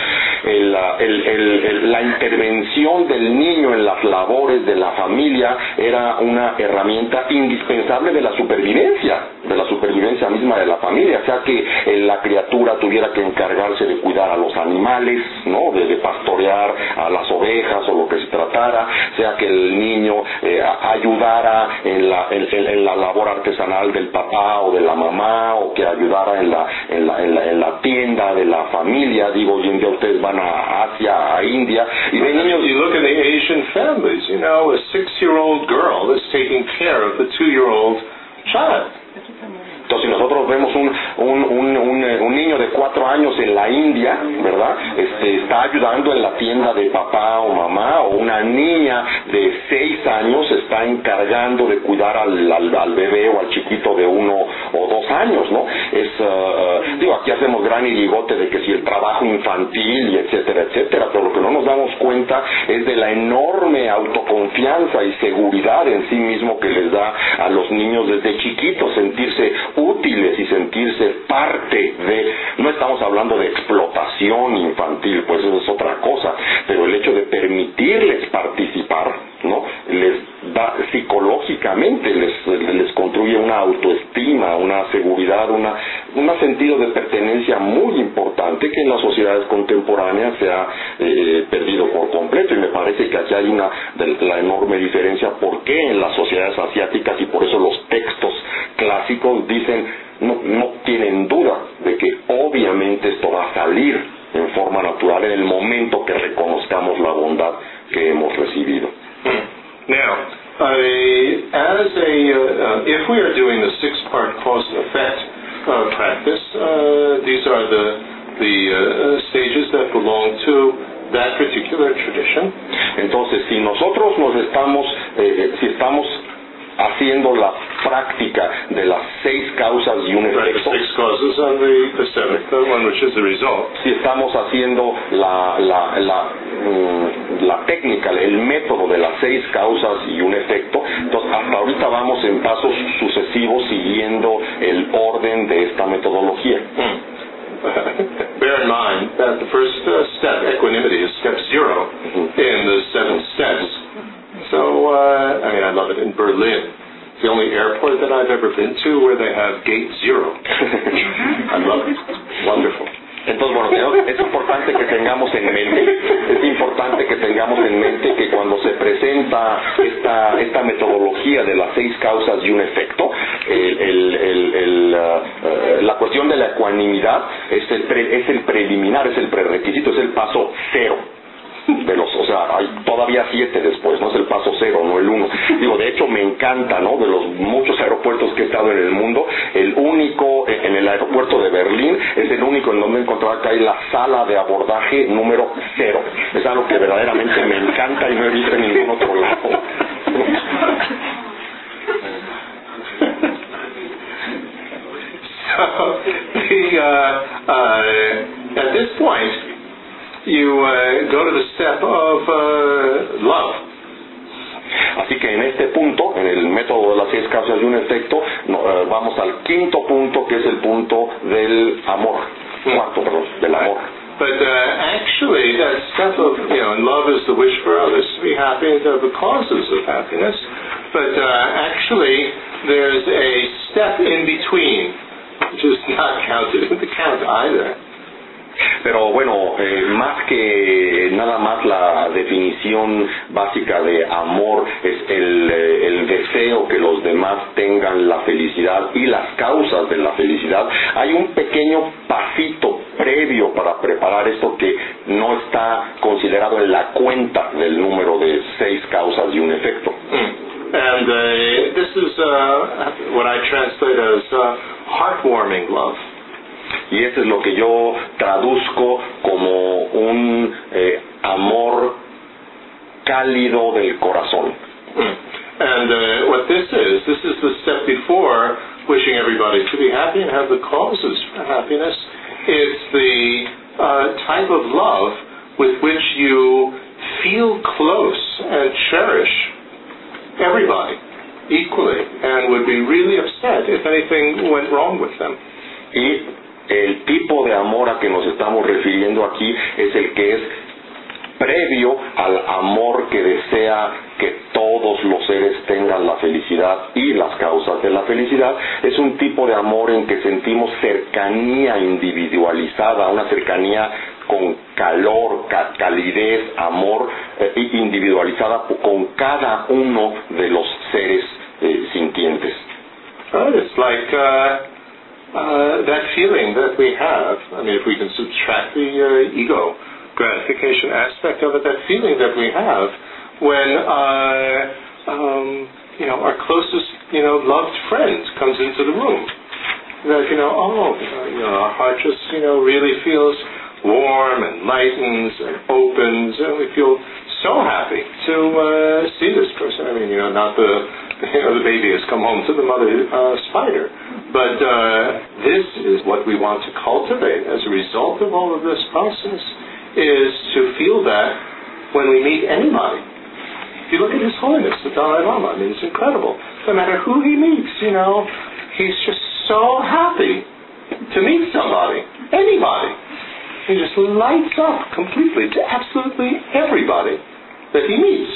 El, el- el- el- la intervención del niño en las labores de la familia era una herramienta indispensable de la supervivencia, de la supervivencia misma de la familia, sea que eh, la criatura tuviera que encargarse de cuidar a los animales, ¿no? De, de pastorear a las ovejas o lo que se tratara, sea que el niño eh, ayudara en la, en, en- la labor artesanal del papá o de la mamá o que ayudara en la, en la, en la, en la tienda de la familia, digo, hoy en día ustedes van a Asia, India y ven niños You look at the Asian families, you know, a six-year-old girl is taking care of the two-year-old child. Entonces, si nosotros vemos un, un, un, un, eh, un niño de cuatro años en la India, ¿verdad? Este, está ayudando en la tienda de papá o mamá, o una niña de seis años está encargando de cuidar al, al, bebé o al chiquito de uno o dos años, ¿no? Es, eh, digo, aquí hacemos gran irigote de que si el trabajo infantil y etcétera, etcétera, pero lo que no nos damos cuenta es de la enorme autoconfianza y seguridad en sí mismo que les da a los niños desde chiquitos sentirse útiles y sentirse parte de, no estamos hablando de explotación infantil, pues eso es otra cosa, pero el hecho de permitirles participar, ¿no? Les da psicológicamente, les, les construye una autoestima, una seguridad, una, un sentido de pertenencia muy importante que en las sociedades contemporáneas se ha eh, perdido por completo y me parece que aquí hay una de la enorme diferencia por qué en las sociedades asiáticas y por eso los textos clásicos dicen no, no tienen duda de que obviamente esto va a salir en forma natural en el momento que reconozcamos la bondad que hemos recibido. Now, uh, as a, uh, if we are doing the six-part cause and effect uh, practice, uh, these are the the uh, stages that belong to that particular tradition. Entonces, si nosotros nos estamos, eh, si estamos haciendo la práctica de las seis causas y un efecto, si estamos haciendo la, la, la, mm, la técnica, el método de las seis causas y un efecto, entonces hasta ahorita vamos en pasos sucesivos siguiendo el orden de esta metodología. Bear in mind that the first uh, step, equanimity, is step zero in the seven steps. So, uh, I mean, I love it in Berlin. It's the only airport that I've ever been to where they have gate zero. I love it. Wonderful. Entonces, bueno, es importante que tengamos en mente, es importante que tengamos en mente que cuando se presenta esta, esta metodología de las seis causas y un efecto, el- el- el- el, ah, la cuestión de la ecuanimidad es el, pre- es el preliminar, es el prerequisito, es el paso cero. De los, o sea, hay todavía siete después, no es el paso cero, no el uno. Digo, de hecho me encanta, ¿no? De los muchos aeropuertos que he estado en el mundo, el único, eh, en el aeropuerto de Berlín, es el único en donde he encontrado que hay la sala de abordaje número cero. Es algo que verdaderamente me encanta y no he visto en ningún otro lado. So, the, uh, uh, at this point, you uh, go to the step of uh, love. Así que en este punto, en el método de las seis causas y un efecto, no, eh, vamos al quinto punto, que es el punto del amor. Cuarto, perdón, del amor. But uh, actually, that step of, you know, and love is the wish for others to be happy and they're the causes of happiness. But uh, actually, there's a step in between, which is not counted in the count either. Pero bueno, eh, más que nada más la definición básica de amor es el, eh, el deseo que los demás tengan la felicidad y las causas de la felicidad. Hay un pequeño pasito previo para preparar esto que no está considerado en la cuenta del número de seis causas y un efecto. And uh, this is uh, what I translate as uh, heartwarming love. Y eso es lo que yo traduzco como un eh, amor cálido del corazón. And uh, what this is, this is the step before wishing everybody to be happy and have the causes for happiness. It's the uh, type of love with which you feel close and cherish everybody equally and would be really upset if anything went wrong with them. Y el tipo de amor a que nos estamos refiriendo aquí es el que es previo al amor que desea que todos los seres tengan la felicidad y las causas de la felicidad, es un tipo de amor en que sentimos cercanía individualizada, una cercanía con calor, calidez, amor eh, individualizada con cada uno de los seres eh, sintientes. It's like uh, uh, that feeling that we have. I mean, if we can subtract the uh, ego gratification aspect of it, that feeling that we have when uh, um, you know our closest you know loved friend comes into the room. That you know, oh, you know, our heart just you know really feels warm and lightens and opens, and we feel so happy to uh, see this person. I mean, you know, not the you know the baby has come home to the mother uh, spider, but uh, this is what we want to cultivate as a result of all of this process is to feel that when we meet anybody. If you look at His Holiness, the Dalai Lama, I mean, it's incredible. No matter who he meets, you know, he's just so happy to meet somebody, anybody. He just lights up completely to absolutely everybody that he meets.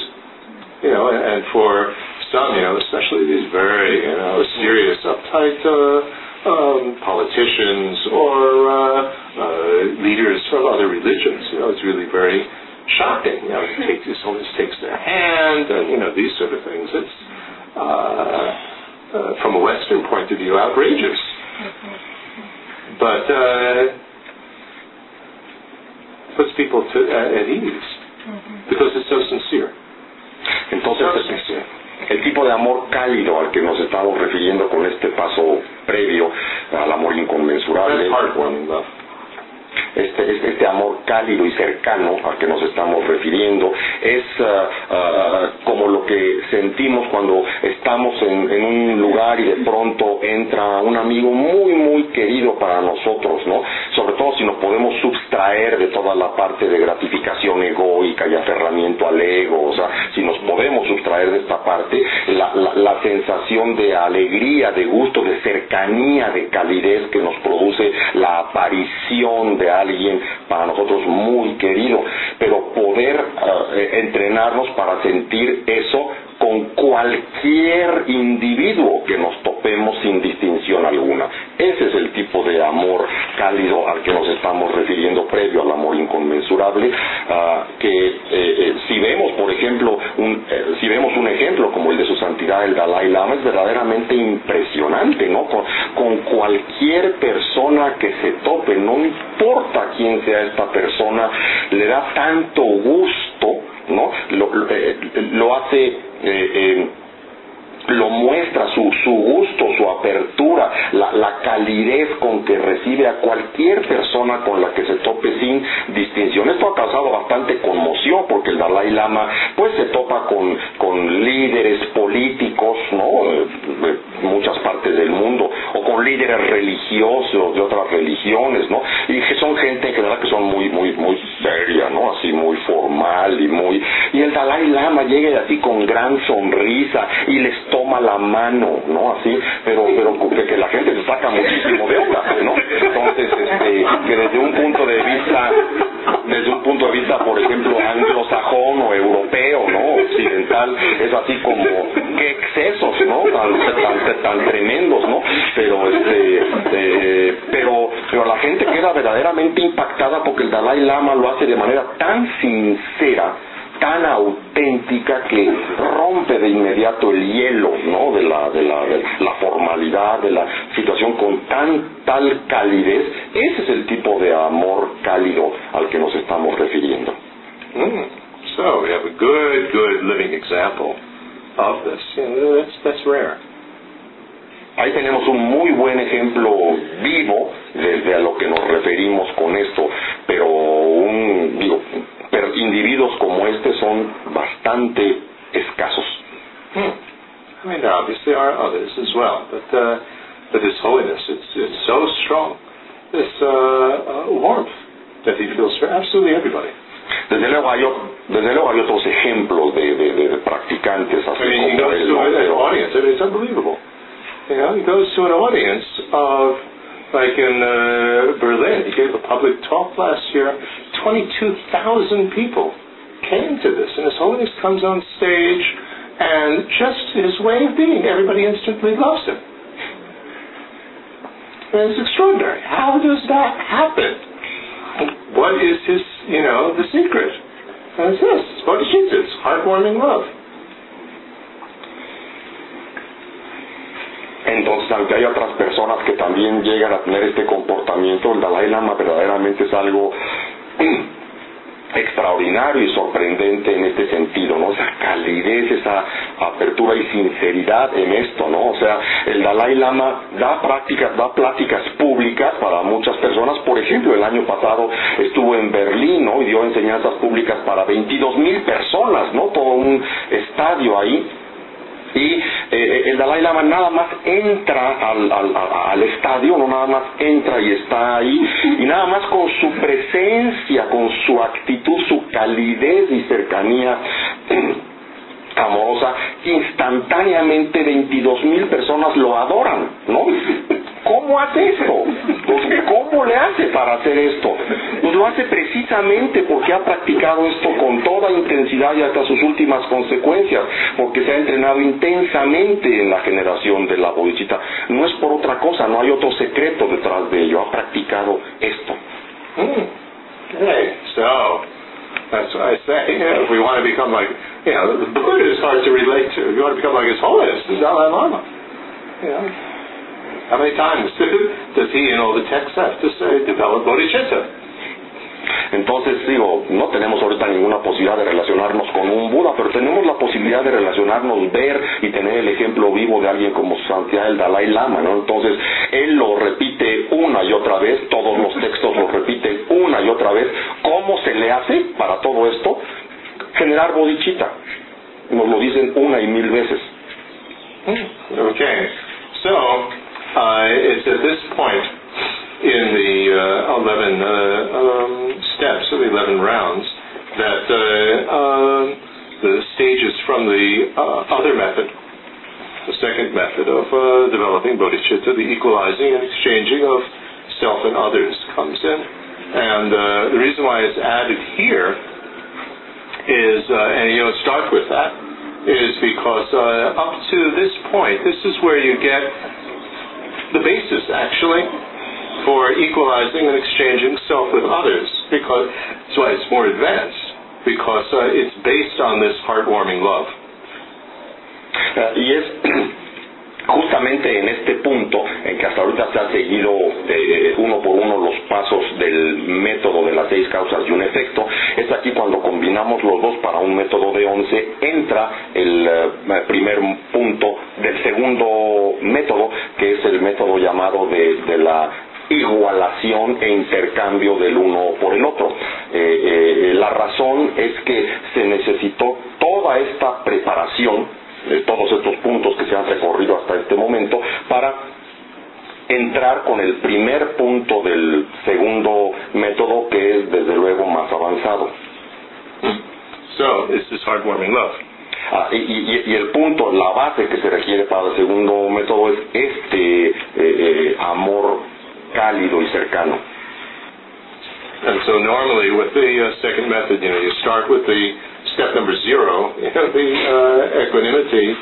You know, and, and for some, you know, especially these very, you know, serious, uptight uh, um, politicians or uh, uh, leaders from other religions. You know, it's really very shocking. You know, he takes takes their hand, and you know these sort of things. It's uh, uh, from a Western point of view outrageous, but uh, puts people to, uh, at ease because it's so sincere. Entonces, So sincere. el tipo de amor cálido al que nos estamos refiriendo con este paso previo al amor inconmensurable, That's heartwarming love. Este, este, este amor cálido y cercano al que nos estamos refiriendo, es ah, ah, como lo que sentimos cuando estamos en, en un lugar y de pronto entra un amigo muy, muy querido para nosotros, ¿no? Sobre todo si nos podemos sustraer de toda la parte de gratificación egoica y aferramiento al ego, o sea, si nos podemos sustraer de esta parte, la, la, la sensación de alegría, de gusto, de cercanía, de calidez que nos produce la aparición de alguien para nosotros muy querido, pero poder eh, entrenarnos para sentir eso con cualquier individuo que nos topemos sin distinción alguna. Ese es el tipo cálido al que nos estamos refiriendo previo al amor inconmensurable, ah, que eh, eh, si vemos, por ejemplo, un, eh, si vemos un ejemplo como el de su santidad el Dalai Lama, es verdaderamente impresionante, ¿no? Con, cualquier persona que se tope, no importa quién sea esta persona, le da tanto gusto, ¿no? Lo, lo, lo hace lo muestra su, su gusto, su apertura, la, la, calidez con que recibe a cualquier persona con la que se tope sin distinción. Esto ha causado bastante conmoción porque el Dalai Lama pues se topa con, con líderes políticos, ¿no? De muchas partes del mundo, o con líderes religiosos de otras religiones, ¿no? Y que son gente en general que son muy, muy, muy seria, ¿no? Así muy formal y muy... Y el Dalai Lama llega así con gran sonrisa y les toma la mano, ¿no? Así, pero, pero que, la gente se saca muchísimo de onda, ¿no? Entonces, este, que desde un punto de vista, desde un punto de vista, por ejemplo, anglosajón o europeo, ¿no? Occidental, es así como, qué excesos, ¿no? Tan, tan tremendos, ¿no? Pero, este, eh, pero, pero la gente queda verdaderamente impactada porque el Dalai Lama lo hace de manera tan sincera, tan auténtica que rompe de inmediato el hielo ¿no? de, la, de, la, la formalidad, de la situación con tan tal calidez. Ese es el tipo de amor cálido al que nos estamos refiriendo. Mm. So we have a good, good living example of this. That's, that's rare. Ahí tenemos un muy buen ejemplo vivo desde a lo que nos referimos con esto, pero un, digo, pero individuos como este son bastante escasos. Hmm. I mean, there obviously are others as well, but uh, but His Holiness, it's, it's so strong, this uh, uh, warmth that He feels for absolutely everybody. Desde luego hay, Desde luego hay otros ejemplos de, de, de practicantes así I mean, como él, audience, and it's unbelievable. You know, he goes to an audience of, like in uh, Berlin, he gave a public talk last year. 22,000 people came to this, and His Holiness comes on stage, and just his way of being, everybody instantly loves him. And it's extraordinary. How does that happen? What is his, you know, the secret? And it's this, bodhicitta, heartwarming love. Entonces, aunque hay otras personas que también llegan a tener este comportamiento, el Dalai Lama verdaderamente es algo extraordinario y sorprendente en este sentido, ¿no? Esa calidez, esa apertura y sinceridad en esto, ¿no? O sea, el Dalai Lama da prácticas, da pláticas públicas para muchas personas. Por ejemplo, el año pasado estuvo en Berlín, ¿no? Y dio enseñanzas públicas para 22 mil personas, ¿no? Todo un estadio ahí. Y eh, el Dalai Lama nada más entra al, al, al estadio, no nada más entra y está ahí, y nada más con su presencia, con su actitud, su calidez y cercanía amorosa, instantáneamente 22 mil personas lo adoran, ¿no? ¿Cómo hace esto? Pues, ¿Cómo le hace para hacer esto? Pues lo hace precisamente porque ha practicado esto con toda intensidad y hasta sus últimas consecuencias, porque se ha entrenado intensamente en la generación de la bodhicitta. No es por otra cosa, no hay otro secreto detrás de ello, ha practicado esto. So that's what I say. You know, if we want to become like, you know, the Buddha is hard to relate to. If you want to become like His Holiness, the Dalai Lama. You know, how many times does he in all the texts have to say, develop bodhicitta? Entonces digo, no tenemos ahorita ninguna posibilidad de relacionarnos con un Buda, pero tenemos la posibilidad de relacionarnos, ver y tener el ejemplo vivo de alguien como Santiago el Dalai Lama, ¿no? Entonces, él lo repite una y otra vez, todos los textos lo repiten una y otra vez. ¿Cómo se le hace para todo esto? Generar bodhicitta. Nos lo dicen una y mil veces. Okay, so uh, it's at this point in the uh, 11 uh, um, steps of the 11 rounds that uh, um, the stages from the uh, other method, the second method of uh, developing bodhicitta, the equalizing and exchanging of self and others, comes in. And uh, the reason why it's added here is, and you know, start with that, is because up to this point, this is where you get the basis, actually, for equalizing and exchanging self with others. Because that's why it's more advanced, because uh, it's based on this heartwarming love. Uh, y es justamente en este punto en que hasta ahorita se ha seguido eh, uno por uno los pasos del método de las seis causas y un efecto, es aquí cuando combinamos los dos para un método de once, entra el eh, primer punto del segundo método, que es el método llamado de, de la igualación e intercambio del uno por el otro. Eh, eh, la razón es que se necesitó toda esta preparación de todos estos puntos que se han recorrido hasta este momento para entrar con el primer punto del segundo método que es desde luego más avanzado. So, this is heartwarming love. Ah, y, y- y el punto, la base que se requiere para el segundo método es este eh, eh, amor cálido y cercano. And so normally with the uh, second method, you know, you start with the step number zero, you know, the uh, equanimity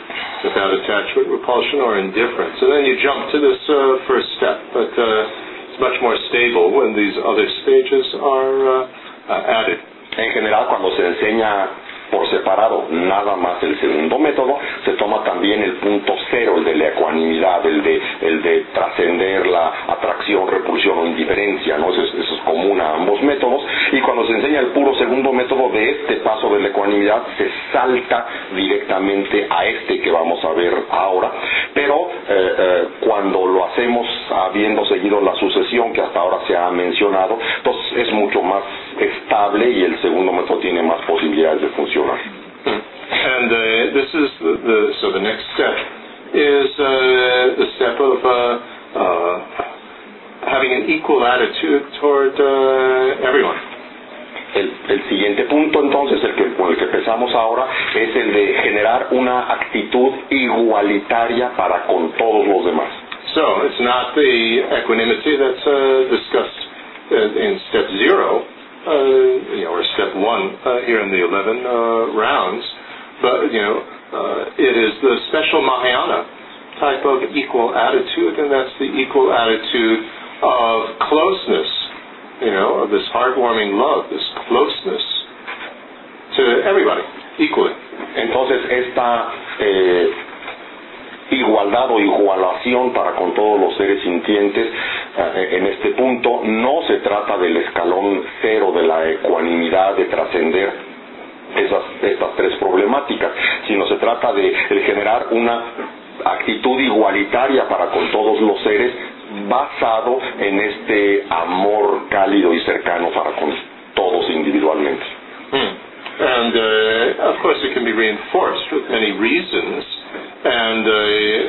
without attachment, repulsion, or indifference. And then you jump to this uh, first step, but uh, it's much more stable when these other stages are uh, uh, added. En general, cuando se enseña por separado nada más el segundo método, se toma también el punto cero, el de la ecuanimidad, el de, el de trascender la atracción, repulsión o indiferencia, ¿no? Eso es, común a ambos métodos. Y cuando se enseña el puro segundo método de este paso de la ecuanimidad, se salta directamente a este que vamos a ver ahora. Pero eh, eh, cuando lo hacemos habiendo seguido la sucesión que hasta ahora se ha mencionado, pues es mucho más estable y el segundo método tiene más posibilidades de funcionar. And uh, this is the, the so the next step is uh, the step of uh, uh, having an equal attitude toward uh, everyone. El, el siguiente punto entonces, el que hablamos ahora es el de generar una actitud igualitaria para con todos los demás. So it's not the equanimity that's uh, discussed in step zero, uh, you know, or step one uh, here in the 11 uh, rounds, but you know, uh, it is the special Mahayana type of equal attitude, and that's the equal attitude of closeness, you know, of this heartwarming love, this closeness to everybody equally. Entonces esta eh, igualdad o igualación para con todos los seres sintientes eh, en este punto no se trata del escalón cero de la ecuanimidad, de trascender esas, estas tres problemáticas, sino se trata de, de generar una actitud igualitaria para con todos los seres basado en este amor cálido y cercano para con todos individualmente. Hmm. And uh, of course, it can be reinforced with many reasons. And uh,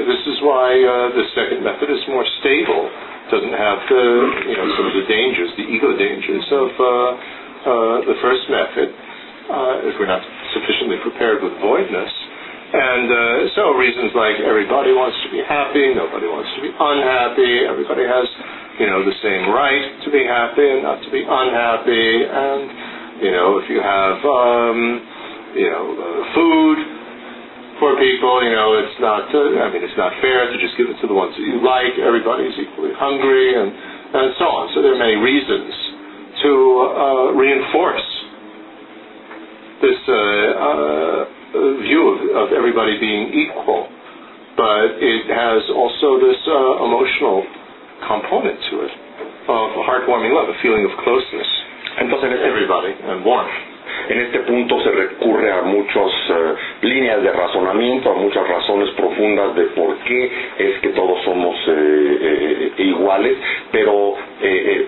this is why uh, the second method is more stable. Doesn't have the you know some of the dangers, the ego dangers of uh, uh, the first method. Uh, if we're not sufficiently prepared with voidness. And so reasons like everybody wants to be happy, nobody wants to be unhappy, everybody has, you know, the same right to be happy and not to be unhappy, and, you know, if you have, um, you know, uh, food for people, you know, it's not, uh, I mean, it's not fair to just give it to the ones that you like, everybody's equally hungry, and, and so on. So there are many reasons to uh, reinforce this uh, uh, view of, of everybody being equal, but it has also this uh, emotional component to it of heartwarming love, a feeling of closeness Entonces en este, en este punto se recurre a muchas eh, líneas de razonamiento, a muchas razones profundas de por qué es que todos somos eh, eh, iguales, pero eh, eh,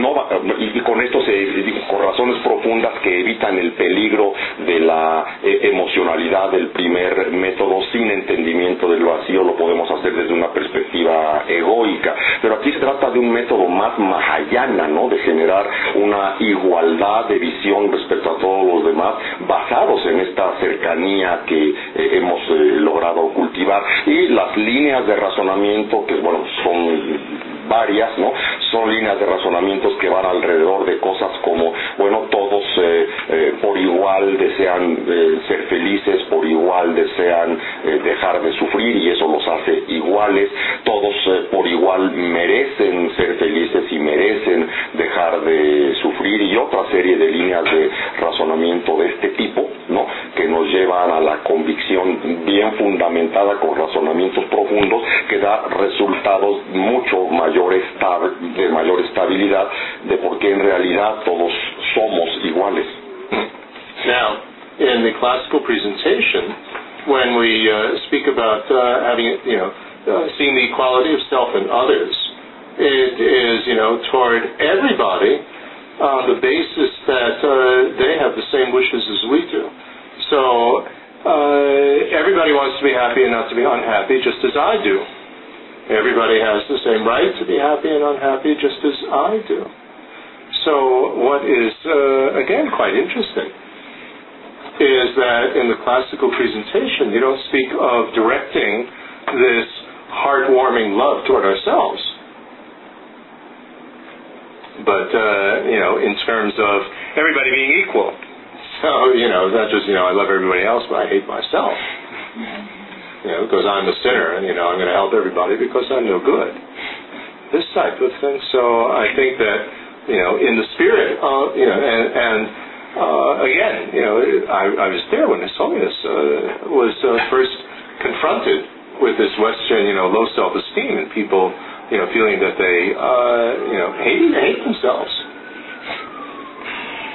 no va- y, con esto se con razones profundas que evitan el peligro de la eh, emocionalidad del primer método sin entendimiento del vacío lo podemos hacer desde una perspectiva egoica. Pero aquí se trata de un método más mahayana no de generar una igualdad de visión respecto a todos los demás basados en esta cercanía que eh, hemos eh, logrado cultivar. Y las líneas de razonamiento que bueno son varias, ¿no? Son líneas de razonamientos que van alrededor de cosas como, bueno, todos eh, eh, por igual desean eh, ser felices, por igual desean dejar de sufrir y eso los hace iguales, todos por igual merecen ser felices y merecen dejar de sufrir y otra serie de líneas de razonamiento de este tipo, ¿no? Que nos llevan a la convicción bien fundamentada con razonamientos profundos que da resultados mucho esta- de mayor estabilidad de por qué en realidad todos somos iguales. Now, in the classical presentation, when we uh, speak about uh, having, you know, uh, seeing the equality of self and others, it is, you know, toward everybody on the basis that uh, they have the same wishes as we do. So uh, everybody wants to be happy and not to be unhappy, just as I do. Everybody has the same right to be happy and unhappy, just as I do. So what is, uh, again, quite interesting is that in the classical presentation, you don't speak of directing this heartwarming love toward ourselves. But, uh, you know, in terms of everybody being equal. So, you know, not just, you know, I love everybody else, but I hate myself. You know, because I'm a sinner and, you know, I'm going to help everybody because I'm no good. This type of thing. So I think that, you know, in the spirit of, you know, and, and uh, again, you know, I, I was there when His Holiness uh, was uh, first confronted with this Western, you know, low self-esteem and people, you know, feeling that they, uh, you know, hate, hate themselves.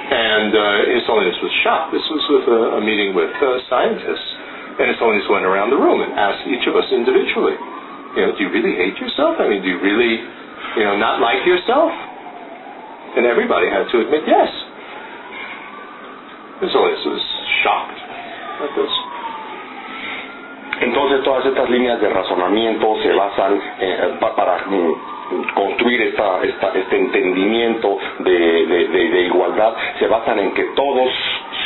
And uh, His Holiness was shocked. This was with a, a meeting with uh, scientists. And His Holiness went around the room and asked each of us individually, you know, do you really hate yourself? I mean, do you really, you know, not like yourself? And everybody had to admit yes. His Holiness was shocked at this. Entonces todas estas líneas de razonamiento se basan eh, pa- para mm, construir esta, esta- este entendimiento de, de- igualdad, se basan en que todos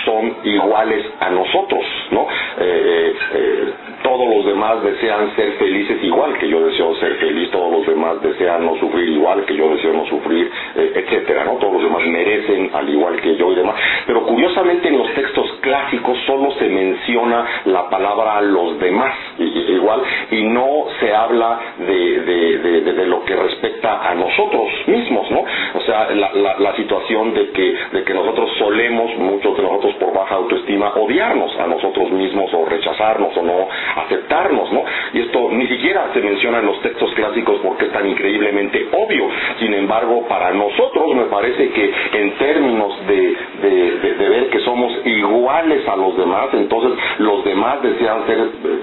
son iguales a nosotros, ¿no? Eh, eh, todos los demás desean ser felices igual que yo deseo ser feliz, todos los demás desean no sufrir igual que yo deseo no sufrir, eh, etcétera, ¿no? Todos los demás merecen al igual que yo y demás. Pero curiosamente en los textos clásicos solo se menciona la palabra los demás, igual, y no se habla de, de, de, lo que respecta a nosotros mismos, ¿no? O sea, la, la, la situación de que, de que nosotros solemos, muchos de nosotros por baja autoestima, odiarnos a nosotros mismos o rechazarnos o no aceptarnos, ¿no? Y esto ni siquiera se menciona en los textos clásicos porque es tan increíblemente obvio. Sin embargo, para nosotros me parece que en términos de, de, ver que somos iguales a los demás, entonces los demás desean ser,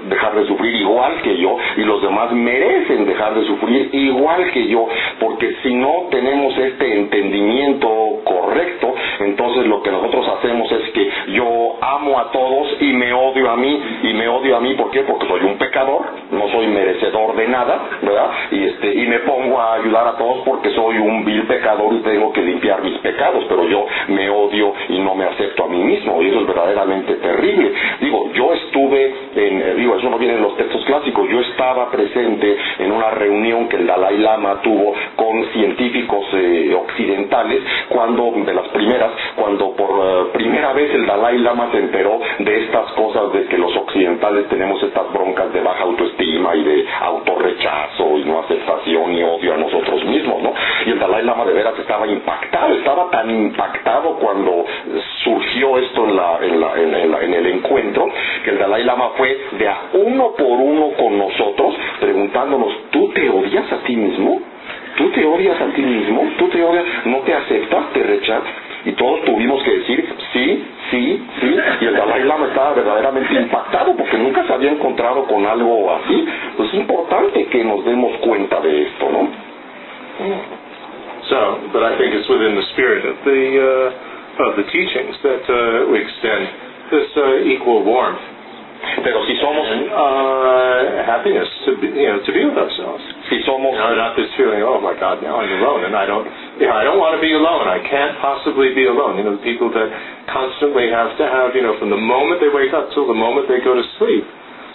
dejar de sufrir igual que yo y los demás merecen dejar de sufrir igual que yo, porque si no tenemos este entendimiento correcto, entonces lo que nosotros hacemos es que yo amo a todos y me odio a mí y me odio a mí ¿por? Porque soy un pecador, no soy merecedor de nada, ¿verdad? Y este y me pongo a ayudar a todos porque soy un vil pecador y tengo que limpiar mis pecados, pero yo me odio y no me acepto a mí mismo y eso es verdaderamente terrible. Digo, yo estuve en digo, eso no viene en los textos clásicos, yo estaba presente en una reunión que el Dalai Lama tuvo con científicos eh, occidentales cuando de las primeras cuando por eh, primera vez el Dalai Lama se enteró de estas cosas de que los occidentales tenemos estas broncas de baja autoestima y de autorrechazo y no aceptación y odio a nosotros mismos, ¿no? Y el Dalai Lama de veras estaba impactado, estaba tan impactado cuando surgió esto en, la, en, la, en, el encuentro, que el Dalai Lama fue de a uno por uno con nosotros, preguntándonos, ¿tú te odias a ti mismo? ¿Tú te odias a ti mismo? ¿Tú te odias? ¿No te aceptas? ¿Te rechazas? Y todos tuvimos que decir, sí, sí, sí. Y el Dalai Lama estaba verdaderamente impactado porque nunca se había encontrado con algo así. Pues es importante que nos demos cuenta de esto, ¿no? So, but I think it's within the spirit of the uh, of the teachings that uh, we extend this uh, equal warmth Pero si somos uh, happiness to be, you know, to be with ourselves. Si somos you know, not this feeling, oh my God, now I'm alone, and I don't, you know, I don't want to be alone. I can't possibly be alone. You know, the people that constantly have to have, you know, from the moment they wake up till the moment they go to sleep,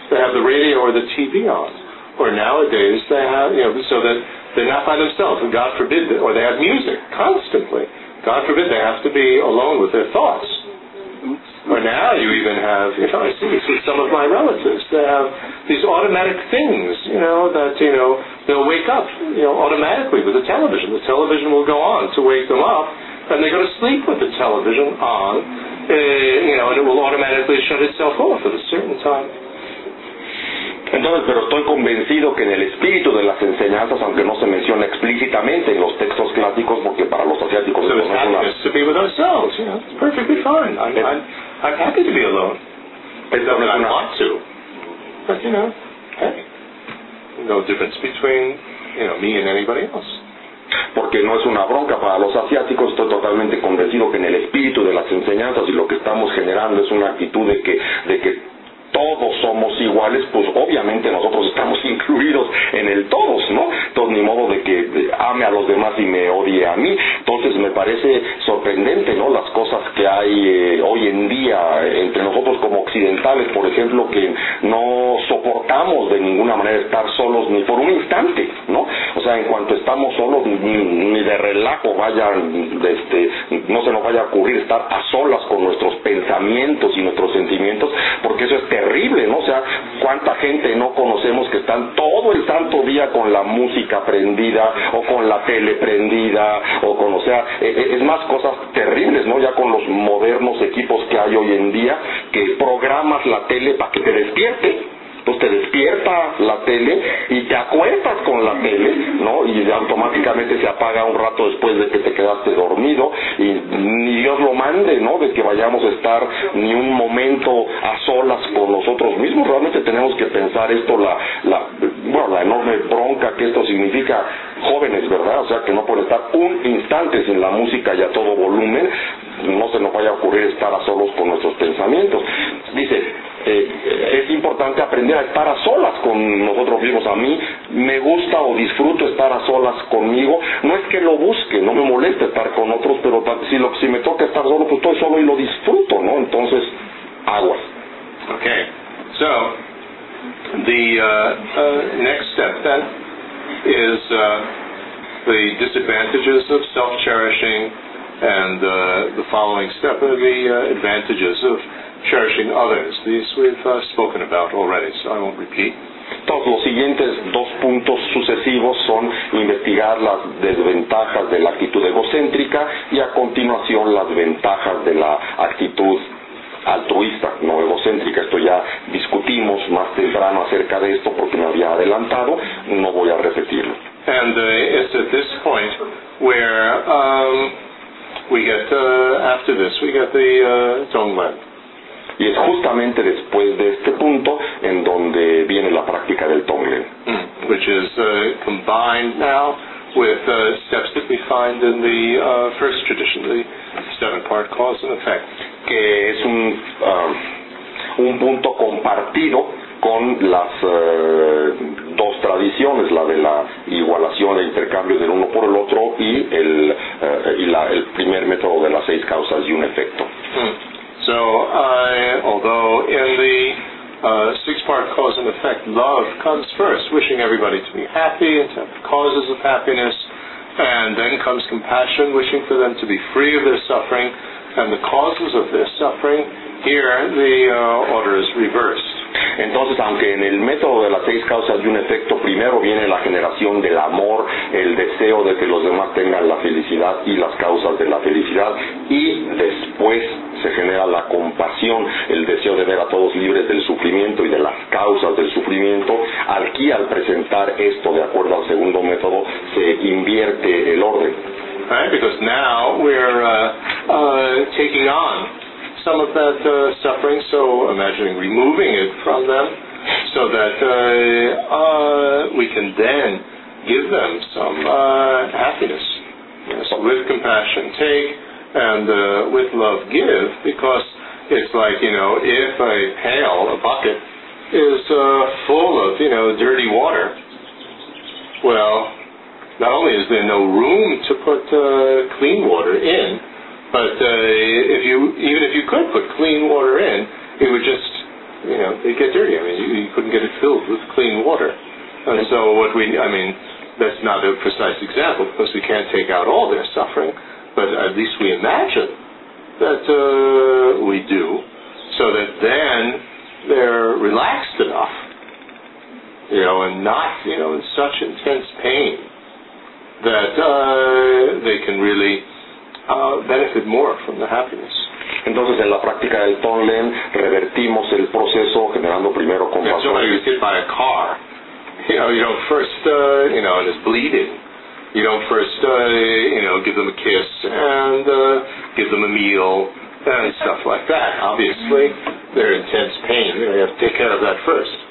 they have the radio or the TV on. Or nowadays they have, you know, so that they're not by themselves, and God forbid, or they have music constantly. God forbid they have to be alone with their thoughts. Or now you even have, you know, I see this some of my relatives. They have these automatic things, you know, that, you know, they'll wake up, you know, automatically with the television. The television will go on to wake them up, and they go to sleep with the television on, uh, you know, and it will automatically shut itself off at a certain time. Entonces, pero estoy convencido que en el espíritu de las enseñanzas, aunque no se menciona explícitamente en los textos clásicos, porque para los asiáticos so it's happiness to be with ourselves, you know, it's perfectly fine. I'm, I'm, I'm happy to be alone. It doesn't I want to, but you know, hey, no difference between you know me and anybody else porque no es una bronca para los asiáticos, estoy totalmente convencido que en el espíritu de las enseñanzas y lo que estamos generando es una actitud de que, de que todos somos iguales, pues obviamente nosotros estamos incluidos en el todos, ¿no? Entonces ni modo de que ame a los demás y me odie a mí. Entonces me parece sorprendente, ¿no? Las cosas que hay eh, hoy en día entre nosotros como occidentales, por ejemplo, que no soportamos de ninguna manera estar solos ni por un instante, ¿no? O sea, en cuanto estamos solos, ni, de relajo vaya, este, no se nos vaya a ocurrir estar a solas con nuestros pensamientos y nuestros sentimientos, porque eso es terrible, ¿no? O sea, cuánta gente no conocemos que están todo el santo día con la música prendida o con la tele prendida o con, o sea, e, e, es más cosas terribles, ¿no? Ya con los modernos equipos que hay hoy en día, que programas la tele para que te despierte pues te despierta la tele y te acuestas con la tele, ¿no? Y automáticamente se apaga un rato después de que te quedaste dormido y ni Dios lo mande, ¿no? De que vayamos a estar ni un momento a solas con nosotros mismos. Realmente tenemos que pensar esto, la, la, bueno, la enorme bronca que esto significa jóvenes, ¿verdad? O sea, que no pueden estar un instante sin la música y a todo volumen, no se nos vaya a ocurrir estar a solos con nuestros pensamientos. Dice, eh, es importante aprender a estar a solas con nosotros mismos. A mí me gusta o disfruto estar a solas conmigo. No es que lo busque, no me molesta estar con otros, pero si, lo, si me toca estar solo, pues estoy solo y lo disfruto, ¿no? Entonces, aguas. Okay, so the uh, uh, next step then is uh, the disadvantages of self-cherishing, and uh, the following step are the uh, advantages of cherishing others. These we've uh, spoken about already, so I won't repeat. Los siguientes dos puntos sucesivos son investigar las desventajas de la actitud egocéntrica y a continuación las ventajas de la actitud altruista, no egocéntrica. Esto ya discutimos más temprano acerca de esto porque me había adelantado, no voy a repetirlo. And uh, it's at this point where um, we get, uh, after this, we get the uh, Zhonglen. Y es justamente después de este punto en donde viene la práctica del Tonglen, Mm, which is uh, combined now with uh, steps that we find in the uh, first tradition, the seven-part cause and effect. que es un, ah, un punto compartido con las eh, dos tradiciones, la de la igualación intercambio del uno por el otro y el, eh, y la- el primer método de las seis causas y un efecto. Mm. So, uh, although in the uh, six-part cause and effect, love comes first, wishing everybody to be happy and to have causes of happiness, and then comes compassion, wishing for them to be free of their suffering and the causes of their suffering. Here, the uh, order is reversed. Entonces, aunque en el método de las seis causas y un efecto, primero viene la generación del amor, el deseo de que los demás tengan la felicidad y las causas de la felicidad, y después se genera la compasión, el deseo de ver a todos libres del sufrimiento y de las causas del sufrimiento. Aquí, al presentar esto de acuerdo al segundo método, se invierte el orden. right? Because now we're uh, uh, taking on some of that uh, suffering, so imagining removing it from them, so that uh, uh, we can then give them some uh, happiness. Yes, with compassion take, and with love give, because it's like, you know, if a pail, a bucket, is full of, you know, dirty water, well, not only is there no room to put clean water in, but uh, if you even if you could put clean water in, it would just you know it'd get dirty. I mean, you, you couldn't get it filled with clean water. And so what we I mean that's not a precise example because we can't take out all their suffering, but at least we imagine that uh, we do, so that then they're relaxed enough, you know, and not you know in such intense pain that uh, they can really uh, benefit more from the happiness. Entonces, en la práctica del Tonglen, revertimos el proceso generando primero compasión. hit by a car, you know, you don't first, uh, you know, and is bleeding. You don't first, uh, you know, give them a kiss and uh, give them a meal and stuff like that. Obviously, they're in intense pain. You know, you have to take care of that first.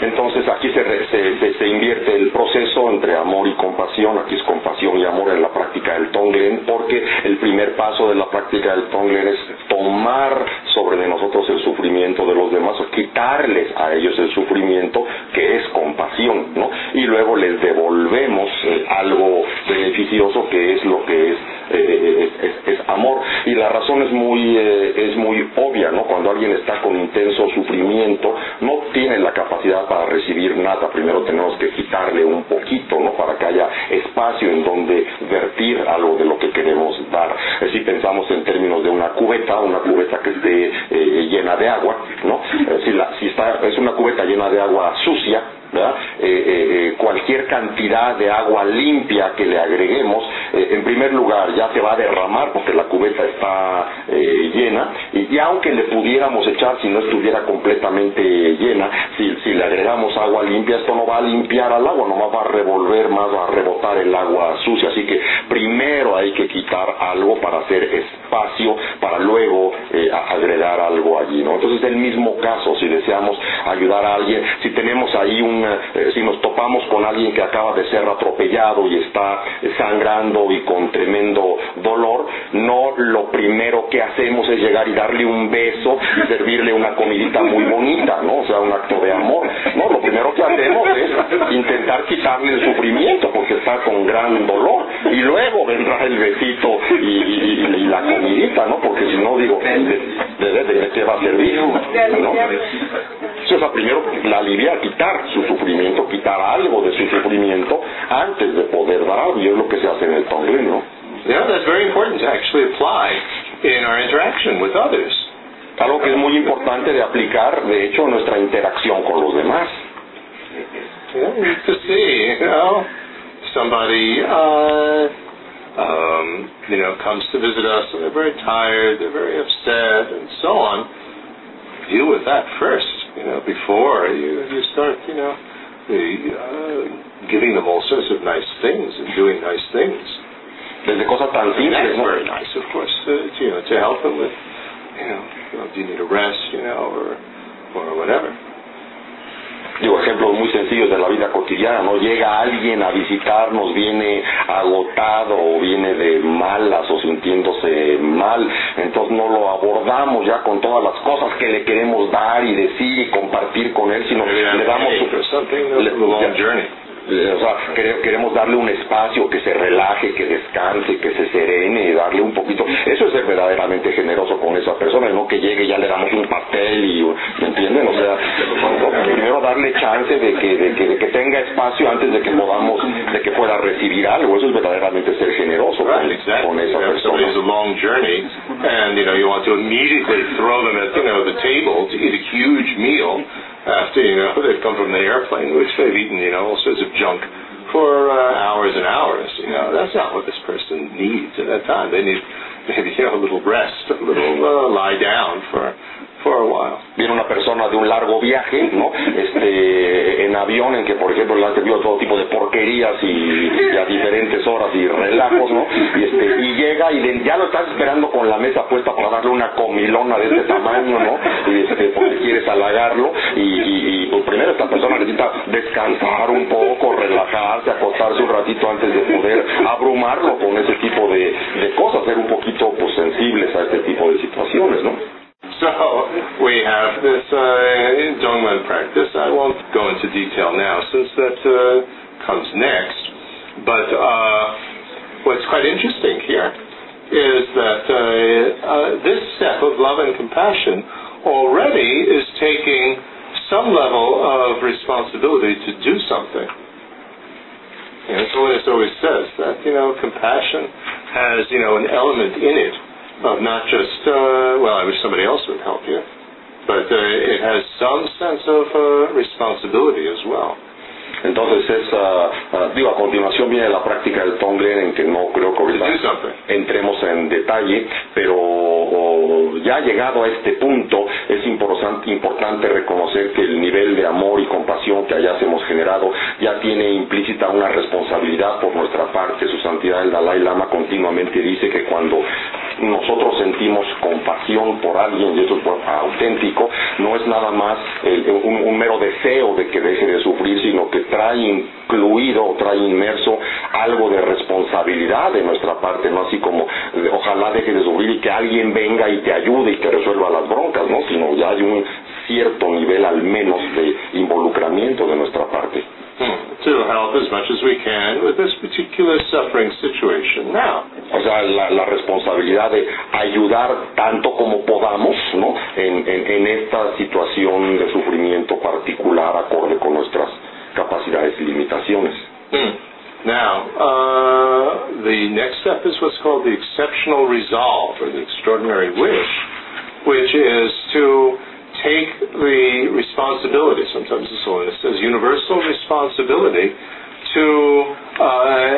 Entonces aquí se, invierte el proceso entre amor y compasión, aquí es compasión y amor en la práctica del Tonglen, porque el primer paso de la práctica del Tonglen es tomar sobre de nosotros el sufrimiento de los demás, o quitarles a ellos el sufrimiento, que es compasión, ¿no? Y luego les devolvemos eh, algo beneficioso que es lo que es, eh, es amor. Y la razón es muy, eh, es muy obvia, ¿no? Cuando alguien está con intenso sufrimiento, no tiene la capacidad para recibir nada. Primero tenemos que quitarle un poquito, ¿no? Para que haya espacio en donde vertir algo de lo que queremos dar. Eh, Si pensamos en términos de una cubeta, una cubeta que esté eh, llena de agua, ¿no? Eh, si, la- si está, es una cubeta llena de agua sucia, Eh, eh, eh, cualquier cantidad de agua limpia que le agreguemos, en primer lugar ya se va a derramar porque la cubeta está llena y, y aunque le pudiéramos echar si no estuviera completamente llena, si, si le agregamos agua limpia, esto no va a limpiar al agua, nomás va a revolver más, va a rebotar el agua sucia. Así que primero hay que quitar algo para hacer espacio para luego eh, agregar algo allí, ¿no? Entonces el mismo caso, si deseamos ayudar a alguien, si tenemos ahí un, eh, si nos topamos con alguien que acaba de ser atropellado y está sangrando y con tremendo dolor, no lo primero que hacemos es llegar y darle un beso y servirle una comidita muy bonita, ¿no? O sea, un acto de amor. No, lo primero que hacemos es intentar quitarle el sufrimiento porque está con gran dolor y luego vendrá el besito y, y- y- y la comidita, ¿no? Porque si no, digo, de- de, de qué va a servir? ¿no? Eso es la primero, la aliviar, quitar su sufrimiento, quitar algo de su sufrimiento antes de poder dar algo, y es lo que se hace en el Tongle, ¿no? Yeah, that's very important to actually apply in our interaction with others. Algo que es muy importante de aplicar, de hecho, en nuestra interacción con los demás. Yeah, to see, you know, somebody, uh, um, you know, comes to visit us and they're very tired, they're very upset, and so on. Deal with that first, you know, before you you start, you know, the, uh, giving them all sorts of nice things and doing nice things. Desde cosas tan simples, ¿no? very nice, of course, to, to, you know, to help them with, you know, you know, do you need a rest, you know, or or whatever. Digo, ejemplos muy sencillos de la vida cotidiana, ¿no? Llega alguien a visitarnos, viene agotado o viene de malas o sintiéndose mal, entonces no lo abordamos ya con todas las cosas que le queremos dar y decir y compartir con él, sino le damos su, le- Eh, O sea, quere- queremos darle un espacio que se relaje, que descanse, que se serene darle un poquito. Eso es ser verdaderamente generoso con esa persona, no que llegue y ya le damos un pastel y, ¿me entienden? O sea, primero darle chance de que, de que, de que tenga espacio antes de que podamos, de que pueda recibir algo. Eso es verdaderamente ser generoso con, con esa persona. long journey, and you know you want to immediately throw them at you know the table to eat a huge meal after you know they've come from the airplane, which they've eaten you know all sorts of junk for uh, hours and hours. You know that's not what this person needs at that time. They need maybe you know a little rest, a little uh, lie down for Viene una persona de un largo viaje, ¿no? Este, en avión, en que, por ejemplo, le han servido todo tipo de porquerías y, a diferentes horas y relajos, ¿no? Y, este, y llega y ya lo estás esperando con la mesa puesta para darle una comilona de este tamaño, ¿no? Y este, porque quieres halagarlo y, y, y, pues, primero esta persona necesita descansar un poco, relajarse, acostarse un ratito antes de poder abrumarlo con ese tipo de, de cosas, ser un poquito pues sensibles a este tipo de situaciones, ¿no? So we have this uh, Dongmen practice. I won't go into detail now since that uh, comes next. But uh, what's quite interesting here is that uh, uh, this step of love and compassion already is taking some level of responsibility to do something. You know, so it always says that you know compassion has you know an element in it of not just uh, well I wish somebody else would help you, but uh, it has some sense of uh, responsibility as well. Entonces es, ah, ah, digo, a continuación viene la práctica del Tonglen en que no creo que ahorita entremos en detalle, pero ya llegado a este punto es importante, importante reconocer que el nivel de amor y compasión que allá hemos generado ya tiene implícita una responsabilidad por nuestra parte. Su santidad el Dalai Lama continuamente dice que cuando nosotros sentimos compasión por alguien, y eso es auténtico, no es nada más el- un, un mero deseo de que deje de sufrir, sino que trae incluido o trae inmerso algo de responsabilidad de nuestra parte, no así como eh, ojalá deje de sufrir y que alguien venga y te ayude y te resuelva las broncas, ¿no? sino ya hay un cierto nivel al menos de involucramiento de nuestra parte. To help as much as we can with this particular suffering situation now. O sea, la, la responsabilidad de ayudar tanto como podamos ¿no? en, en, en esta situación de sufrimiento particular acorde con nuestras capacidades y limitaciones. Hmm. Now, uh, the next step is what's called the exceptional resolve or the extraordinary wish, which is to take the responsibility, sometimes the holiness says universal responsibility, to uh,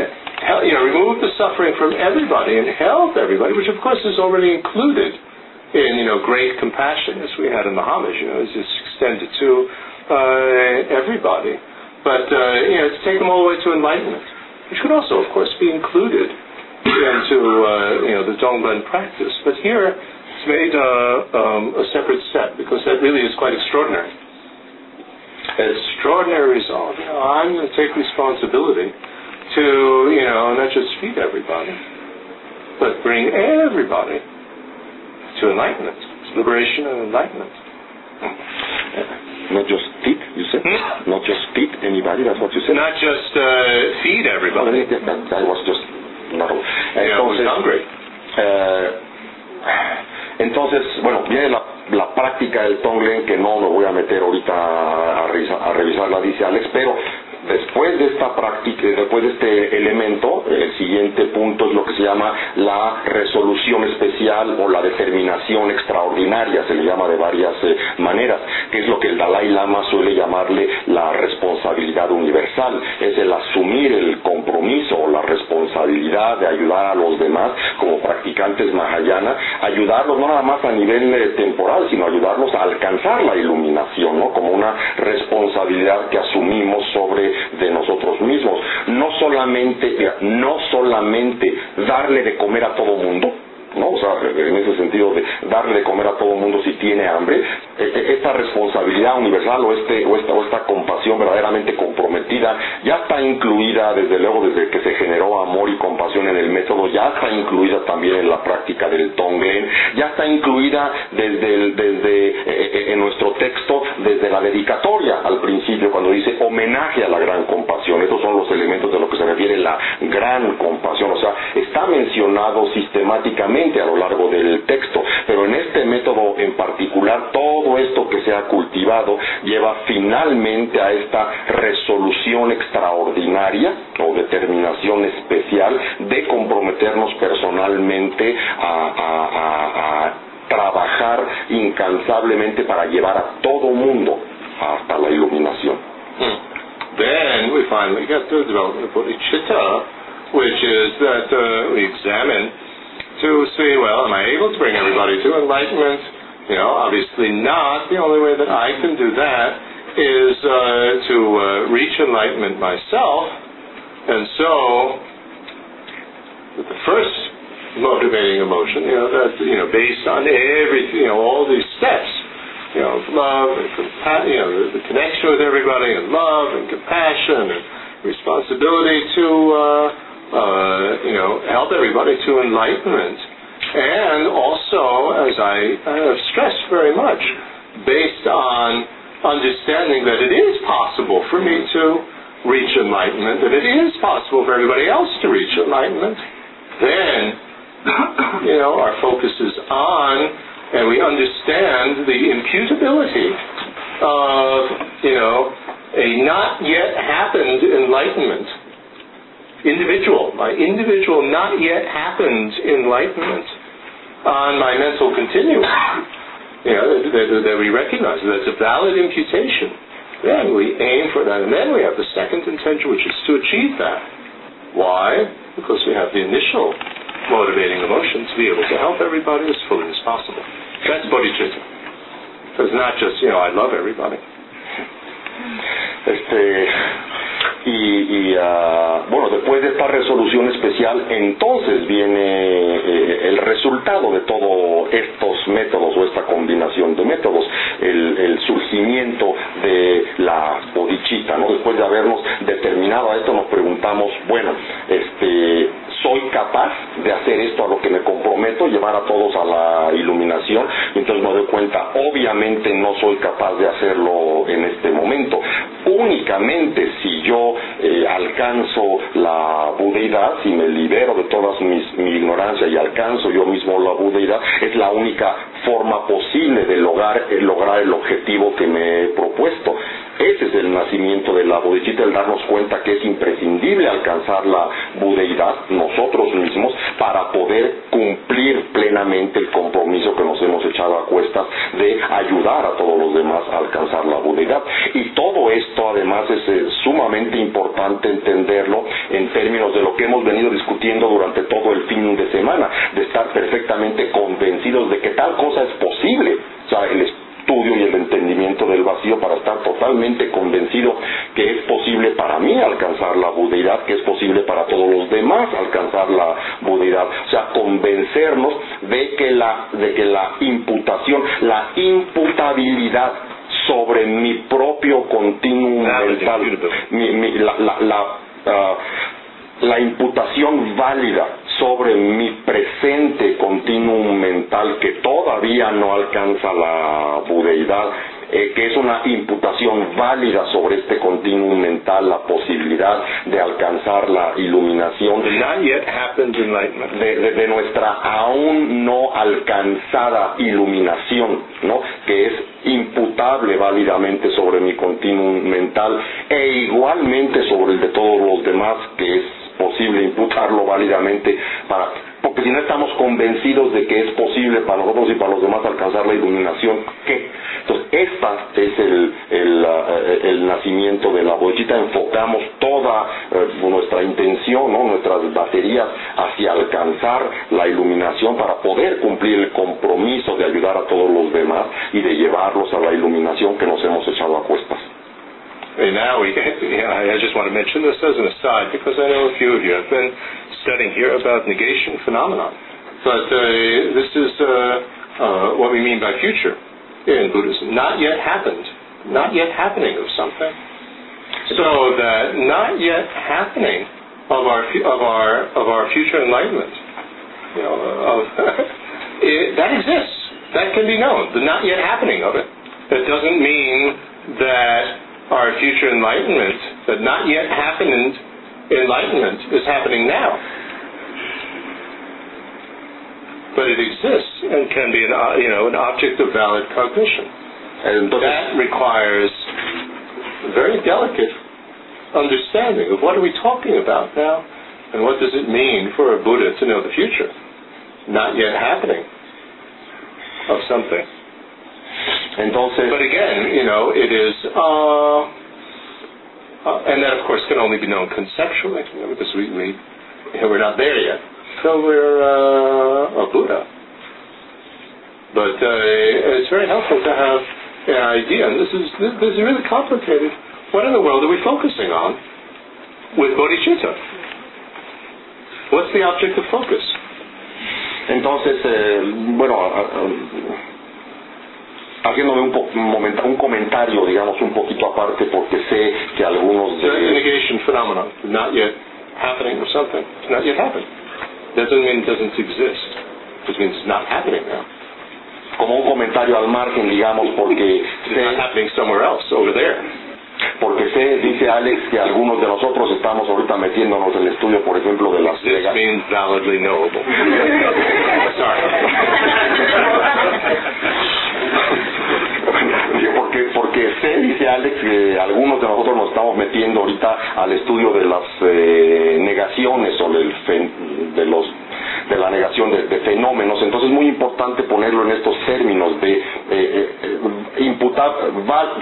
you know, remove the suffering from everybody and help everybody, which of course is already included in you know great compassion, as we had in the homage. You know, is extended to uh, everybody, but uh, you know, to take them all the way to enlightenment, which could also, of course, be included into uh, you know the Dongban practice. But here, made uh, um, a separate step because that really is quite extraordinary. Extraordinary result. You know, I'm going to take responsibility to you know not just feed everybody, but bring everybody to enlightenment, to liberation and enlightenment. Not just feed, you said? Hmm? Not just feed anybody, that's what you said? Not just uh, feed everybody. I was just... No. You know, who's Entonces, hungry. eh, Entonces, bueno, viene la, la práctica del Tonglen, que no me voy a meter ahorita a, a, revisar, a revisarla, dice Alex, pero después de esta práctica, después de este elemento, el siguiente punto es lo que se llama la resolución especial o la determinación extraordinaria, se le llama de varias eh, maneras, que es lo que el Dalai Lama suele llamarle la responsabilidad universal, es el asumir el compromiso o la responsabilidad de ayudar a los demás como practicantes Mahayana, ayudarlos no nada más a nivel eh, temporal, sino ayudarlos a alcanzar la iluminación, ¿no? como una responsabilidad que asumimos sobre de nosotros mismos. No solamente, no solamente darle de comer a todo mundo, ¿no? O sea, en ese sentido de darle de comer a todo mundo si tiene hambre, e, e, esta responsabilidad universal o, este, o, esta, o esta compasión verdaderamente comprometida ya está incluida, desde luego, desde que se generó amor y compasión en el método, ya está incluida también en la práctica del Tonglen, ya está incluida desde, el, desde eh, en nuestro texto, desde la dedicatoria al principio, cuando dice homenaje a la gran compasión. Estos son los elementos de lo que se refiere la gran compasión, o sea, está mencionado sistemáticamente a lo largo del texto, pero en este método en particular todo esto que se ha cultivado lleva finalmente a esta resolución extraordinaria o determinación especial de comprometernos personalmente a, trabajar incansablemente para llevar a todo mundo hasta la iluminación. Then we finally get to the development of bodhicitta, which is that uh, we examine to see, well, am I able to bring everybody to enlightenment? You know, obviously not. The only way that I can do that is uh, to uh, reach enlightenment myself. And so, the first motivating emotion, you know, that you know, based on everything, you know, all these steps, you know, love and compa- you know, the, the connection with everybody, and love and compassion and responsibility to. Uh, uh, you know, help everybody to enlightenment. And also, as I, have stressed very much, based on understanding that it is possible for me to reach enlightenment, that it is possible for everybody else to reach enlightenment, then, you know, our focus is on, and we understand the imputability of, you know, a not yet happened enlightenment individual, my individual not yet happened enlightenment on my mental continuum. You know, that, that, that we recognize that's a valid imputation. Then we aim for that, and then we have the second intention, which is to achieve that. Why? Because we have the initial motivating emotion to be able to help everybody as fully as possible. That's bodhicitta. So it's not just, you know, I love everybody. Este, y, y uh, bueno, después de esta resolución especial, entonces viene eh, el resultado de todos estos métodos o esta combinación de métodos, el, surgimiento de la bodhicitta, ¿no? Después de habernos determinado a esto, nos preguntamos, bueno, este, soy capaz de hacer esto a lo que me comprometo, llevar a todos a la iluminación, y entonces me doy cuenta, obviamente no soy capaz de hacerlo en este momento. Únicamente si yo eh, alcanzo la budeidad, si me libero de toda mi ignorancia y alcanzo yo mismo la budeidad, es la única forma posible de lograr, eh, lograr el objetivo que me he propuesto. Ese es el nacimiento de la bodhicitta, el darnos cuenta que es imprescindible alcanzar la budeidad nosotros mismos para poder cumplir plenamente el compromiso que nos hemos echado a cuestas de ayudar a todos los demás a alcanzar la budeidad. Y todo esto además es eh, sumamente importante entenderlo en términos de lo que hemos venido discutiendo durante todo el fin de semana, de estar perfectamente convencidos de que tal cosa es posible. O sea, el estudio y el entendimiento del vacío para estar totalmente convencido que es posible para mí alcanzar la budeidad, que es posible para todos los demás alcanzar la budeidad. O sea, convencernos de que la, de que la imputación, la imputabilidad sobre mi propio continuum mental, mi, mi, la, la, la, uh, la imputación válida sobre mi presente continuum mental que todavía no alcanza la budeidad eh, que es una imputación válida sobre este continuum mental, la posibilidad de alcanzar la iluminación de- de nuestra aún no alcanzada iluminación, ¿no? que es imputable válidamente sobre mi continuum mental e igualmente sobre el de todos los demás, que es posible imputarlo válidamente para porque si no estamos convencidos de que es posible para nosotros y para los demás alcanzar la iluminación, ¿qué? Entonces, esta es el, el, el nacimiento de la bodhicitta. Enfocamos toda eh, nuestra intención, ¿no? nuestras baterías hacia alcanzar la iluminación para poder cumplir el compromiso de ayudar a todos los demás y de llevarlos a la iluminación que nos hemos echado a cuestas. And now we, yeah, I just want to mention this as an aside because I know a few of you have been studying here about negation phenomenon. But uh, this is uh, uh, what we mean by future in Buddhism. Not yet happened, not yet happening of something. So that not yet happening of our of our of our future enlightenment, you know, of it, that exists. That can be known. The not yet happening of it. That doesn't mean that our future enlightenment, that not yet happened enlightenment, is happening now. But it exists and can be an uh, you know an object of valid cognition. and That requires very delicate understanding of what are we talking about now, and what does it mean for a Buddha to know the future, not yet happening of something. Entonces But again, you know, it is, uh, uh, and that of course can only be known conceptually, because we, we we're not there yet. So we're uh, a Buddha. But uh, it's very helpful to have an idea, and this is this, this is really complicated. What in the world are we focusing on with bodhicitta? What's the object of focus? Entonces, eh, bueno, a- a- haciéndome un, po- un momenta- un comentario, digamos, un poquito aparte, porque sé que algunos The de, negation phenomenon, not yet happening or something. It's not yet happening. Doesn't mean it doesn't exist. It means it's not happening now. como un comentario al margen, digamos, porque It's not happening somewhere else, over there. porque sé, dice Alex, que algunos de nosotros estamos ahorita metiéndonos en el estudio, por ejemplo, de las This means validly knowable. Sorry. porque, porque sé, dice Alex, que algunos de nosotros nos estamos metiendo ahorita al estudio de las eh, negaciones o del de los de la negación de, fenómenos. Entonces es muy importante ponerlo en estos términos de eh, eh, eh, imputar, val-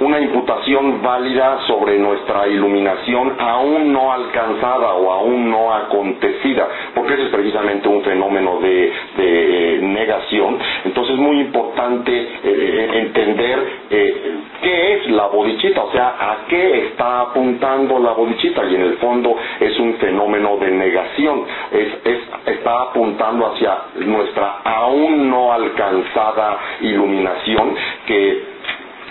una imputación válida sobre nuestra iluminación aún no alcanzada o aún no acontecida, porque ese es precisamente un fenómeno de, eh, negación. Entonces es muy importante eh, entender eh, qué es la bodhicitta, o sea, a qué está apuntando la bodhicitta y en el fondo es un fenómeno de negación, es, es- está apuntando hacia nuestra aún no alcanzada iluminación que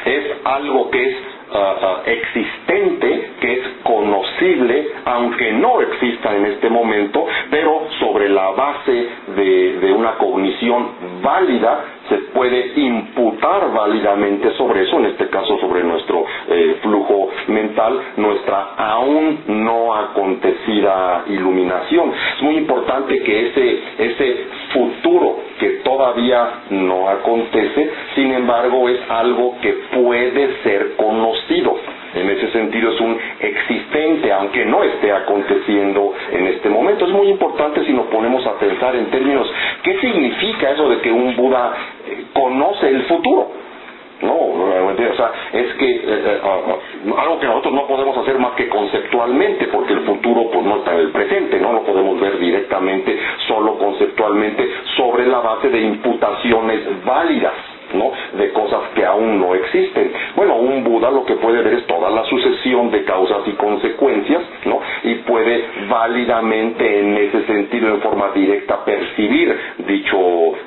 es algo que es ah, existente, que es conocible, aunque no exista en este momento, pero sobre la base de una cognición válida se puede imputar válidamente sobre eso, en este caso sobre nuestro eh, flujo mental, nuestra aún no acontecida iluminación. Es muy importante que ese, ese futuro que todavía no acontece, sin embargo es algo que puede ser conocido. En ese sentido es un existente, aunque no esté aconteciendo en este momento. Es muy importante si nos ponemos a pensar en términos, ¿qué significa eso de que un Buda eh, conoce el futuro? No, o sea, es que eh, eh, ah, algo que nosotros no podemos hacer más que conceptualmente, porque el futuro pues no está en el presente, no lo podemos ver directamente, solo conceptualmente, sobre la base de imputaciones válidas. ¿No? de cosas que aún no existen. Bueno, un Buda lo que puede ver es toda la sucesión de causas y consecuencias, ¿no? Y puede válidamente en ese sentido, en forma directa, percibir dicho,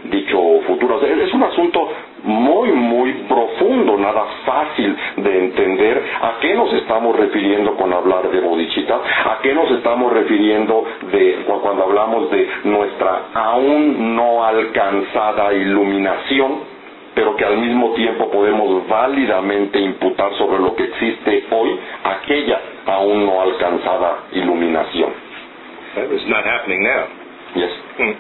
dicho futuro. Es un asunto muy, muy profundo, nada fácil de entender a qué nos estamos refiriendo con hablar de bodhicitta, a qué nos estamos refiriendo de cu- cuando hablamos de nuestra aún no alcanzada iluminación, pero que al mismo tiempo podemos válidamente imputar sobre lo que existe hoy aquella aún no alcanzada iluminación. It's not happening now. Yes. Hmm.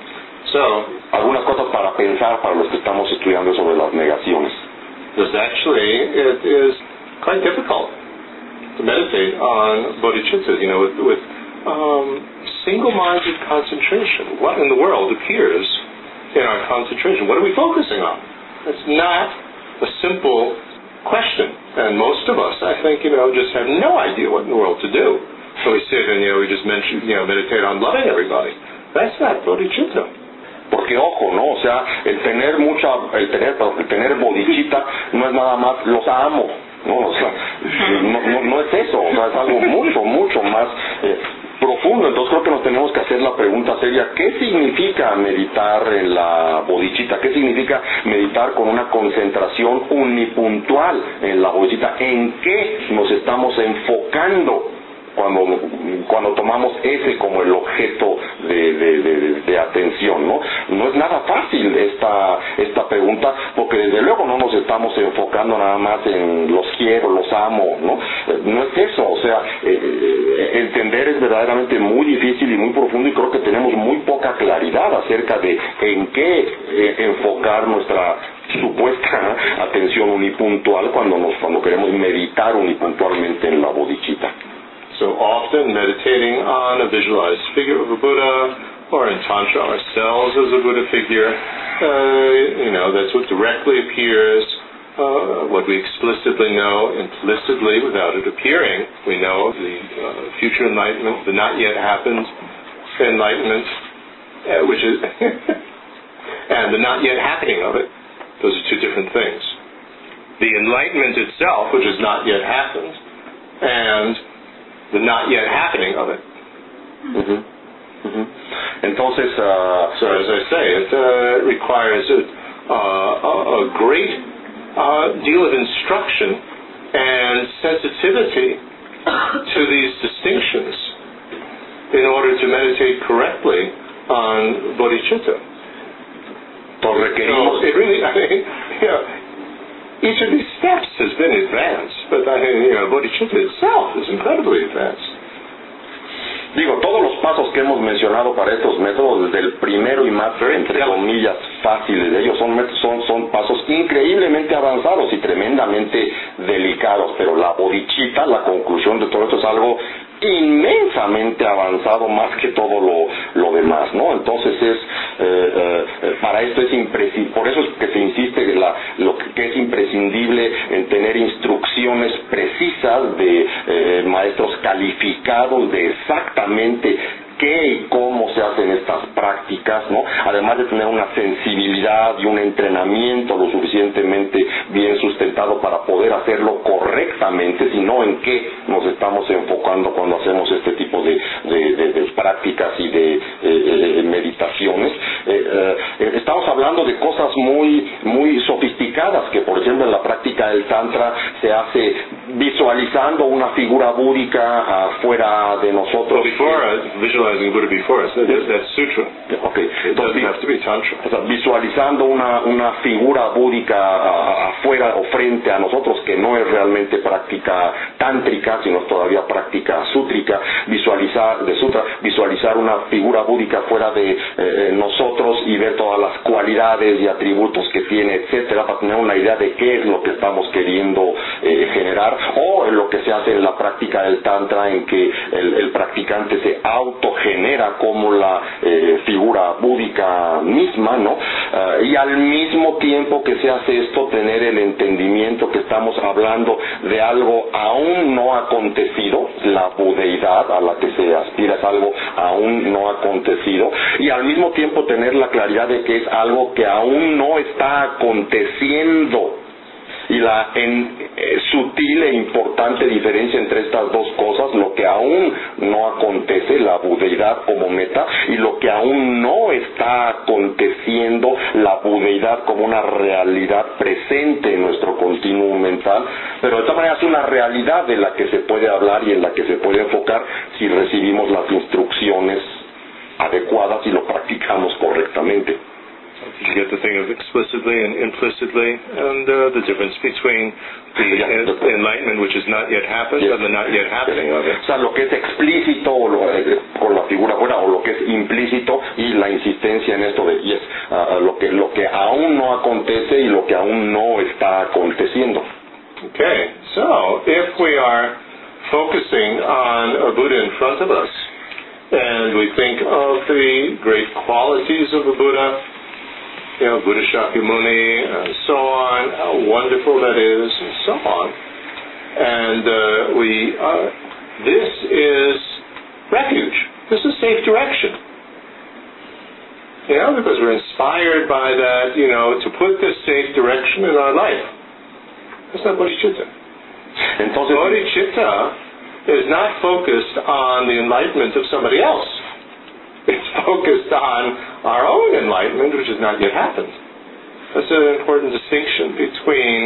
So, Algunas cosas para pensar para los que estamos estudiando sobre las negaciones. Because actually, it is quite difficult to meditate on bodhicitta, you know, with, with um, single-minded concentration. What in the world appears in our concentration? What are we focusing on? It's not a simple question. And most of us, I think, you know, just have no idea what in the world to do. So we sit and, you know, we just mention, you know, meditate on loving everybody. That's not bodhicitta. Porque ojo, ¿no? O sea, el tener mucha, el tener, el tener bodhicitta no es nada más los amo, ¿no? O sea, no, no, no es eso, o sea, es algo mucho, mucho más eh, profundo. Entonces creo que nos tenemos que hacer la pregunta seria, ¿qué significa meditar en la bodhicitta? ¿Qué significa meditar con una concentración unipuntual en la bodhicitta? ¿En qué nos estamos enfocando? Cuando, cuando tomamos ese como el objeto de, atención, ¿no? No es nada fácil esta, esta pregunta, porque desde luego no nos estamos enfocando nada más en los quiero, los amo, ¿no? No es eso, o sea, eh, entender es verdaderamente muy difícil y muy profundo y creo que tenemos muy poca claridad acerca de en qué eh, enfocar nuestra supuesta atención unipuntual cuando nos cuando queremos meditar unipuntualmente en la bodhicitta. So often meditating on a visualized figure of a Buddha, or in Tantra ourselves as a Buddha figure, uh, you know, that's what directly appears, uh, what we explicitly know implicitly without it appearing. We know the uh, future enlightenment, the not yet happened enlightenment, uh, which is, and the not yet happening of it. Those are two different things. The enlightenment itself, which has not yet happened, and the not yet happening of it. Ujú, ujú. Entonces, ah, So as I say, it uh, requires a, uh, a, a great uh, deal of instruction and sensitivity to these distinctions in order to meditate correctly on bodhicitta. So it really, I mean, you know, each of these steps has been advanced, but I you know, bodhicitta itself is incredibly advanced. Digo, todos los pasos que hemos mencionado para estos métodos, desde el primero y más, entre comillas, fáciles de ellos, son, son, son pasos increíblemente avanzados y tremendamente delicados, pero la bodhicitta, la conclusión de todo esto es algo inmensamente avanzado más que todo lo, lo demás, ¿no? Entonces es, eh, eh, eh, para esto es imprescindible, por eso es que se insiste en la, lo que, es imprescindible en tener instrucciones precisas de eh, maestros calificados de exactamente qué y cómo se hacen estas prácticas, ¿no? Además de tener una sensibilidad y un entrenamiento lo suficientemente bien sustentado para poder hacerlo correctamente, sino en qué nos estamos enfocando cuando hacemos este tipo de, de- prácticas y de eh, eh, meditaciones. Eh, estamos hablando de cosas muy, muy sofisticadas que, por ejemplo, en la práctica del Tantra se hace visualizando una figura búdica afuera de nosotros. Visualizing Buddha before us, that, that's sutra. Ok, It doesn't have to be tantra. o sea, visualizando una, una figura búdica afuera o frente a nosotros que no es realmente práctica tántrica, sino es todavía práctica sútrica, visualizar de sutra, visualizar una figura búdica fuera de eh, nosotros y ver todas las cualidades y atributos que tiene, etcétera, para tener una idea de qué es lo que estamos queriendo eh, generar, o en lo que se hace en la práctica del tantra, en que el, el practicante se autogenera como la eh, figura búdica misma, ¿no? Ah, y al mismo tiempo que se hace esto, tener el entendimiento que estamos hablando de algo aún no acontecido, la budeidad a la que se aspira es algo aún no acontecido, y al mismo tiempo tener la claridad de que es algo que aún no está aconteciendo y la en- eh, sutil e importante diferencia entre estas dos cosas, lo que aún no acontece, la budeidad como meta, y lo que aún no está aconteciendo, la budeidad como una realidad presente en nuestro continuum mental, pero de esta manera es una realidad de la que se puede hablar y en la que se puede enfocar si recibimos las instrucciones adecuadas y lo practicamos correctamente. You get the thing of explicitly and implicitly, and uh, the difference between the uh, enlightenment which has not yet happened Yes. and the not yet happening of it. O sea, lo que es explícito o lo- eh, con la figura buena o lo que es implícito y la insistencia en esto de yes, ah, ah, lo que lo que aún no acontece y lo que aún no está aconteciendo. Okay, so if we are focusing on a Buddha in front of us, and we think of the great qualities of a Buddha, you know, Buddha Shakyamuni, and so on, how wonderful that is, and so on, and uh, we, uh, this is refuge. This is safe direction. You know, because we're inspired by that, you know, to put this safe direction in our life. That's not bodhicitta. Entonces, Bodhicitta is not focused on the enlightenment of somebody else. It's focused on our own enlightenment, which has not yet happened. That's an important distinction between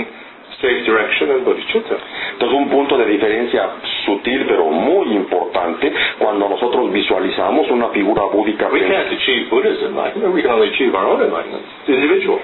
safe direction and bodhicitta. Entonces un punto de diferencia sutil pero muy importante cuando nosotros visualizamos una figura búdica We can't achieve enlightenment. We can only achieve our own enlightenment, individual.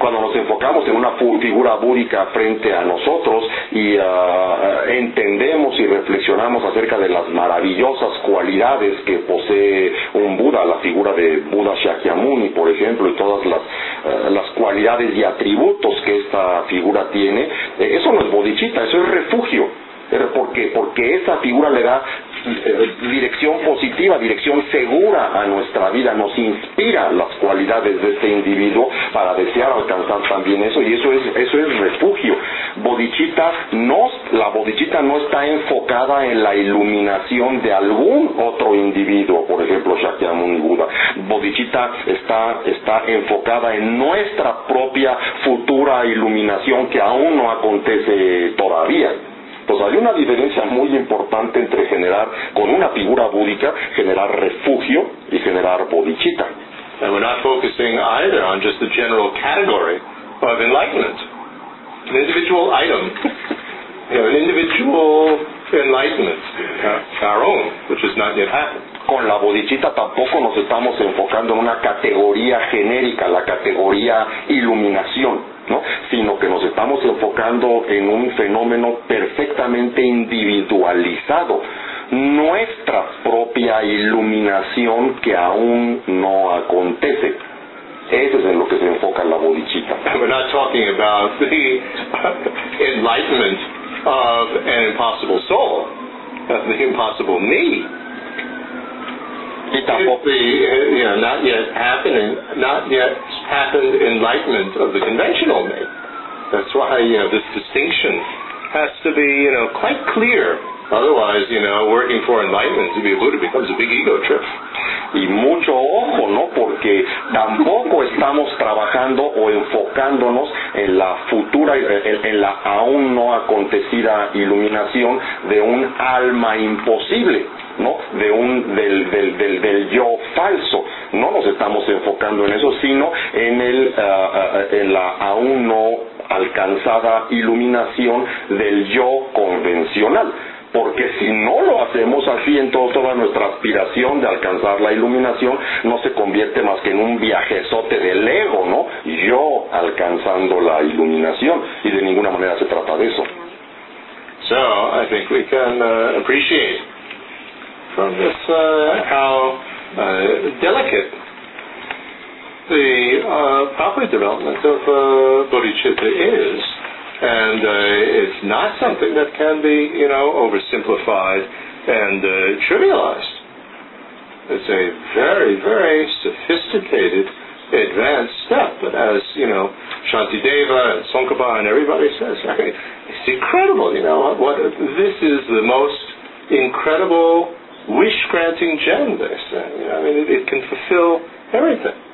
Cuando nos enfocamos en una figura búdica frente a nosotros y ah, entendemos y reflexionamos acerca de las maravillosas cualidades que posee un Buda, la figura de Buda Shakyamuni, por ejemplo, y todas las, ah, las cualidades y atributos que esta figura tiene, eh, eso no es bodhicitta, eso es refugio. Pero porque, porque esa figura le da eh, dirección positiva, dirección segura a nuestra vida, nos inspira las cualidades de este individuo para desear alcanzar también eso y eso es eso es refugio. Bodhicitta no la bodhicitta no está enfocada en la iluminación de algún otro individuo, por ejemplo Shakyamuni Buda. Bodhicitta está está enfocada en nuestra propia futura iluminación que aún no acontece todavía. Pues hay una diferencia muy importante entre generar, con una figura búdica, generar refugio y generar bodhicitta. And we're not focusing either on just the general category of enlightenment. An individual item, you know, an individual enlightenment, uh, our own, which has not yet happened. Con la bodhicitta tampoco nos estamos enfocando en una categoría genérica, la categoría iluminación, enfocando en un fenómeno perfectamente individualizado, nuestra propia iluminación que aún no acontece. Eso es en lo que se enfoca la bodhicitta. We're not talking about the enlightenment of an impossible soul, of the impossible me. Y tampoco, the uh, you know not yet happening, not yet happened enlightenment of the conventional me. That's why you know this distinction has to be you know quite clear. Otherwise, you know, working for enlightenment to be a Buddha becomes a big ego trip. y mucho ojo, ¿no? Porque tampoco estamos trabajando o enfocándonos en la futura, en, en la aún no acontecida iluminación de un alma imposible, ¿no? De un, del, del, del, del yo falso. No nos estamos enfocando en eso, sino en el, ah, ah, en la aún no alcanzada iluminación del yo convencional porque si no lo hacemos así, entonces toda nuestra aspiración de alcanzar la iluminación no se convierte más que en un viajezote del ego, ¿no? Yo alcanzando la iluminación, y de ninguna manera se trata de eso. So I think we can uh, appreciate from this uh, how uh, delicate the uh, development of uh, bodhicitta is, and uh, it's not something that can be, you know, oversimplified and uh, trivialized. It's a very, very sophisticated, advanced step. But as you know, Shantideva and Tsongkhapa and everybody says, it's incredible. You know, what this is the most incredible wish-granting gem. They say. You know, I mean, it, it can fulfill everything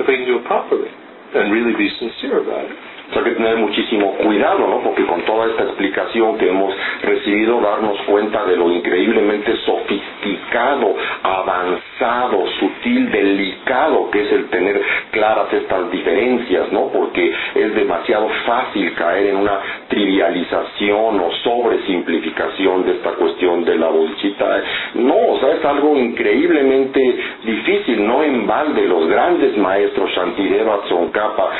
if we can do it properly and really be sincere about it. Hay que tener muchísimo cuidado, ¿no? Porque con toda esta explicación que hemos recibido, darnos cuenta de lo increíblemente sofisticado, avanzado, sutil, delicado que es el tener claras estas diferencias, ¿no? Porque es demasiado fácil caer en una trivialización o sobresimplificación de esta cuestión de la bolsita. No, o sea, es algo increíblemente difícil, no en balde los grandes maestros Shantideva Tsongkhapa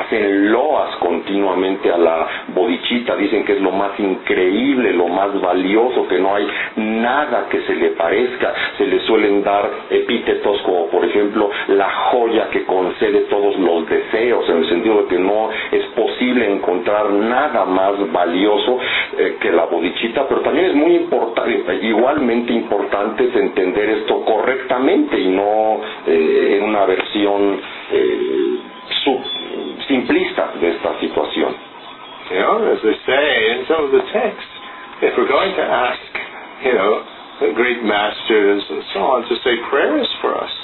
hacen loas continuamente a la bodichita, dicen que es lo más increíble, lo más valioso, que no hay nada que se le parezca, se le suelen dar epítetos como por ejemplo la joya que concede todos los deseos, en el sentido de que no es posible encontrar nada más valioso eh, que la bodichita, pero también es muy importante, igualmente importante entender esto correctamente y no eh, en una versión eh, sub, simplista de esta situación. You know, as they say in some of the texts, if we're going to ask, you know, the great masters and so on to say prayers for us,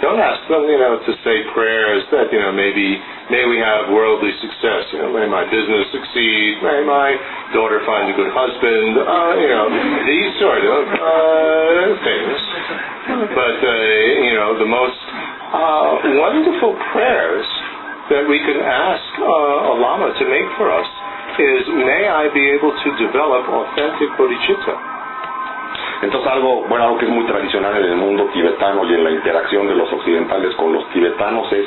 don't ask them, you know, to say prayers that, you know, maybe may we have worldly success, you know, may my business succeed, may my daughter find a good husband, uh, you know, these sort of uh, things. But, uh, you know, the most uh, wonderful prayers that we could ask uh, a lama to make for us is, may I be able to develop authentic bodhicitta. Entonces algo, bueno, algo que es muy tradicional en el mundo tibetano y en la interacción de los occidentales con los tibetanos es,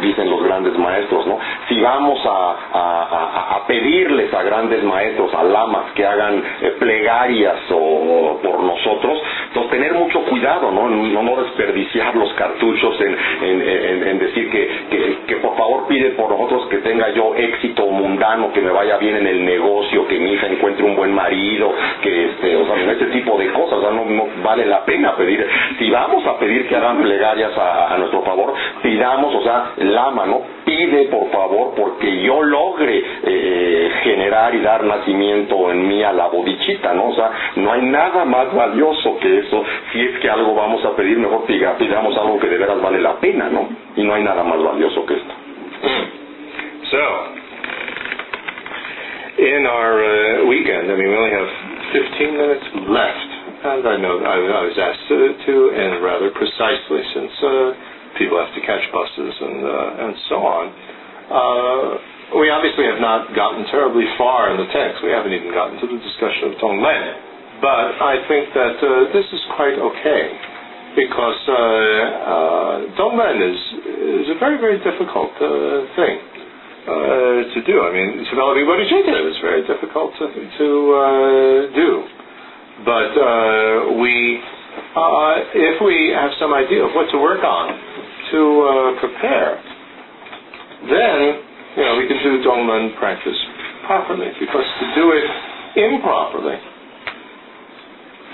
dicen los grandes maestros, ¿no? Si vamos a, pedirles a grandes maestros, a lamas, que hagan eh, plegarias o, por nosotros, entonces tener mucho cuidado, ¿no? No, no desperdiciar los cartuchos en, en, en, en decir que, que, que, por favor pide por nosotros que tenga yo éxito mundano, que me vaya bien en el negocio, que mi hija encuentre un buen marido, que este, o sea, este tipo de cosas o sea, no, no, vale la pena pedir. Si vamos a pedir que hagan plegarias a, nuestro favor, pidamos, o sea, lama, ¿no? Pide por favor porque yo logre eh, generar y dar nacimiento en mí a la bodichita, ¿no? O no hay nada más valioso que eso. Si es que algo vamos a pedir, mejor pida, pidamos algo que de veras vale la pena, ¿no? Y no hay nada más valioso que esto. So, in our uh, weekend, I mean, we only have 15 minutes left. And I know I, I was asked to, to end rather precisely since uh, people have to catch buses and uh, and so on. Uh, we obviously have not gotten terribly far in the text. We haven't even gotten to the discussion of Tonglen. But I think that uh, this is quite okay because uh, uh, Tonglen is is a very very difficult uh, thing. To do. I mean, developing bodhicitta is very difficult to, to do. But uh, we, uh, if we have some idea of what to work on to uh, prepare, then you know we can do Dongmen practice properly. Because to do it improperly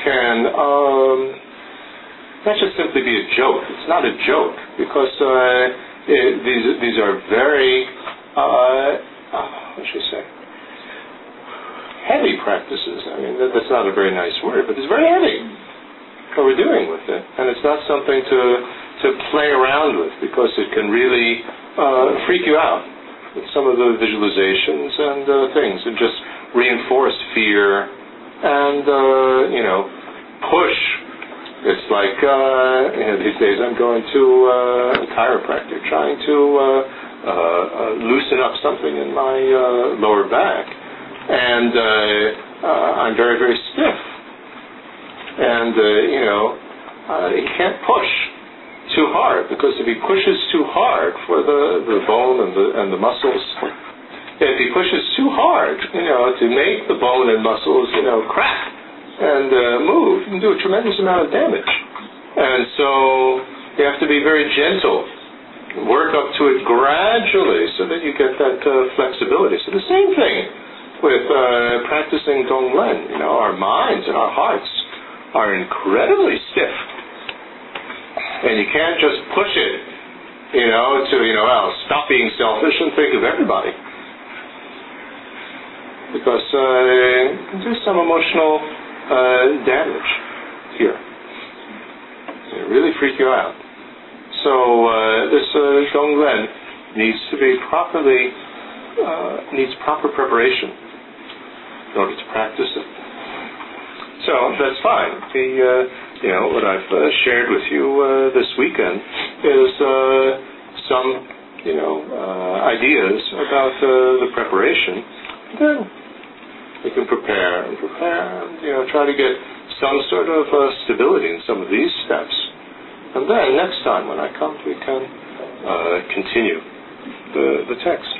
can um, not just simply be a joke. It's not a joke because uh, it, these these are very uh, what should I say? Heavy practices. I mean, that, that's not a very nice word, but it's very heavy what we're doing with it. And it's not something to, to play around with because it can really uh, freak you out with some of the visualizations and uh, things and just reinforce fear and, uh, you know, push. It's like, uh, you know, these days I'm going to uh, a chiropractor trying to uh, uh, uh, loosen up something in my uh, lower back and uh, uh, I'm very, very stiff. And, uh, you know, uh, he can't push too hard because if he pushes too hard for the, the bone and the, and the muscles, if he pushes too hard, you know, to make the bone and muscles, you know, crack and uh, move, you can do a tremendous amount of damage. And so you have to be very gentle, work up to it gradually so that you get that uh, flexibility. So the same thing with uh, practicing Donglen. You know, our minds and our hearts are incredibly stiff, and you can't just push it. You know, to you know, well, stop being selfish and think of everybody, because uh, there's some emotional uh, damage here. It really freak you out. So uh, this uh, Donglen needs to be properly uh, needs proper preparation in order to practice it. So that's fine. The uh, you know what I've uh, shared with you uh, this weekend is uh, some you know uh, ideas about uh, the preparation. Then we can prepare and prepare and you know try to get some sort of stability in some of these steps. And then next time when I come, we can continue the, the text.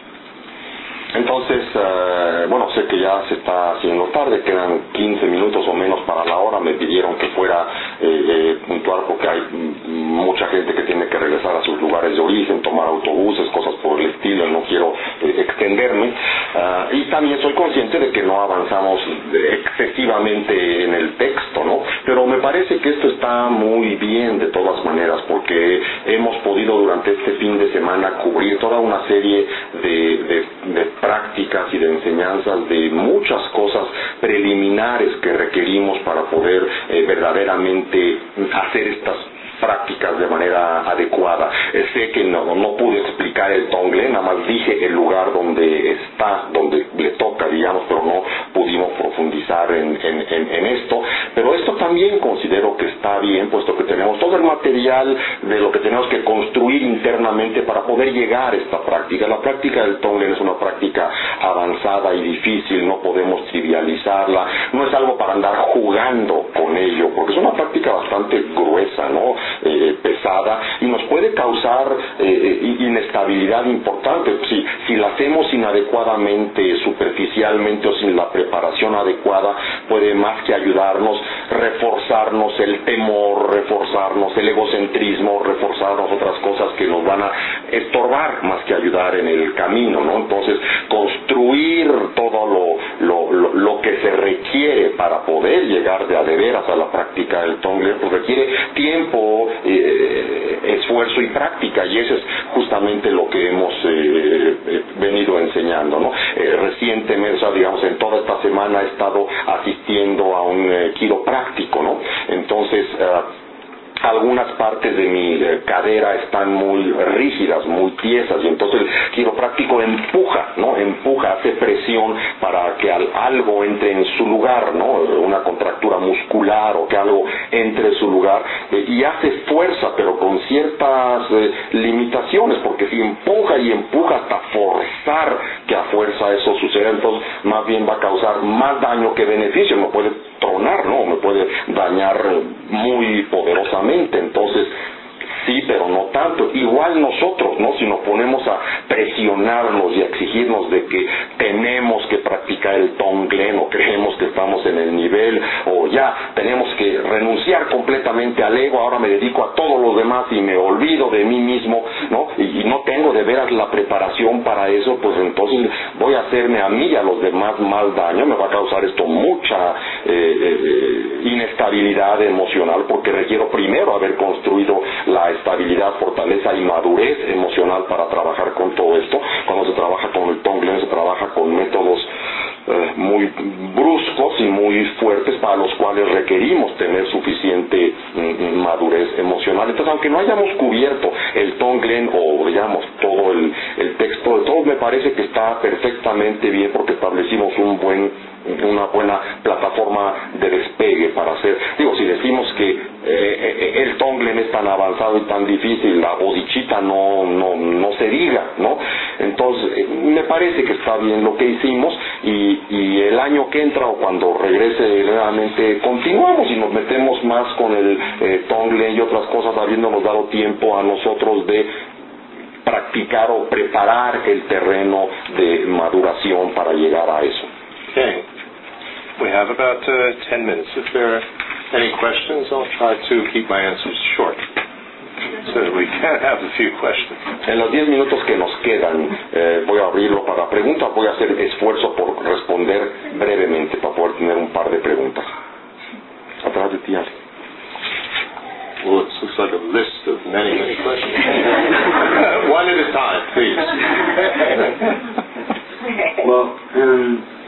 Entonces, eh, bueno, sé que ya se está haciendo tarde, quedan 15 minutos o menos para la hora, me pidieron que fuera eh, eh, puntual porque hay mucha gente que tiene que regresar a sus lugares de origen, tomar autobuses, cosas por el estilo, no quiero eh, extenderme. Ah, y también soy consciente de que no avanzamos excesivamente en el texto, ¿no? Pero me parece que esto está muy bien de todas maneras porque hemos podido durante este fin de semana cubrir toda una serie de, de, de prácticas y de enseñanzas de muchas cosas preliminares que requerimos para poder eh, verdaderamente hacer estas prácticas de manera adecuada. Eh, sé que no, no pude explicar el tongle, nada más dije el lugar donde está, donde le toca, digamos, pero no pudimos profundizar en, en, en, en esto. Pero esto también considero que está bien, puesto que tenemos todo el material de lo que tenemos que construir internamente para poder llegar a esta práctica. La práctica del tongle es una práctica avanzada y difícil, no podemos trivializarla, no es algo para andar jugando con ello, porque es una práctica bastante gruesa, ¿no? Eh, pesada y nos puede causar eh, inestabilidad importante si, si la hacemos inadecuadamente, superficialmente o sin la preparación adecuada, puede más que ayudarnos, reforzarnos el temor, reforzarnos el egocentrismo, reforzarnos otras cosas que nos van a estorbar más que ayudar en el camino, ¿no? Entonces, construir todo lo, lo, lo, lo que se requiere para poder llegar de a de veras a la práctica del Tongler, pues requiere tiempo, eh, esfuerzo y práctica y eso es justamente lo que hemos eh, eh, venido enseñando ¿no? recientemente, o sea, digamos en toda esta semana he estado asistiendo a un quiropráctico ¿no? entonces algunas partes de mi cadera están muy rígidas, muy tiesas, y entonces el quiropráctico empuja, ¿no? Empuja, hace presión para que algo entre en su lugar, ¿no? Una contractura muscular o que algo entre en su lugar, eh, y hace fuerza, pero con ciertas eh, limitaciones, porque si empuja y empuja hasta forzar que a fuerza eso suceda, entonces más bien va a causar más daño que beneficio, me puede tronar, ¿no? Me puede dañar muy poderosamente entonces, sí, pero no tanto. Igual nosotros, ¿no? Si nos ponemos a presionarnos y a exigirnos de que tenemos que practicar el Tonglen o creemos que estamos en el nivel o ya tenemos que renunciar completamente al ego, ahora me dedico a todos los demás y me olvido de mí mismo, ¿no? Y, no tengo de veras la preparación para eso, pues entonces voy a hacerme a mí y a los demás mal daño, me va a causar esto mucha eh, eh, inestabilidad emocional porque requiero primero haber construido la estabilidad, fortaleza y madurez emocional para trabajar con todo esto. Cuando se trabaja con el Tonglen se trabaja con métodos eh, muy bruscos y muy fuertes para los cuales requerimos tener suficiente mm, madurez emocional. Entonces, aunque no hayamos cubierto el Tonglen o digamos todo el, el texto de todo, me parece que está perfectamente bien porque establecimos un buen una buena plataforma de despegue para hacer. Digo, si decimos que eh, eh, el Tonglen es tan avanzado y tan difícil, la bodichita no, no, no se diga, ¿no? Entonces, eh, me parece que está bien lo que hicimos y, y el año que entra o cuando regrese nuevamente continuamos y nos metemos más con el eh, Tonglen y otras cosas, habiéndonos dado tiempo a nosotros de practicar o preparar el terreno de maduración para llegar a eso. Okay. We have about uh, 10 minutes. If there are any questions, I'll try to keep my answers short so that we can have a few questions. En los 10 minutos que nos quedan, eh, voy a abrirlo para preguntas. Voy a hacer esfuerzo por responder brevemente para poder tener un par de preguntas. Atrás de ti, Ale. Well, it looks like a list of many, many questions. One at a time, please. Well, um,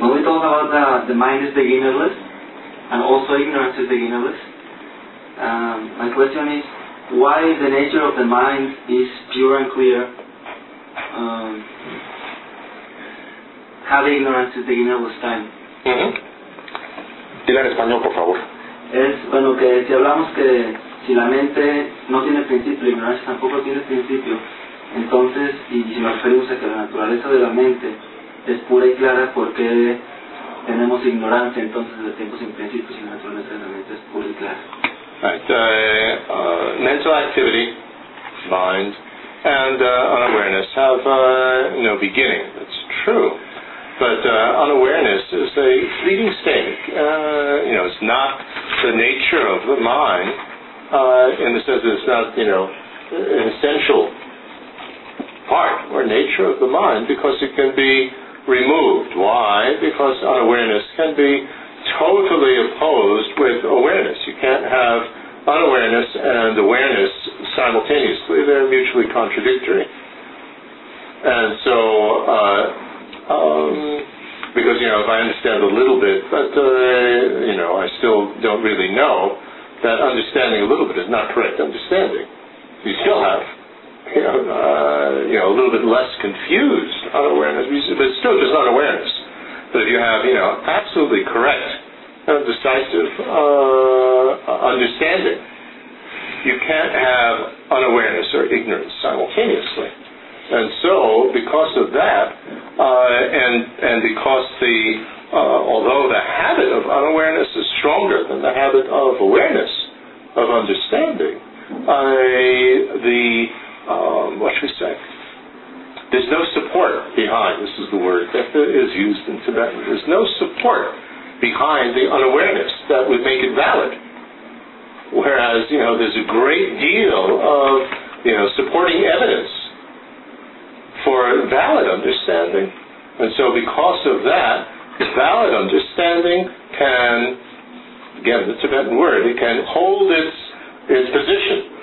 when we talk about the, the mind is beginnerless and also ignorance is beginnerless, um, my question is why the nature of the mind is pure and clear, um, how the ignorance is beginnerless time. Dile en español, por favor. Es, bueno, que si hablamos que si la mente no tiene principio, la ignorancia tampoco tiene principio, entonces, y si nos referimos a que la naturaleza de la mente es pura y clara, ¿por qué tenemos ignorancia entonces de tiempos sin principios y naturaleza de la mente es pura y clara. Right. Uh, uh, mental activity, mind, and uh, unawareness have uh, no beginning. That's true. But uh, unawareness is a fleeting state. Uh, you know, it's not the nature of the mind uh, in the sense that it's not, you know, an essential part or nature of the mind because it can be removed. Why? Because unawareness can be totally opposed with awareness. You can't have unawareness and awareness simultaneously. They're mutually contradictory. And so, uh, um, because, you know, if I understand a little bit, but, uh, you know, I still don't really know that understanding a little bit is not correct understanding. You still have, you know, uh, you know, a little bit less confused unawareness, but it's still just unawareness. But if you have, you know, absolutely correct and decisive uh, understanding, you can't have unawareness or ignorance simultaneously. And so, because of that, uh, and and because the uh, although the habit of unawareness is stronger than the habit of awareness of understanding, uh, the um, what should we say? There's no support behind. This is the word that is used in Tibetan. There's no support behind the unawareness that would make it valid. Whereas you know there's a great deal of you know supporting evidence for valid understanding, and so because of that, valid understanding can again the Tibetan word it can hold its its position.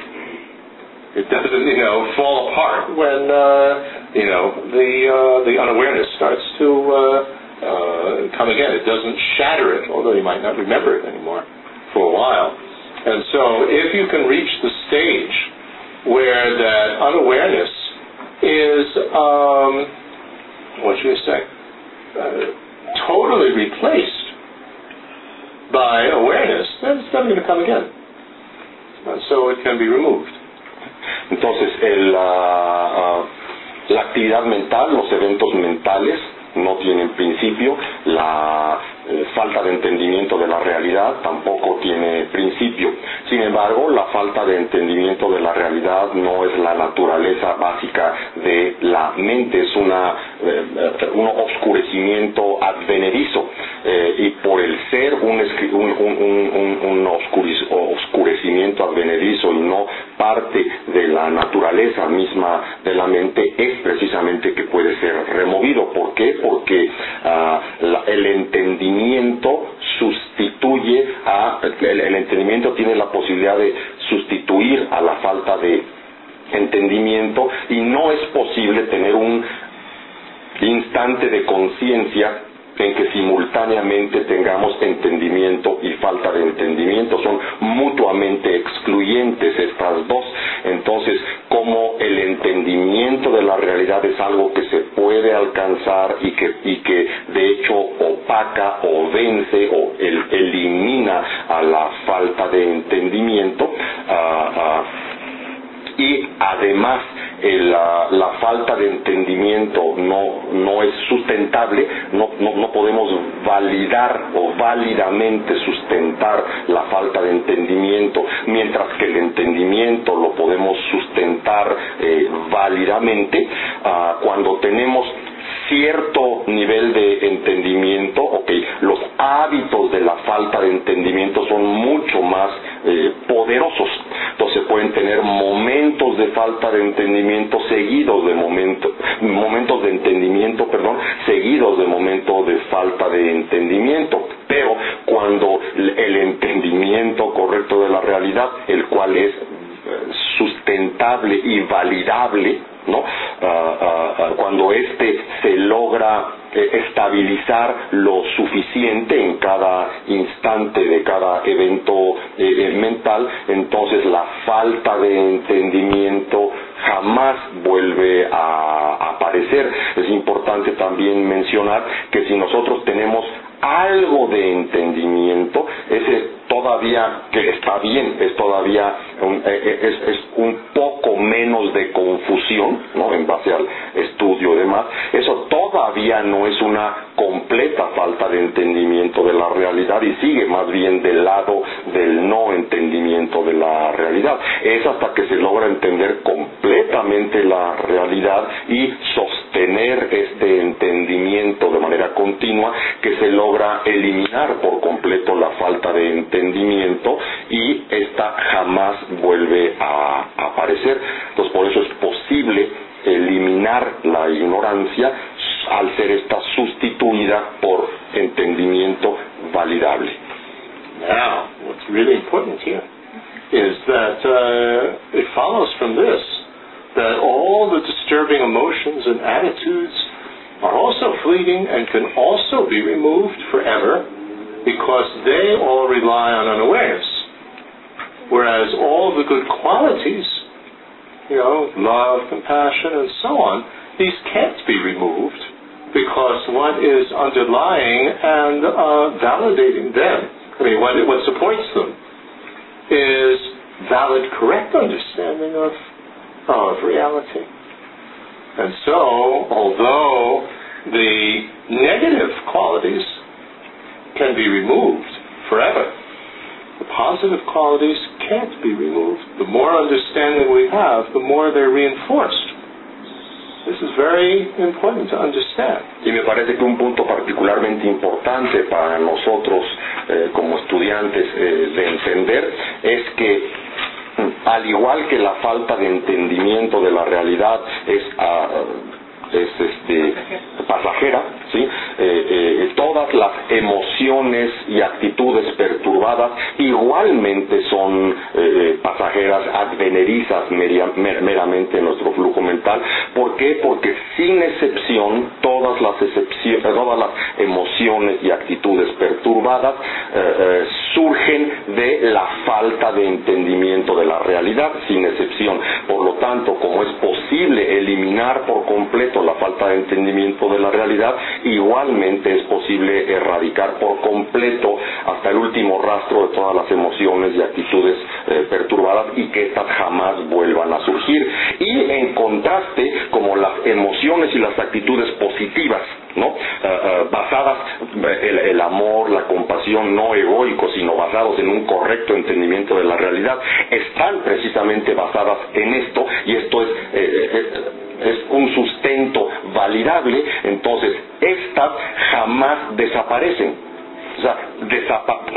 It doesn't, you know, fall apart when uh, you know the uh, the unawareness starts to uh, uh, come again. It doesn't shatter it, although you might not remember it anymore for a while. And so, if you can reach the stage where that unawareness is, um, what should we say, uh, totally replaced by awareness, then it's never going to come again. And so it can be removed. Entonces, el, ah, ah, la actividad mental, los eventos mentales no tienen principio, la eh, falta de entendimiento de la realidad tampoco tiene principio. Sin embargo, la falta de entendimiento de la realidad no es la naturaleza básica de la mente, es una, eh, un oscurecimiento advenedizo. Eh, y por el ser un, un, un- un- oscurecimiento advenedizo y no parte de la naturaleza misma de la mente, es precisamente que puede ser removido. ¿Por qué? Porque ah, el entendimiento sustituye a, el, el entendimiento tiene la posibilidad de sustituir a la falta de entendimiento y no es posible tener un instante de conciencia en que simultáneamente tengamos entendimiento y falta de entendimiento. Son mutuamente excluyentes estas dos. Entonces, como el entendimiento de la realidad es algo que se puede alcanzar y que, y que de hecho opaca o vence o el- elimina a la falta de entendimiento, ah, y además la, la falta de entendimiento no, no es sustentable, no, no, no podemos validar o válidamente sustentar la falta de entendimiento, mientras que el entendimiento lo podemos sustentar eh, válidamente ah, cuando tenemos cierto nivel de entendimiento, ok, los hábitos de la falta de entendimiento son mucho más eh, poderosos. Entonces pueden tener momentos de falta de entendimiento seguidos de momentos, momentos de entendimiento, perdón, seguidos de momentos de falta de entendimiento. Pero cuando el entendimiento correcto de la realidad, el cual es sustentable y validable, ¿no? Ah, ah, ah, cuando éste se logra eh, estabilizar lo suficiente en cada instante de cada evento eh, eh, mental, entonces la falta de entendimiento jamás vuelve a aparecer. Es importante también mencionar que si nosotros tenemos algo de entendimiento, ese todavía que está bien, es todavía un, eh, eh, es, es un poco menos de confusión, ¿no? En base al estudio y demás, eso todavía no es una completa falta de entendimiento de la realidad y sigue más bien del lado del no entendimiento de la realidad. Es hasta que se logra entender completamente la realidad y sostener este entendimiento de manera continua que se logra eliminar por completo la falta de entendimiento y esta jamás vuelve a aparecer. Entonces por eso es posible eliminar la ignorancia al ser esta sustituida por entendimiento validable. Now, what's really important here is that uh, it follows from this that all the disturbing emotions and attitudes are also fleeting and can also be removed forever because they all rely on unawareness. Whereas all the good qualities, you know, love, compassion, and so on, these can't be removed because what is underlying and uh, validating them, I mean, what, what supports them, is valid, correct understanding of, of reality. And so, although the negative qualities can be removed forever, the positive qualities can't be removed. The more understanding we have, the more they're reinforced. This is very important to understand. Y me parece que un punto particularmente importante para nosotros eh, como estudiantes eh, de entender es que al igual que la falta de entendimiento de la realidad es, ah, es este, pasajera, ¿sí? Eh, eh, todas las emociones y actitudes perturbadas igualmente son eh, pasajeras, advenerizas meramente en nuestro flujo mental. ¿Por qué? Porque sin excepción todas las, todas las emociones y actitudes perturbadas surgen de la falta de entendimiento de la realidad, sin excepción. Por lo tanto, como es posible eliminar por completo la falta de entendimiento de la realidad, igualmente es posible erradicar por completo hasta el último rastro de todas las emociones y actitudes eh, perturbadas y que éstas jamás vuelvan a surgir. Y en contraste, como las emociones y las actitudes positivas, ¿no? Eh, eh, basadas eh, el, el amor, la compasión, no egoicos, sino basados en un correcto entendimiento de la realidad, están precisamente basadas en esto y esto es, eh, eh, es un sustento validable, entonces estas jamás desaparecen. O sea,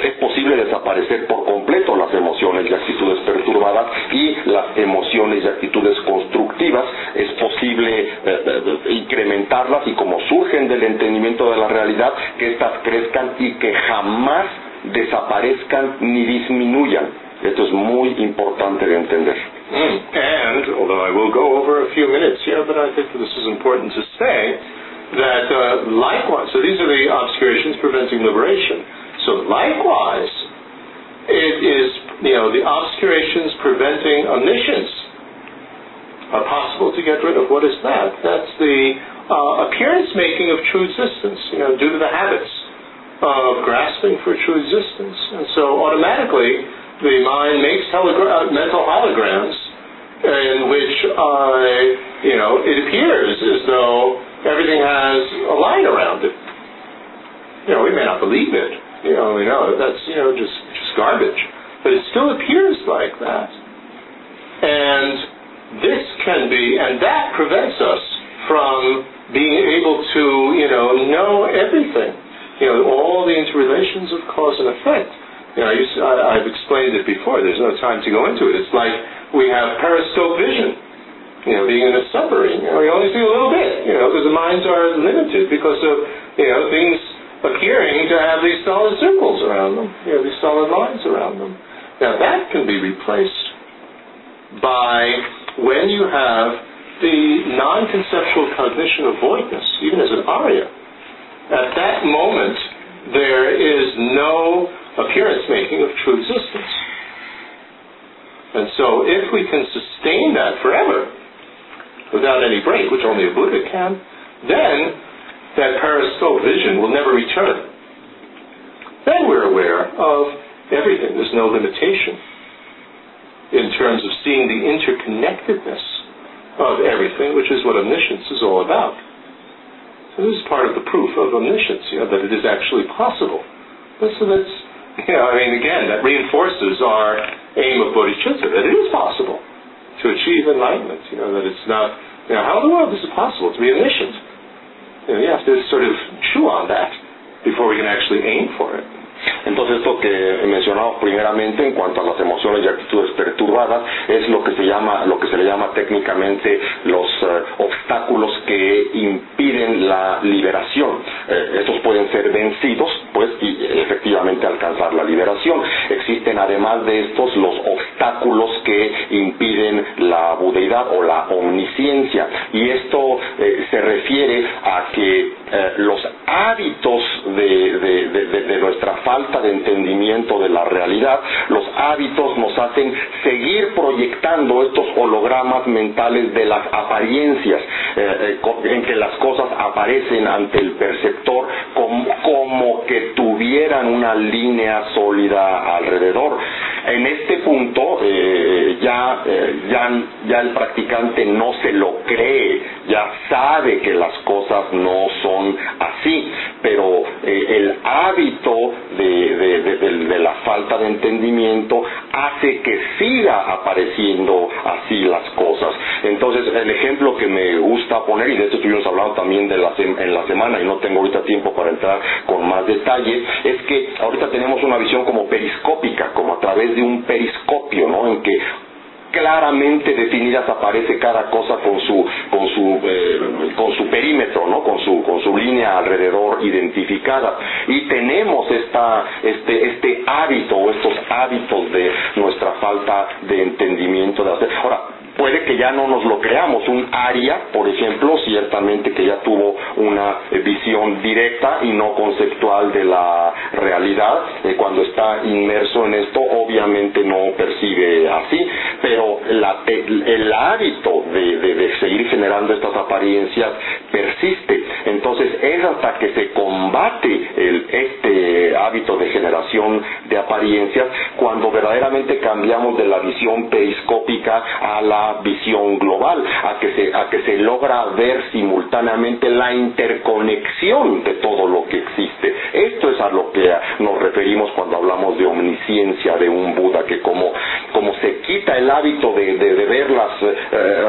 es posible desaparecer por completo las emociones y actitudes perturbadas y las emociones y actitudes constructivas es posible eh, eh, incrementarlas y como surgen del entendimiento de la realidad, que éstas crezcan y que jamás desaparezcan ni disminuyan. Esto es muy importante de entender. Mm. And, although I will go over a few minutes here, but I think this is important to say that uh, likewise, so these are the obscurations preventing liberation. So likewise, it is, you know, the obscurations preventing omniscience are possible to get rid of. What is that? That's the uh, appearance making of true existence, you know, due to the habits of grasping for true existence. And so automatically, the mind makes uh, mental holograms in which, uh, you know, it appears as though everything has a line around it. You know, we may not believe it. You know, we know that's, you know, just, just garbage. But it still appears like that. And this can be, and that prevents us from being able to, you know, know everything. You know, all the interrelations of cause and effect. You know, I I've explained it before. There's no time to go into it. It's like we have periscope vision. You know, being in a submarine, you know, we only see a little bit. You know, because the minds are limited because of you know things appearing to have these solid circles around them. You know, these solid lines around them. Now that can be replaced by when you have the non-conceptual cognition of voidness, even as an aria. At that moment, there is no appearance making of true existence. And so if we can sustain that forever, without any break, which only a Buddha can, then that periscope vision will never return. Then we're aware of everything. There's no limitation in terms of seeing the interconnectedness of everything, which is what omniscience is all about. So this is part of the proof of omniscience, you know, that it is actually possible. So that's, you know, I mean, again, that reinforces our aim of bodhicitta, that it is possible to achieve enlightenment, you know, that it's not, you know, how in the world is it possible to be omniscient? You, know, you have to sort of chew on that before we can actually aim for it. Entonces esto que mencionamos primeramente en cuanto a las emociones y actitudes perturbadas es lo que se llama, lo que se le llama técnicamente los eh, obstáculos que impiden la liberación. Eh, estos pueden ser vencidos, pues, y efectivamente alcanzar la liberación. Existen además de estos los obstáculos que impiden la budeidad o la omnisciencia. Y esto eh, se refiere a que los hábitos de, de nuestra falta de entendimiento de la realidad, los hábitos nos hacen seguir proyectando estos hologramas mentales de las apariencias, eh, eh, en que las cosas aparecen ante el perceptor como, como que tuvieran una línea sólida alrededor. En este punto eh, ya, ya, ya el practicante no se lo cree, ya sabe que las cosas no son así, pero el hábito de, de, la falta de entendimiento hace que siga apareciendo así las cosas. Entonces, el ejemplo que me gusta poner, y de esto estuvimos hablando también de la en la semana, y no tengo ahorita tiempo para entrar con más detalle, es que ahorita tenemos una visión como periscópica, como a través de un periscopio, ¿no? En que claramente definidas aparece cada cosa con su con su eh, con su perímetro no con su con su línea alrededor identificada. Y tenemos esta este este hábito o estos hábitos de nuestra falta de entendimiento de hacer. Ahora puede que ya no nos lo creamos. Un Aria, por ejemplo, ciertamente que ya tuvo una eh, visión directa y no conceptual de la realidad, eh, cuando está inmerso en esto, obviamente no percibe así, pero el, hábito de, seguir generando estas apariencias persiste. Entonces es hasta que se combate este hábito de generación de apariencias cuando verdaderamente cambiamos de la visión periscópica a la visión global, a que se, a que se logra ver simultáneamente la interconexión de todo lo que existe. Esto es a lo que nos referimos cuando hablamos de omnisciencia de un Buda, que como, como se quita el hábito de, ver las eh,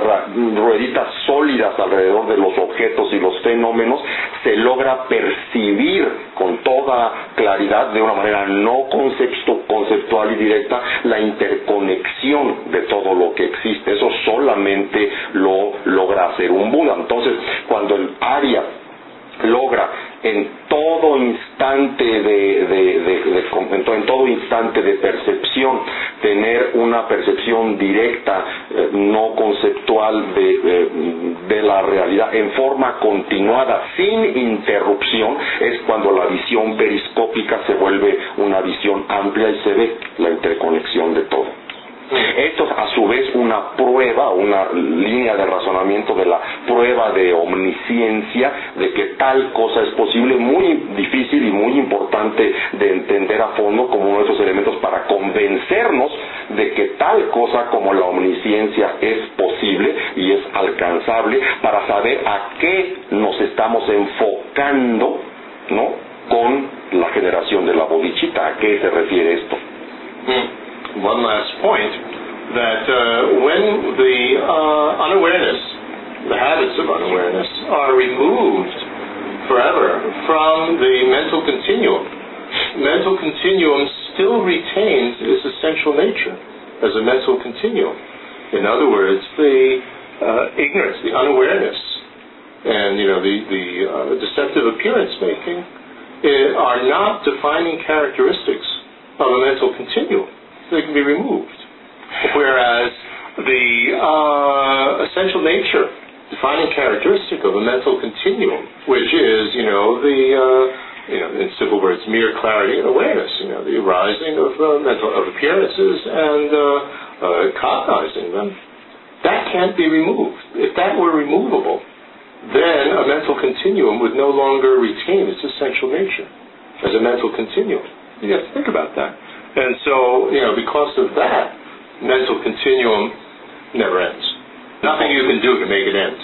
rueditas sólidas alrededor de los objetos y los fenómenos, se logra percibir con toda claridad, de una manera no conceptual y directa, la interconexión de todo lo que existe. Solamente lo logra hacer un Buda. Entonces, cuando el Arya logra en todo instante de, en todo instante de percepción tener una percepción directa eh, no conceptual de, de la realidad en forma continuada sin interrupción es cuando la visión periscópica se vuelve una visión amplia y se ve la interconexión de todo esto es a su vez una prueba, una línea de razonamiento de la prueba de omnisciencia, de que tal cosa es posible, muy difícil y muy importante de entender a fondo como uno de esos elementos para convencernos de que tal cosa como la omnisciencia es posible y es alcanzable para saber a qué nos estamos enfocando, ¿no? Con la generación de la bodhicitta, ¿a qué se refiere esto? Mm. One last point that uh, when the uh, unawareness, the habits of unawareness, are removed forever from the mental continuum, mental continuum still retains its essential nature as a mental continuum. In other words, the uh, ignorance, the unawareness, and you know the the uh, deceptive appearance making eh, are not defining characteristics of a mental continuum they can be removed. Whereas the uh, essential nature, defining characteristic of a mental continuum, which is, you know, the, uh, you know, in simple words, mere clarity and awareness, you know, the arising of uh, mental of appearances and uh, uh, cognizing them, that can't be removed. If that were removable, then a mental continuum would no longer retain its essential nature as a mental continuum. You have to think about that. And so, you know, because of that, mental continuum never ends. Nothing you can do to make it end.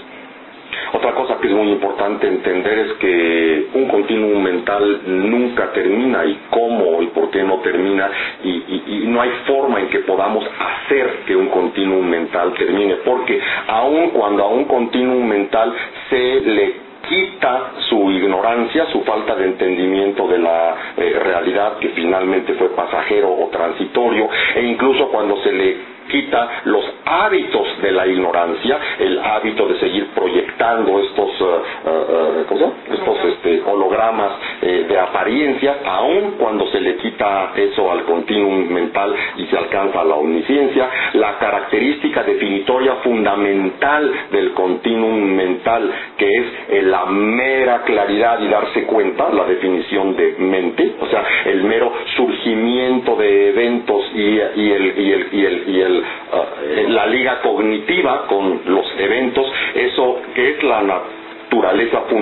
Otra cosa que es muy importante entender es que un continuum mental nunca termina y cómo y por qué no termina y, y, y no hay forma en que podamos hacer que un continuum mental termine, porque aun cuando a un continuum mental se le quita su ignorancia, su falta de entendimiento de la eh, realidad que finalmente fue pasajero o transitorio, e incluso cuando se le quita los hábitos de la ignorancia, el hábito de seguir proyectando estos, uh, uh, estos este, hologramas eh, de apariencias, aun cuando se le quita eso al continuum mental y se alcanza la omnisciencia, la característica definitoria fundamental del continuum mental, que es la mera claridad y darse cuenta, la definición de mente, o sea, el mero surgimiento de eventos y, y el, y el, y el, y el la liga cognitiva con los eventos, eso que es la naturaleza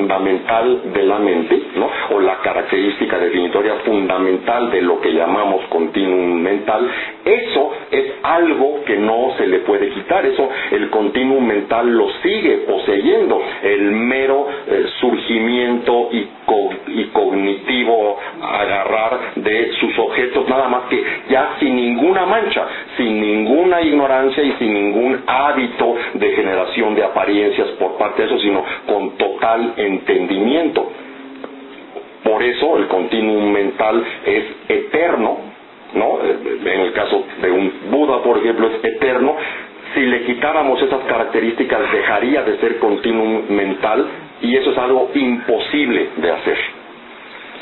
fundamental de la mente, ¿no? o la característica definitoria fundamental de lo que llamamos continuum mental, eso es algo que no se le puede quitar, eso el continuum mental lo sigue poseyendo, el mero eh, surgimiento y, y cognitivo agarrar de sus objetos, nada más que ya sin ninguna mancha, sin ninguna ignorancia y sin ningún hábito de generación de apariencias por parte de eso, sino con total entendimiento. Por eso el continuum mental es eterno, ¿no? En el caso de un Buda, por ejemplo, es eterno. Si le quitáramos esas características, dejaría de ser continuum mental y eso es algo imposible de hacer.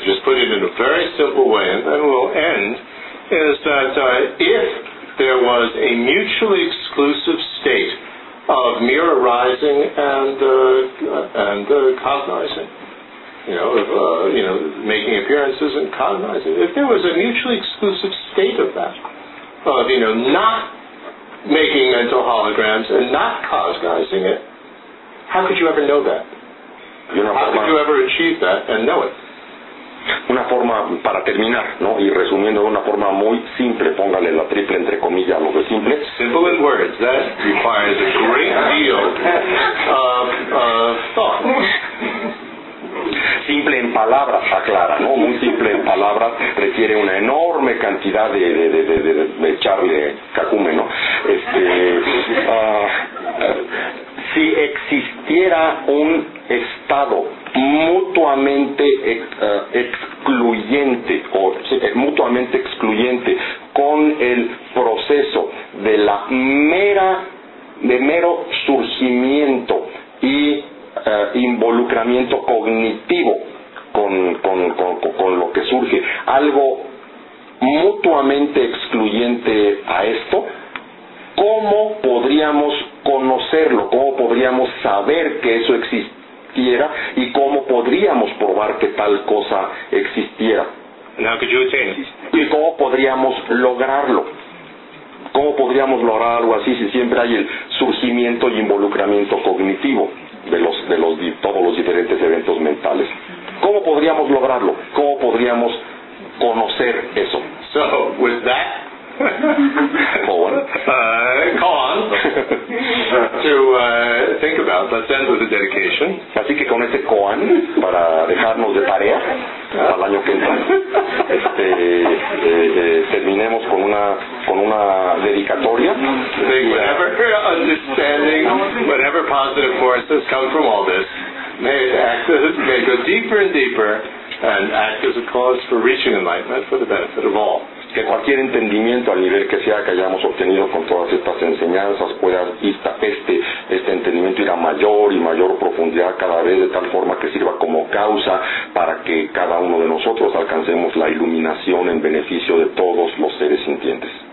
Just put it in a very simple way, and then we'll end, is that uh, if there was a mutually exclusive state of mere arising and uh, and uh, cognizing, you know, of, uh, you know, making appearances and cognizing. If there was a mutually exclusive state of that, of you know, not making mental holograms and not cognizing it, how could you ever know that? How could you ever achieve that and know it? Una forma para terminar, ¿no? Y resumiendo de una forma muy simple, póngale la triple entre comillas a lo de simple. Simple in words. That requires a great deal of, of thought. Simple en palabras, aclara, ¿no? Muy simple en palabras, requiere una enorme cantidad de, de, de, de, de, de echarle cacúmeno. Este, uh, si existiera un estado mutuamente uh, excluyente o eh, mutuamente excluyente con el proceso de la mera de mero surgimiento y involucramiento cognitivo con, con, con, con lo que surge algo mutuamente excluyente a esto ¿cómo podríamos conocerlo? ¿Cómo podríamos saber que eso existiera? ¿Y cómo podríamos probar que tal cosa existiera? ¿Y cómo podríamos lograrlo? ¿Cómo podríamos lograr algo así si siempre hay el surgimiento y involucramiento cognitivo de los de los todos los diferentes eventos mentales? ¿Cómo podríamos lograrlo? ¿Cómo podríamos conocer eso? So, with that Colon. Uh, colon. to uh, think about. Let's end with a dedication. Así que con ese koan, para dejarnos de tarea para el año que entra, este, eh, eh, terminemos con una con una dedicatoria. Whatever understanding, whatever positive forces come from all this, may it act may go deeper and deeper and act as a cause for reaching enlightenment for the benefit of all. Que cualquier entendimiento al nivel que sea que hayamos obtenido con todas estas enseñanzas pueda este, este entendimiento ir a mayor y mayor profundidad cada vez de tal forma que sirva como causa para que cada uno de nosotros alcancemos la iluminación en beneficio de todos los seres sintientes.